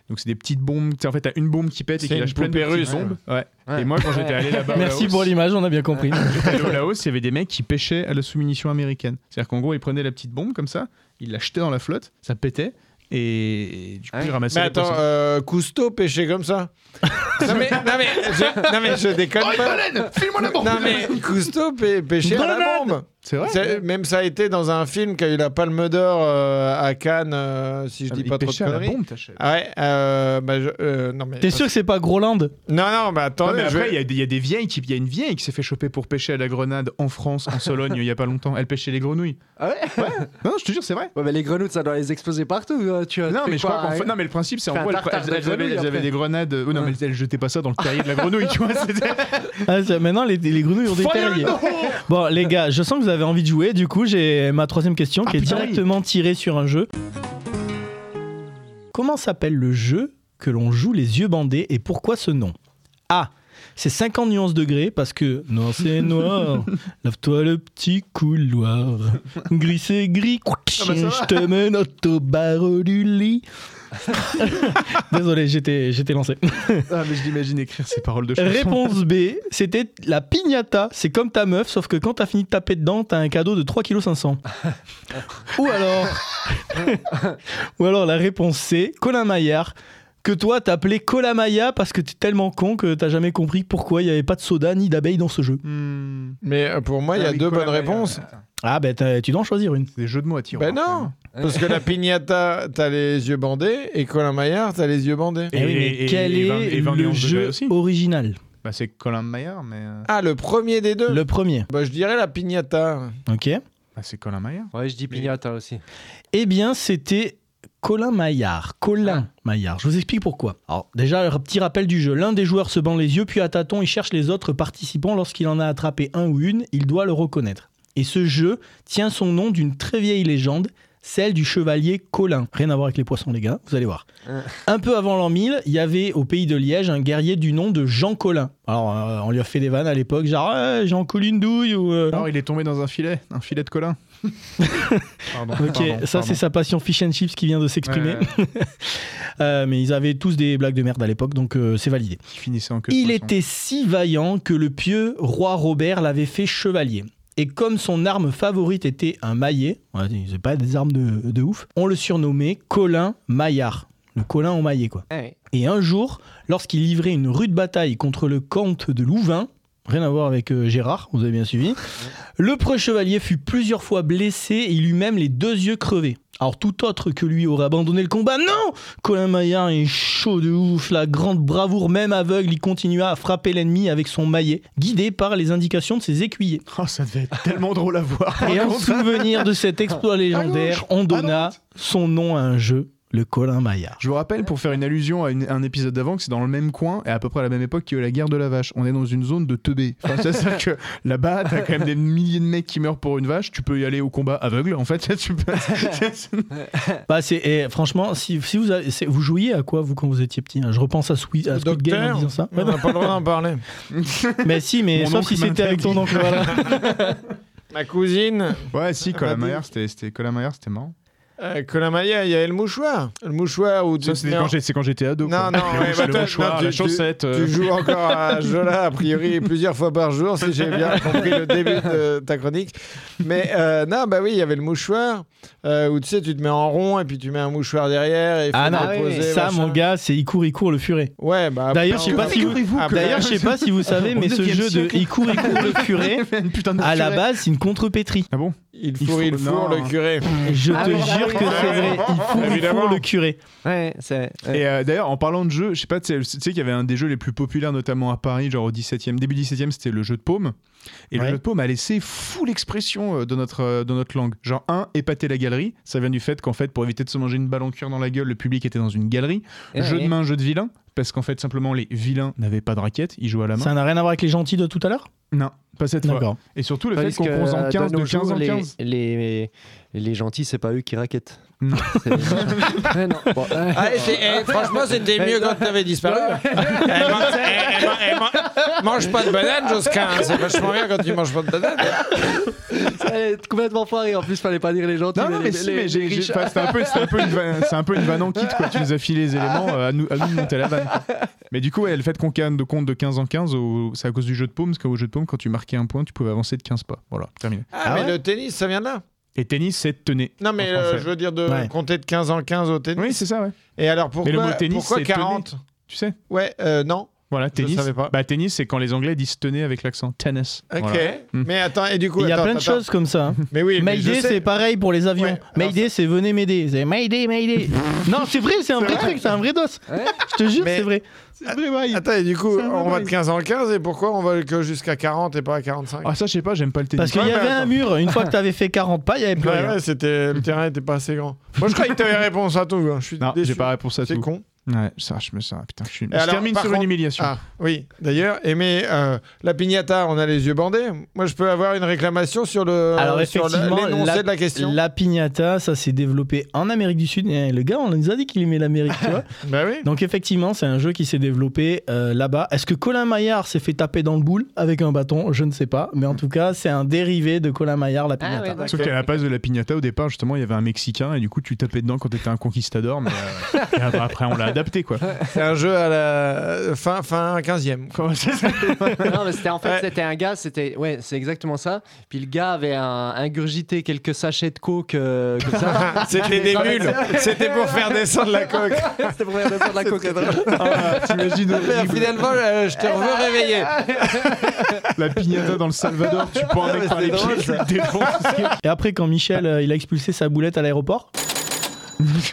Donc c'est des petites bombes. Tu sais, en fait, t'as une bombe qui pète et qui lâche plein de petites bombes. Ouais. Ouais. Et moi, quand j'étais allé là-bas, Merci Laos, pour l'image, on a bien compris. j'étais allé au Laos, il y avait des mecs qui pêchaient à la sous-munition américaine. C'est-à-dire qu'en gros, ils prenaient la petite bombe comme ça, ils la jetaient dans la flotte, ça pétait. Et, et du coup, Ouais. ils ramassaient Mais attends, euh, Cousteau pêchait comme ça non, mais, non, mais je, non mais je déconne pas. Non mais Cousteau pê- pêchait à la bombe. C'est vrai Même ça a été dans un film qui a eu la Palme d'Or euh, à Cannes, euh, si je Ah, dis pas trop de la conneries. bombe. Ah ouais, euh, bah, je- euh, non mais. T'es sûr que c'est pas Groland? Non non, mais attends, Non, mais après, il y, a des- il y a des vieilles qui, il y a une vieille qui s'est fait choper pour pêcher à la grenade en France, en Sologne, il y a pas longtemps. Elle pêchait les grenouilles. Ah ouais? Non, je te jure, c'est vrai. Ouais, mais les grenouilles, ça doit les exploser partout. Tu Non, mais je quoi, crois qu'en hein fait, non, mais le principe, c'est en gros, elles, avaient, des grenades. oh, non, mais elles jetaient pas ça dans le terrier de la grenouille, tu vois. Ah, Maintenant, les, les grenouilles ont des terriers. Bon, les gars, je sens que avez envie de jouer. Du coup, j'ai ma troisième question qui Ah, est putain, directement tirée sur un jeu. Comment s'appelle le jeu que l'on joue les yeux bandés et pourquoi ce nom? A. C'est 50 nuances degrés parce que noir c'est noir, lave-toi le petit couloir, gris c'est gris, bah, ça va. je te menotte au barreau du lit. Désolé, j'étais j'étais lancé. Ah, mais je l'imagine écrire ces paroles de chanson. Réponse B, c'était la piñata. C'est comme ta meuf, sauf que quand t'as fini de taper dedans, t'as un cadeau de 3,5 kg. Ou alors. Ou alors la réponse C, Colin Maillard. Que toi t'appelais Colamaya parce que t'es tellement con que t'as jamais compris pourquoi il y avait pas de soda ni d'abeilles dans ce jeu. Hmm. Mais euh, pour moi, il y a Ah oui, deux bonnes réponses. Attends, Ah ben t'as- tu dois en choisir une. C'est des jeux de mots à tirer. Ben non Parce que la piñata, t'as les yeux bandés, et Colin Maillard, t'as les yeux bandés. Et- Eh oui, mais et- quel et vingt- est et vingt le nuances de jeu aussi. original? Bah, c'est Colin Mayer, mais. euh, Ah, le premier des deux Le premier, Bah, je dirais la piñata. ok Bah, c'est Colin Mayer. Ouais, je dis pignata aussi. Eh bien, c'était Colin Maillard. Colin Maillard. Je vous explique pourquoi. Alors, déjà, un petit rappel du jeu. L'un des joueurs se bande les yeux, puis à tâtons, il cherche les autres participants. Lorsqu'il en a attrapé un ou une, il doit le reconnaître. Et ce jeu tient son nom d'une très vieille légende, celle du chevalier Colin. Rien à voir avec les poissons, les gars, vous allez voir. Un peu avant l'an 1000, il y avait au pays de Liège un guerrier du nom de Jean Colin. Alors, euh, on lui a fait des vannes à l'époque, genre Ouais, Jean Colin douille ou. euh, Alors, il est tombé dans un filet, un filet de Colin. pardon. Ok, pardon, ça c'est sa passion fish and chips qui vient de s'exprimer. Ouais, Euh, mais ils avaient tous des blagues de merde à l'époque, donc euh, c'est validé. finissait en Il poisson. était si vaillant que le pieux roi Robert l'avait fait chevalier. Et comme son arme favorite était un maillet, ouais, c'est pas des armes de, de ouf, on le surnommait Colin Maillard. Le Colin au maillet, quoi. Et un jour, lorsqu'il livrait une rude bataille contre le comte de Louvain, rien à voir avec euh, Gérard, vous avez bien suivi, le preux chevalier fut plusieurs fois blessé et il eut même les deux yeux crevés. Alors tout autre que lui aurait abandonné le combat. Non Colin Maillard est chaud de ouf, la grande bravoure, même aveugle, il continua à frapper l'ennemi avec son maillet, guidé par les indications de ses écuyers. Oh, ça devait être tellement drôle à voir. Et en souvenir de cet exploit légendaire, on donna son nom à un jeu, le Colin Maillard. Je vous rappelle, pour faire une allusion à une- un épisode d'avant, que c'est dans le même coin et à peu près à la même époque qu'il y a eu la guerre de la vache. On est dans une zone de teubé. Enfin, C'est-à-dire que là-bas, t'as quand même des milliers de mecs qui meurent pour une vache. Tu peux y aller au combat aveugle, en fait. Tu peux... Bah c'est et franchement, si, si vous avez- vous jouiez à quoi vous quand vous étiez petit hein? Je repense à Squid, à Squid Game en disant ça. On n'a pas le droit d'en parler. mais si, mais Mon sauf si c'était avec ton oncle. Voilà. Ma cousine, ouais, si, Colin Mayer, c'était marrant. Euh, Colin Maillard, il y avait le mouchoir. Le mouchoir quand, j'ai- c'est quand j'étais ado. Non, quoi. non, Le ouais, bah, le mouchoir, non, la tu- chaussette. euh, Tu joues encore à ce jeu-là, a priori, plusieurs fois par jour, si j'ai bien compris le début de ta chronique. Mais euh, non, bah oui, il y avait le mouchoir, euh, où tu sais, tu te mets en rond et puis tu mets un mouchoir derrière. Et Ah non, poser, ça machin. mon gars, c'est il court, il court le furet. Ouais, bah. D'ailleurs, je sais pas si vous, Ah, d'ailleurs, je sais pas si vous savez, mais ce 9e jeu de il court, il court le furet, à la base, c'est une contrepétrie. Ah bon Il fourre, il fourre le curé. Je Ah te ah jure que c'est vrai. Il fourre le curé. Ouais, c'est. Et euh, d'ailleurs, en parlant de jeux, je sais pas, tu sais tu sais qu'il y avait un des jeux les plus populaires, notamment à Paris, genre au 17e, début 17e, c'était le jeu de paume. Et le jeu de paume a laissé full expression euh, de notre, euh, de notre langue. Genre, un, épater la galerie. Ça vient du fait qu'en fait, pour éviter de se manger une balle en cuir dans la gueule, le public était dans une galerie. jeu de main, jeu de vilain. Parce qu'en fait, simplement, les vilains n'avaient pas de raquette, ils jouaient à la main. Ça n'a rien à voir avec les gentils de tout à l'heure? Non, pas cette fois. D'accord. Et surtout, le Tandis fait qu'on que, pose en euh, 15, de de nos 15 en les- 15. Les, les, gentils, c'est pas eux qui raquettent. Non. C'est- Ouais, non. Bon, euh, Ah, c'est- eh, franchement, c'était mieux quand t'avais disparu. Eh, man- eh, eh, man- eh, man- mange pas de banane, Josquin. hein. C'est vachement bien quand tu manges pas de banane. elle est complètement foirée. En plus, fallait pas dire les gentils. Non, non, mais les- si, les- mais j'ai- les j'ai- riches. enfin, c'était un peu, c'était un peu une c'est un peu une vanne en kit, quoi. Tu nous as filé les éléments, euh, à nous, à nous de monter la vanne. quoi. Mais du coup, ouais, le fait qu'on canne de compte de 15 en 15, au- c'est à cause du jeu de paume, parce qu'au jeu de paume, quand tu marquais un point, tu pouvais avancer de 15 pas. Voilà, terminé. Ah, Ah mais ouais le tennis, ça vient de là. Et tennis, c'est tenez. Non, mais euh, je veux dire de Ouais. compter de 15 en 15 au tennis. Oui, c'est ça, ouais. Et alors pourquoi, Mais le mot tennis, pourquoi c'est 40 Tu sais? Ouais, euh, non. Voilà, tennis. savais pas. Bah, tennis, c'est quand les Anglais disent tenez avec l'accent. Tennis. Ok. Voilà. Mm. Mais attends, et du coup. Il y a attends, plein de attends. choses comme ça. hein. Mais oui, mais je Mayday, c'est pareil pour les avions. Ouais, Mayday, c'est venez m'aider. C'est Mayday, Mayday. non, c'est vrai, c'est un vrai truc, c'est un vrai dos. Ouais. Je te jure, Mais- c'est vrai. Attends, et du coup, C'est on va de 15 en 15, et pourquoi on va que jusqu'à 40 et pas à 45 Ah, ça, je sais pas, j'aime pas le tennis. Parce qu'il y avait un mur. Une fois que t'avais fait 40 pas, il y avait plus Ouais, rien. ouais, c'était le terrain était pas assez grand. Moi, je croyais que t'avais réponse à tout. hein. Je suis j'ai pas réponse à C'est tout. con. Ouais, ça, je me sens. Putain, je suis. Et je alors, termine sur une humiliation. Ah, oui, d'ailleurs. Et mais euh, la piñata, on a les yeux bandés. Moi, je peux avoir une réclamation sur le Alors sur la- effectivement, l'énoncé la, de la question? la piñata, ça s'est développé en Amérique du Sud. Et le gars, on nous a dit qu'il aimait l'Amérique, tu vois. Bah oui. Donc effectivement, c'est un jeu qui s'est développé euh, là-bas. Est-ce que Colin Maillard s'est fait taper dans le boule avec un bâton? Je ne sais pas. Mais en tout cas, c'est un dérivé de Colin Maillard, la piñata. ouais, d'accord. Sauf qu'à la base de la piñata, au départ, justement, il y avait un Mexicain et du coup, tu tapais dedans quand t'étais un conquistador. Mais euh, et après, après, on l'a adapté quoi. C'est un jeu à la fin, fin 15e. Comment ça s'appelle Non, mais c'était en fait, Ouais. c'était un gars, c'était ouais, c'est exactement ça. Puis le gars avait un, ingurgité quelques sachets de coke euh, comme ça. C'était des mules. C'était pour faire descendre la coque. c'était pour faire descendre la coke. T'imagines Mais finalement, euh, je te veux réveiller. la piñata dans le Salvador, tu prends un mec par les pieds, tu le défonces. Et après, quand Michel euh, il a expulsé sa boulette à l'aéroport,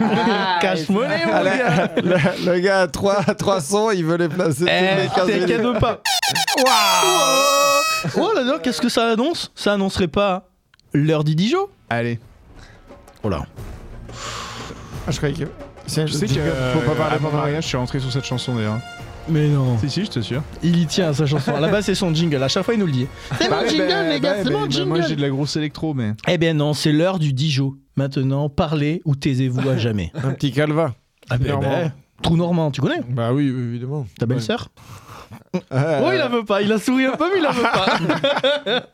Ah, cash money, mon Ah, gars. le, gars à 3, 300, il veut les placer Eh, les 15 t'es cadeau pas. Oh là là, qu'est-ce que ça annonce? Ça annoncerait pas l'heure du Dijon? Allez, Oh là. Ah, je croyais que. C'est- je sais que Faut pas euh, parler mon mariage, je suis rentré sur cette chanson d'ailleurs. Mais non. Si si, je te sûr. Il y tient à sa chanson. À la base, c'est son jingle. À chaque fois, il nous le dit. C'est mon jingle, les gars, c'est mon Moi j'ai jingle. de la grosse électro, mais. Eh bien non, c'est l'heure du Dijon. Maintenant, parlez ou taisez-vous à jamais? Un petit calva. Ah ben, Normand. ben, Trou Normand, tu connais? Bah oui, évidemment. Ta belle-sœur Euh, Oh, il la veut pas. Il a souri un peu, mais il la veut pas.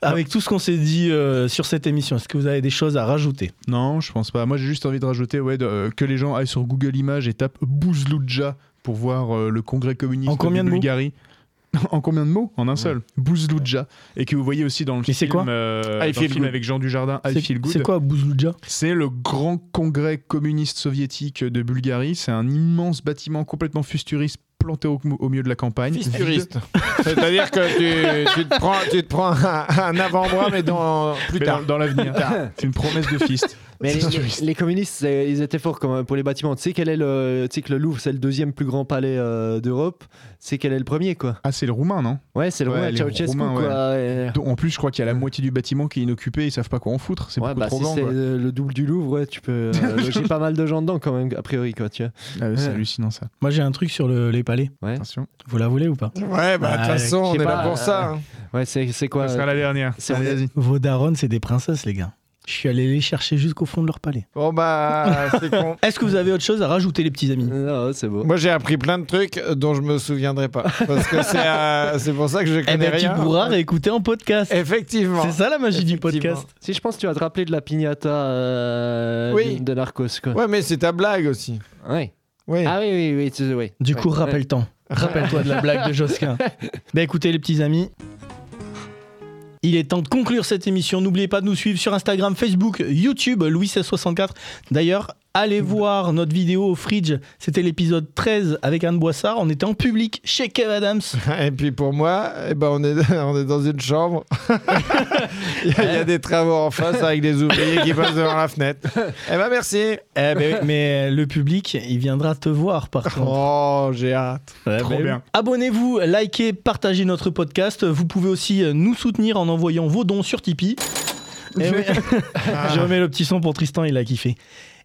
Avec tout ce qu'on s'est dit euh, sur cette émission, est-ce que vous avez des choses à rajouter? Non, je pense pas. Moi, j'ai juste envie de rajouter ouais, de- euh, que les gens aillent sur Google Images et tapent Bouzloudja pour voir euh, le congrès communiste En combien de Bulgarie. en combien de mots En un seul. Bouzloudja. Et que vous voyez aussi dans le Mais c'est film, quoi euh, I dans le Feel film Good. avec Jean Dujardin, I C'est- Feel Good. C'est quoi Bouzloudja? C'est le grand congrès communiste soviétique de Bulgarie. C'est un immense bâtiment complètement futuriste planté au, au milieu de la campagne. Fisturiste. C'est-à-dire que tu, tu te prends, tu te prends un, un avant-bras, mais dans, plus Mais tard. dans, dans l'avenir. c'est une promesse de fist. Mais les, Futuriste. les- les communistes, ils étaient forts quand même pour les bâtiments. Tu sais quel est le, tu sais que le Louvre, c'est le deuxième plus grand palais euh, d'Europe. C'est quel est le premier, quoi? Ah, c'est le roumain, non? Ouais, c'est le Ouais, Roumains, quoi. Et- Donc, En plus, je crois qu'il y a la moitié du bâtiment qui est inoccupé. Ils savent pas quoi en foutre. C'est Ouais, beaucoup bah, trop si grand. c'est euh, le double du Louvre, ouais, tu peux euh, loger pas mal de gens dedans quand même, a priori, quoi, tu vois. Ah c'est Ouais. hallucinant ça. Moi, j'ai un truc sur le- les palais. Ouais, Attention. Vous la voulez ou pas? Ouais, bah de toute Ouais, façon, on est là pas, pour euh, ça. hein. ouais c'est c'est quoi? Ça sera la dernière. c'est- Allez, vas-y. Vos darons, c'est des princesses, les gars. Je suis allé les chercher jusqu'au fond de leur palais. Bon, bah, c'est con. Est-ce que vous avez autre chose à rajouter, les petits amis? Non, c'est beau. Moi, j'ai appris plein de trucs dont je me souviendrai pas. Parce que c'est euh, c'est pour ça que je Eh connais ben, tu rien. pourras réécouter en podcast. Effectivement. C'est ça la magie du podcast. Si je pense que tu vas te rappeler de la piñata euh, Oui. de, de Narcos, quoi. Ouais, mais c'est ta blague aussi. Ouais. Oui. Ah oui, oui, oui, oui. Du Ouais. coup, Ouais. rappelle-toi. Rappelle-toi de la blague de Josquin. Ben écoutez, les petits amis. Il est temps de conclure cette émission. N'oubliez pas de nous suivre sur Instagram, Facebook, YouTube, Louis1664. D'ailleurs, allez voir notre vidéo au Fridge. C'était l'épisode 13 avec Anne Boissard. On était en public chez Kev Adams. Et puis pour moi, eh ben on, est, on est dans une chambre. il, y a, il y a des travaux en face avec des ouvriers qui passent devant la fenêtre. Eh ben merci. Eh ben oui, mais le public, il viendra te voir par contre. Oh, j'ai hâte. Ouais, Trop bah oui. bien. Abonnez-vous, likez, partagez notre podcast. Vous pouvez aussi euh, nous soutenir en envoyant vos dons sur Tipeee. Eh oui. Je remets le petit son pour Tristan, il a kiffé.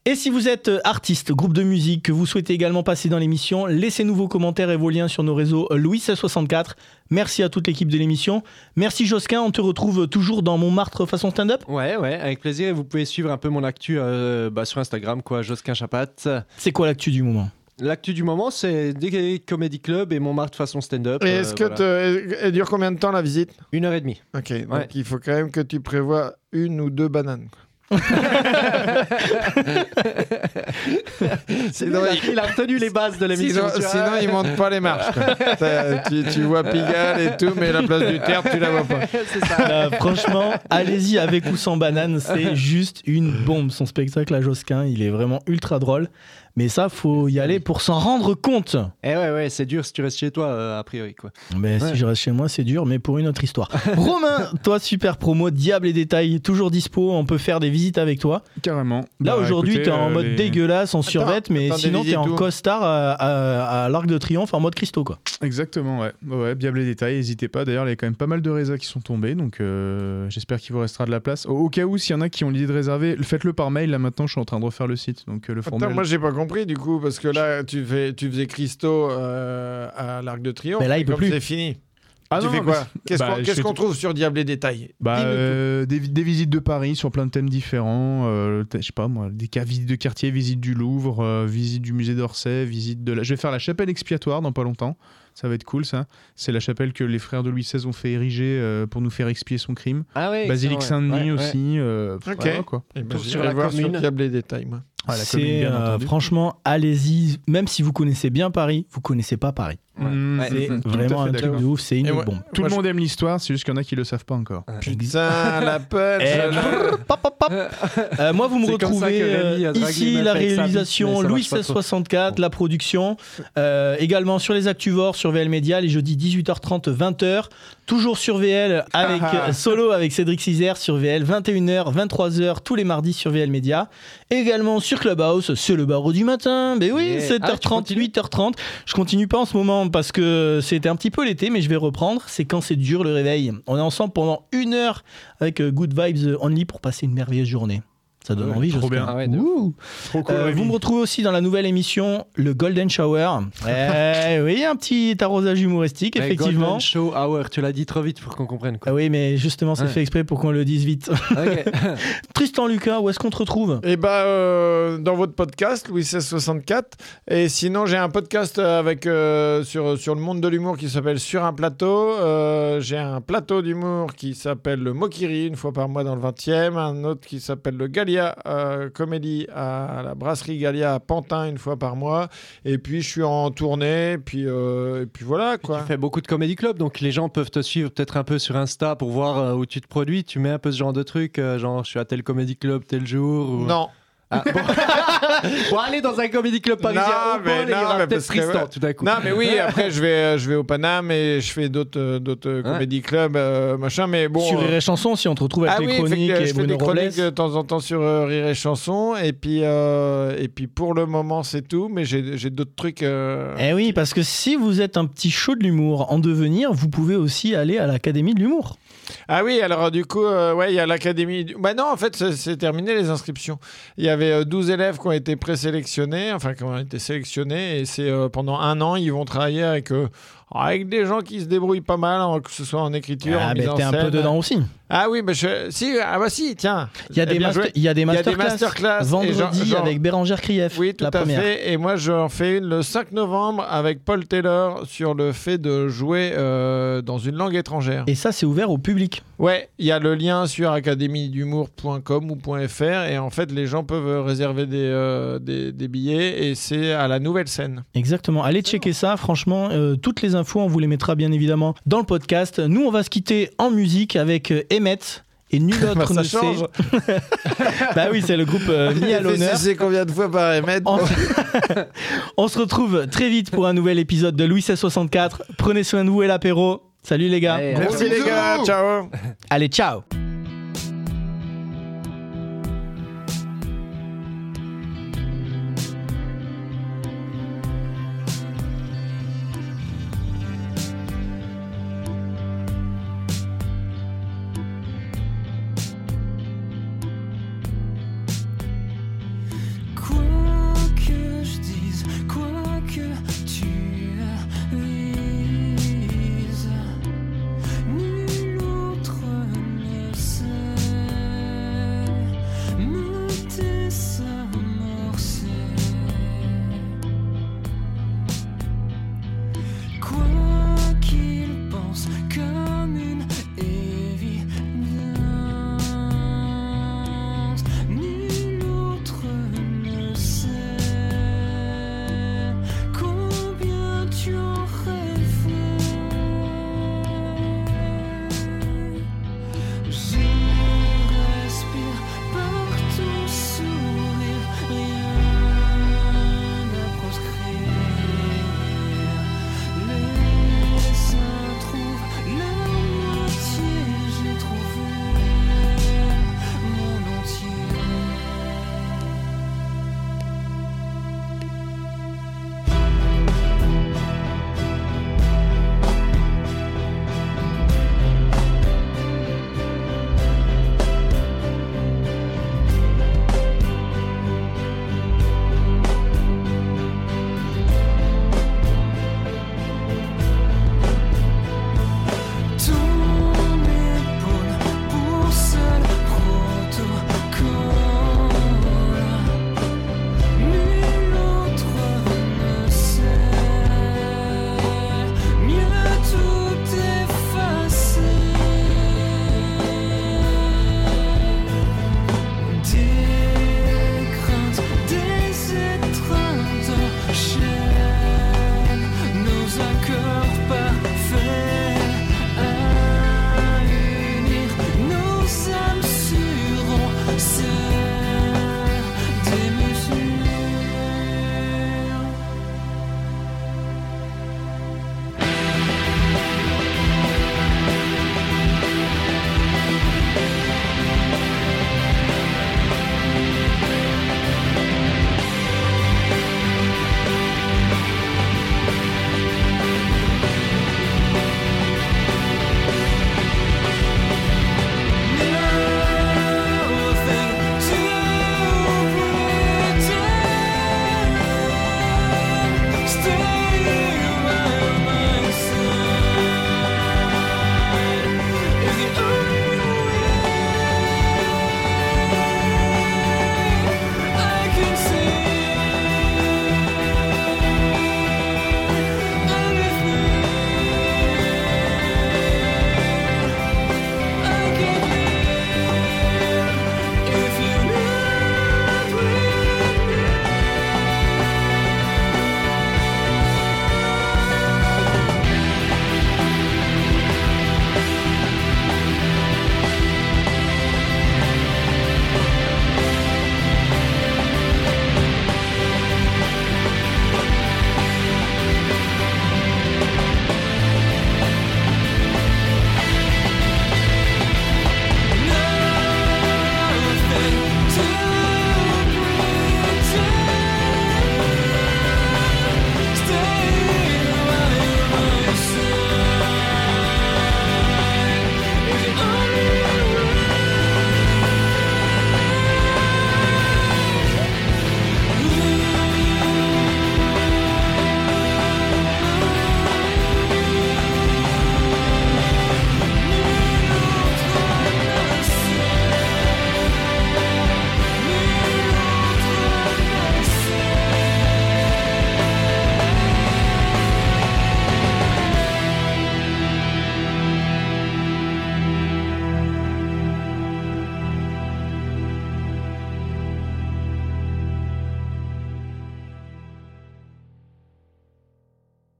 Et si vous êtes euh, artiste, groupe de musique, que vous souhaitez également passer dans l'émission, laissez-nous vos commentaires et vos liens sur nos réseaux euh, Louis1664. Merci à toute l'équipe de l'émission. Merci Josquin, on te retrouve toujours dans Montmartre façon stand-up. Ouais, ouais, avec plaisir. Et vous pouvez suivre un peu mon actu euh, bah, sur Instagram, quoi, Josquin Chapat. C'est quoi l'actu du moment? L'actu du moment, c'est des comédie clubs et Montmartre façon stand-up. Et euh, est-ce que voilà. te- elle dure combien de temps la visite? Une heure et demie. Ok, donc Ouais. il faut quand même que tu prévois une ou deux bananes. Sinon, il, a, il- il a retenu les bases de l'émission. Sinon, sinon, il monte pas les marches. tu, tu vois Pigalle et tout, mais la place du terre, tu la vois pas. ça. Là, franchement, allez-y avec ou sans banane, c'est juste une bombe. Son spectacle à Josquin, il est vraiment ultra drôle. Mais ça, faut y aller pour s'en rendre compte. Eh ouais, ouais, c'est dur si tu restes chez toi, euh, a priori, quoi. Mais Ouais. si je reste chez moi, c'est dur, mais pour une autre histoire. Romain, toi, super promo, Diable et Détails, toujours dispo, on peut faire des visites avec toi. Carrément. Là, Bah, aujourd'hui, t'es en euh, mode les- dégueulasse, en survêt, mais sinon, t'es en costard à, à- à l'Arc de Triomphe en mode Christo, quoi. Exactement, ouais. Bien les détails, n'hésitez pas. D'ailleurs, il y a quand même pas mal de résas qui sont tombés, donc euh, j'espère qu'il vous restera de la place. Au, au cas où, s'il y en a qui ont l'idée de réserver, faites-le par mail. Là, maintenant, je suis en train de refaire le site, donc euh, le Attends, formulaire. moi j'ai pas compris du coup, parce que là tu, fais, tu faisais Christo euh, à l'Arc de Triomphe. Mais là, il et peut plus. C'est fini. Ah tu non, fais quoi Qu'est-ce bah, qu'on je trouve sur Diable et Détail Bah, euh, des, vi- des visites de Paris sur plein de thèmes différents. euh, je sais pas moi, des cas visites de quartier, visite du Louvre, euh, visite du musée d'Orsay, visite de la. Je vais faire la chapelle expiatoire dans pas longtemps. Ça va être cool ça. C'est la chapelle que les frères de Louis XVI ont fait ériger euh, pour nous faire expier son crime. Ah ouais. Basilique. Saint-Denis Ouais, ouais. aussi. euh, Ok. voilà, quoi. Ben, Sur j'irai la voir sur. Diable et Détail, moi. Ouais, C'est bien euh, entendu. franchement, allez-y. Même si vous connaissez bien Paris, vous connaissez pas Paris. Mmh, C'est tout à vraiment un truc de ouf. C'est une bombe. Tout Moi, le monde aime l'histoire, c'est juste qu'il y en a qui le savent pas encore. Putain, la. Eh, là. pop, pop, pop. Euh, moi, vous me retrouvez euh, ici la réalisation Louis marche pas trop. 1664, la production, euh, également sur les Actuvores sur VL Média les jeudis 18h30 20h, toujours sur VL avec Ah. euh, solo avec Cédric Cizer sur VL 21h 23h tous les mardis sur VL Média, également sur Clubhouse, c'est le barreau du matin. Mais oui, Yeah. Ah, tu 7h30, continues 8h30. Je continue pas en ce moment parce que c'était un petit peu l'été mais je vais reprendre, c'est quand c'est dur le réveil. On est ensemble pendant une heure avec Good Vibes Only pour passer une merveilleuse journée. Ça donne Ouais, envie, trop j'espère. bien. Ah ouais, cool. Euh, vous me retrouvez aussi dans la nouvelle émission Le Golden Shower. Eh oui, un petit arrosage humoristique, Mais effectivement. Golden Show Hour, tu l'as dit trop vite pour qu'on comprenne. Quoi. Ah oui, mais justement, c'est Ouais. fait exprès pour qu'on le dise vite. Tristan Lucas, où est-ce qu'on te retrouve? Et bah euh, dans votre podcast Louis 1664 et sinon j'ai un podcast avec euh, sur sur le monde de l'humour qui s'appelle Sur un plateau Euh, j'ai un plateau d'humour qui s'appelle le Mokiri une fois par mois dans le 20e un autre qui s'appelle le Galia euh, comédie à la brasserie Galia à Pantin une fois par mois et puis je suis en tournée puis euh, et puis voilà quoi Tu fais beaucoup de comédie club, donc les gens peuvent te suivre peut-être un peu sur Insta pour voir euh, où tu te produis. Tu mets un peu ce genre de truc, genre je suis à tel comédie club tel jour. Ou... non Ah, bon. Pour aller dans un comédie club parisien, Non, au mais bol, il y non, aura mais parce que, Tristan tout d'un coup. Non, mais oui, après, je vais, euh, je vais au Paname et je fais d'autres euh, d'autres euh, Ouais. comédie clubs, euh, machin, mais bon. Sur Rire et Chanson, si on te retrouve avec ah les oui, chroniques et je fais Bruno des Robles. chroniques de temps en temps sur euh, Rire et Chanson. Et puis, euh, et puis pour le moment, c'est tout, mais j'ai j'ai d'autres trucs. euh, Eh oui, parce que si vous êtes un petit show de l'humour en devenir, vous pouvez aussi aller à l'Académie de l'humour. Ah oui, alors du coup, euh, ouais, il y a l'académie. du- Bah non, en fait, c'est- terminé les inscriptions. Il y avait euh, 12 élèves qui ont été présélectionnés, enfin qui ont été sélectionnés, et c'est euh, pendant un an, ils vont travailler avec, euh, avec des gens qui se débrouillent pas mal, hein, que ce soit en écriture, en Ah, mise en t'es un peu dedans aussi. Ah oui, mais je... si, ah bah si, tiens. Il y a Eh des, master- il y a des Il y a des masterclass. masterclass. Vendredi genre- genre- avec Bérangère Krief, Oui, tout la à première. fait. Et moi, j'en fais une le 5 novembre avec Paul Taylor sur le fait de jouer euh, dans une langue étrangère. Et ça, c'est ouvert au public. Ouais, il y a le lien sur académiedumour.com ou .fr et en fait, les gens peuvent réserver des, euh, des, des billets et c'est à la nouvelle scène. Exactement. Allez checker ça. Franchement, euh, toutes les infos, on vous les mettra bien évidemment dans le podcast. Nous, on va se quitter en musique avec euh, Emmett. Et nul autre Bah, ça ne change. sait. bah oui, c'est le groupe euh, mis à l'honneur. C'est combien de fois par Emmett On... on se retrouve très vite pour un nouvel épisode de Louis 1664. Prenez soin de vous et l'apéro. Salut les gars. Allez, Merci les gars, ciao Allez, ciao.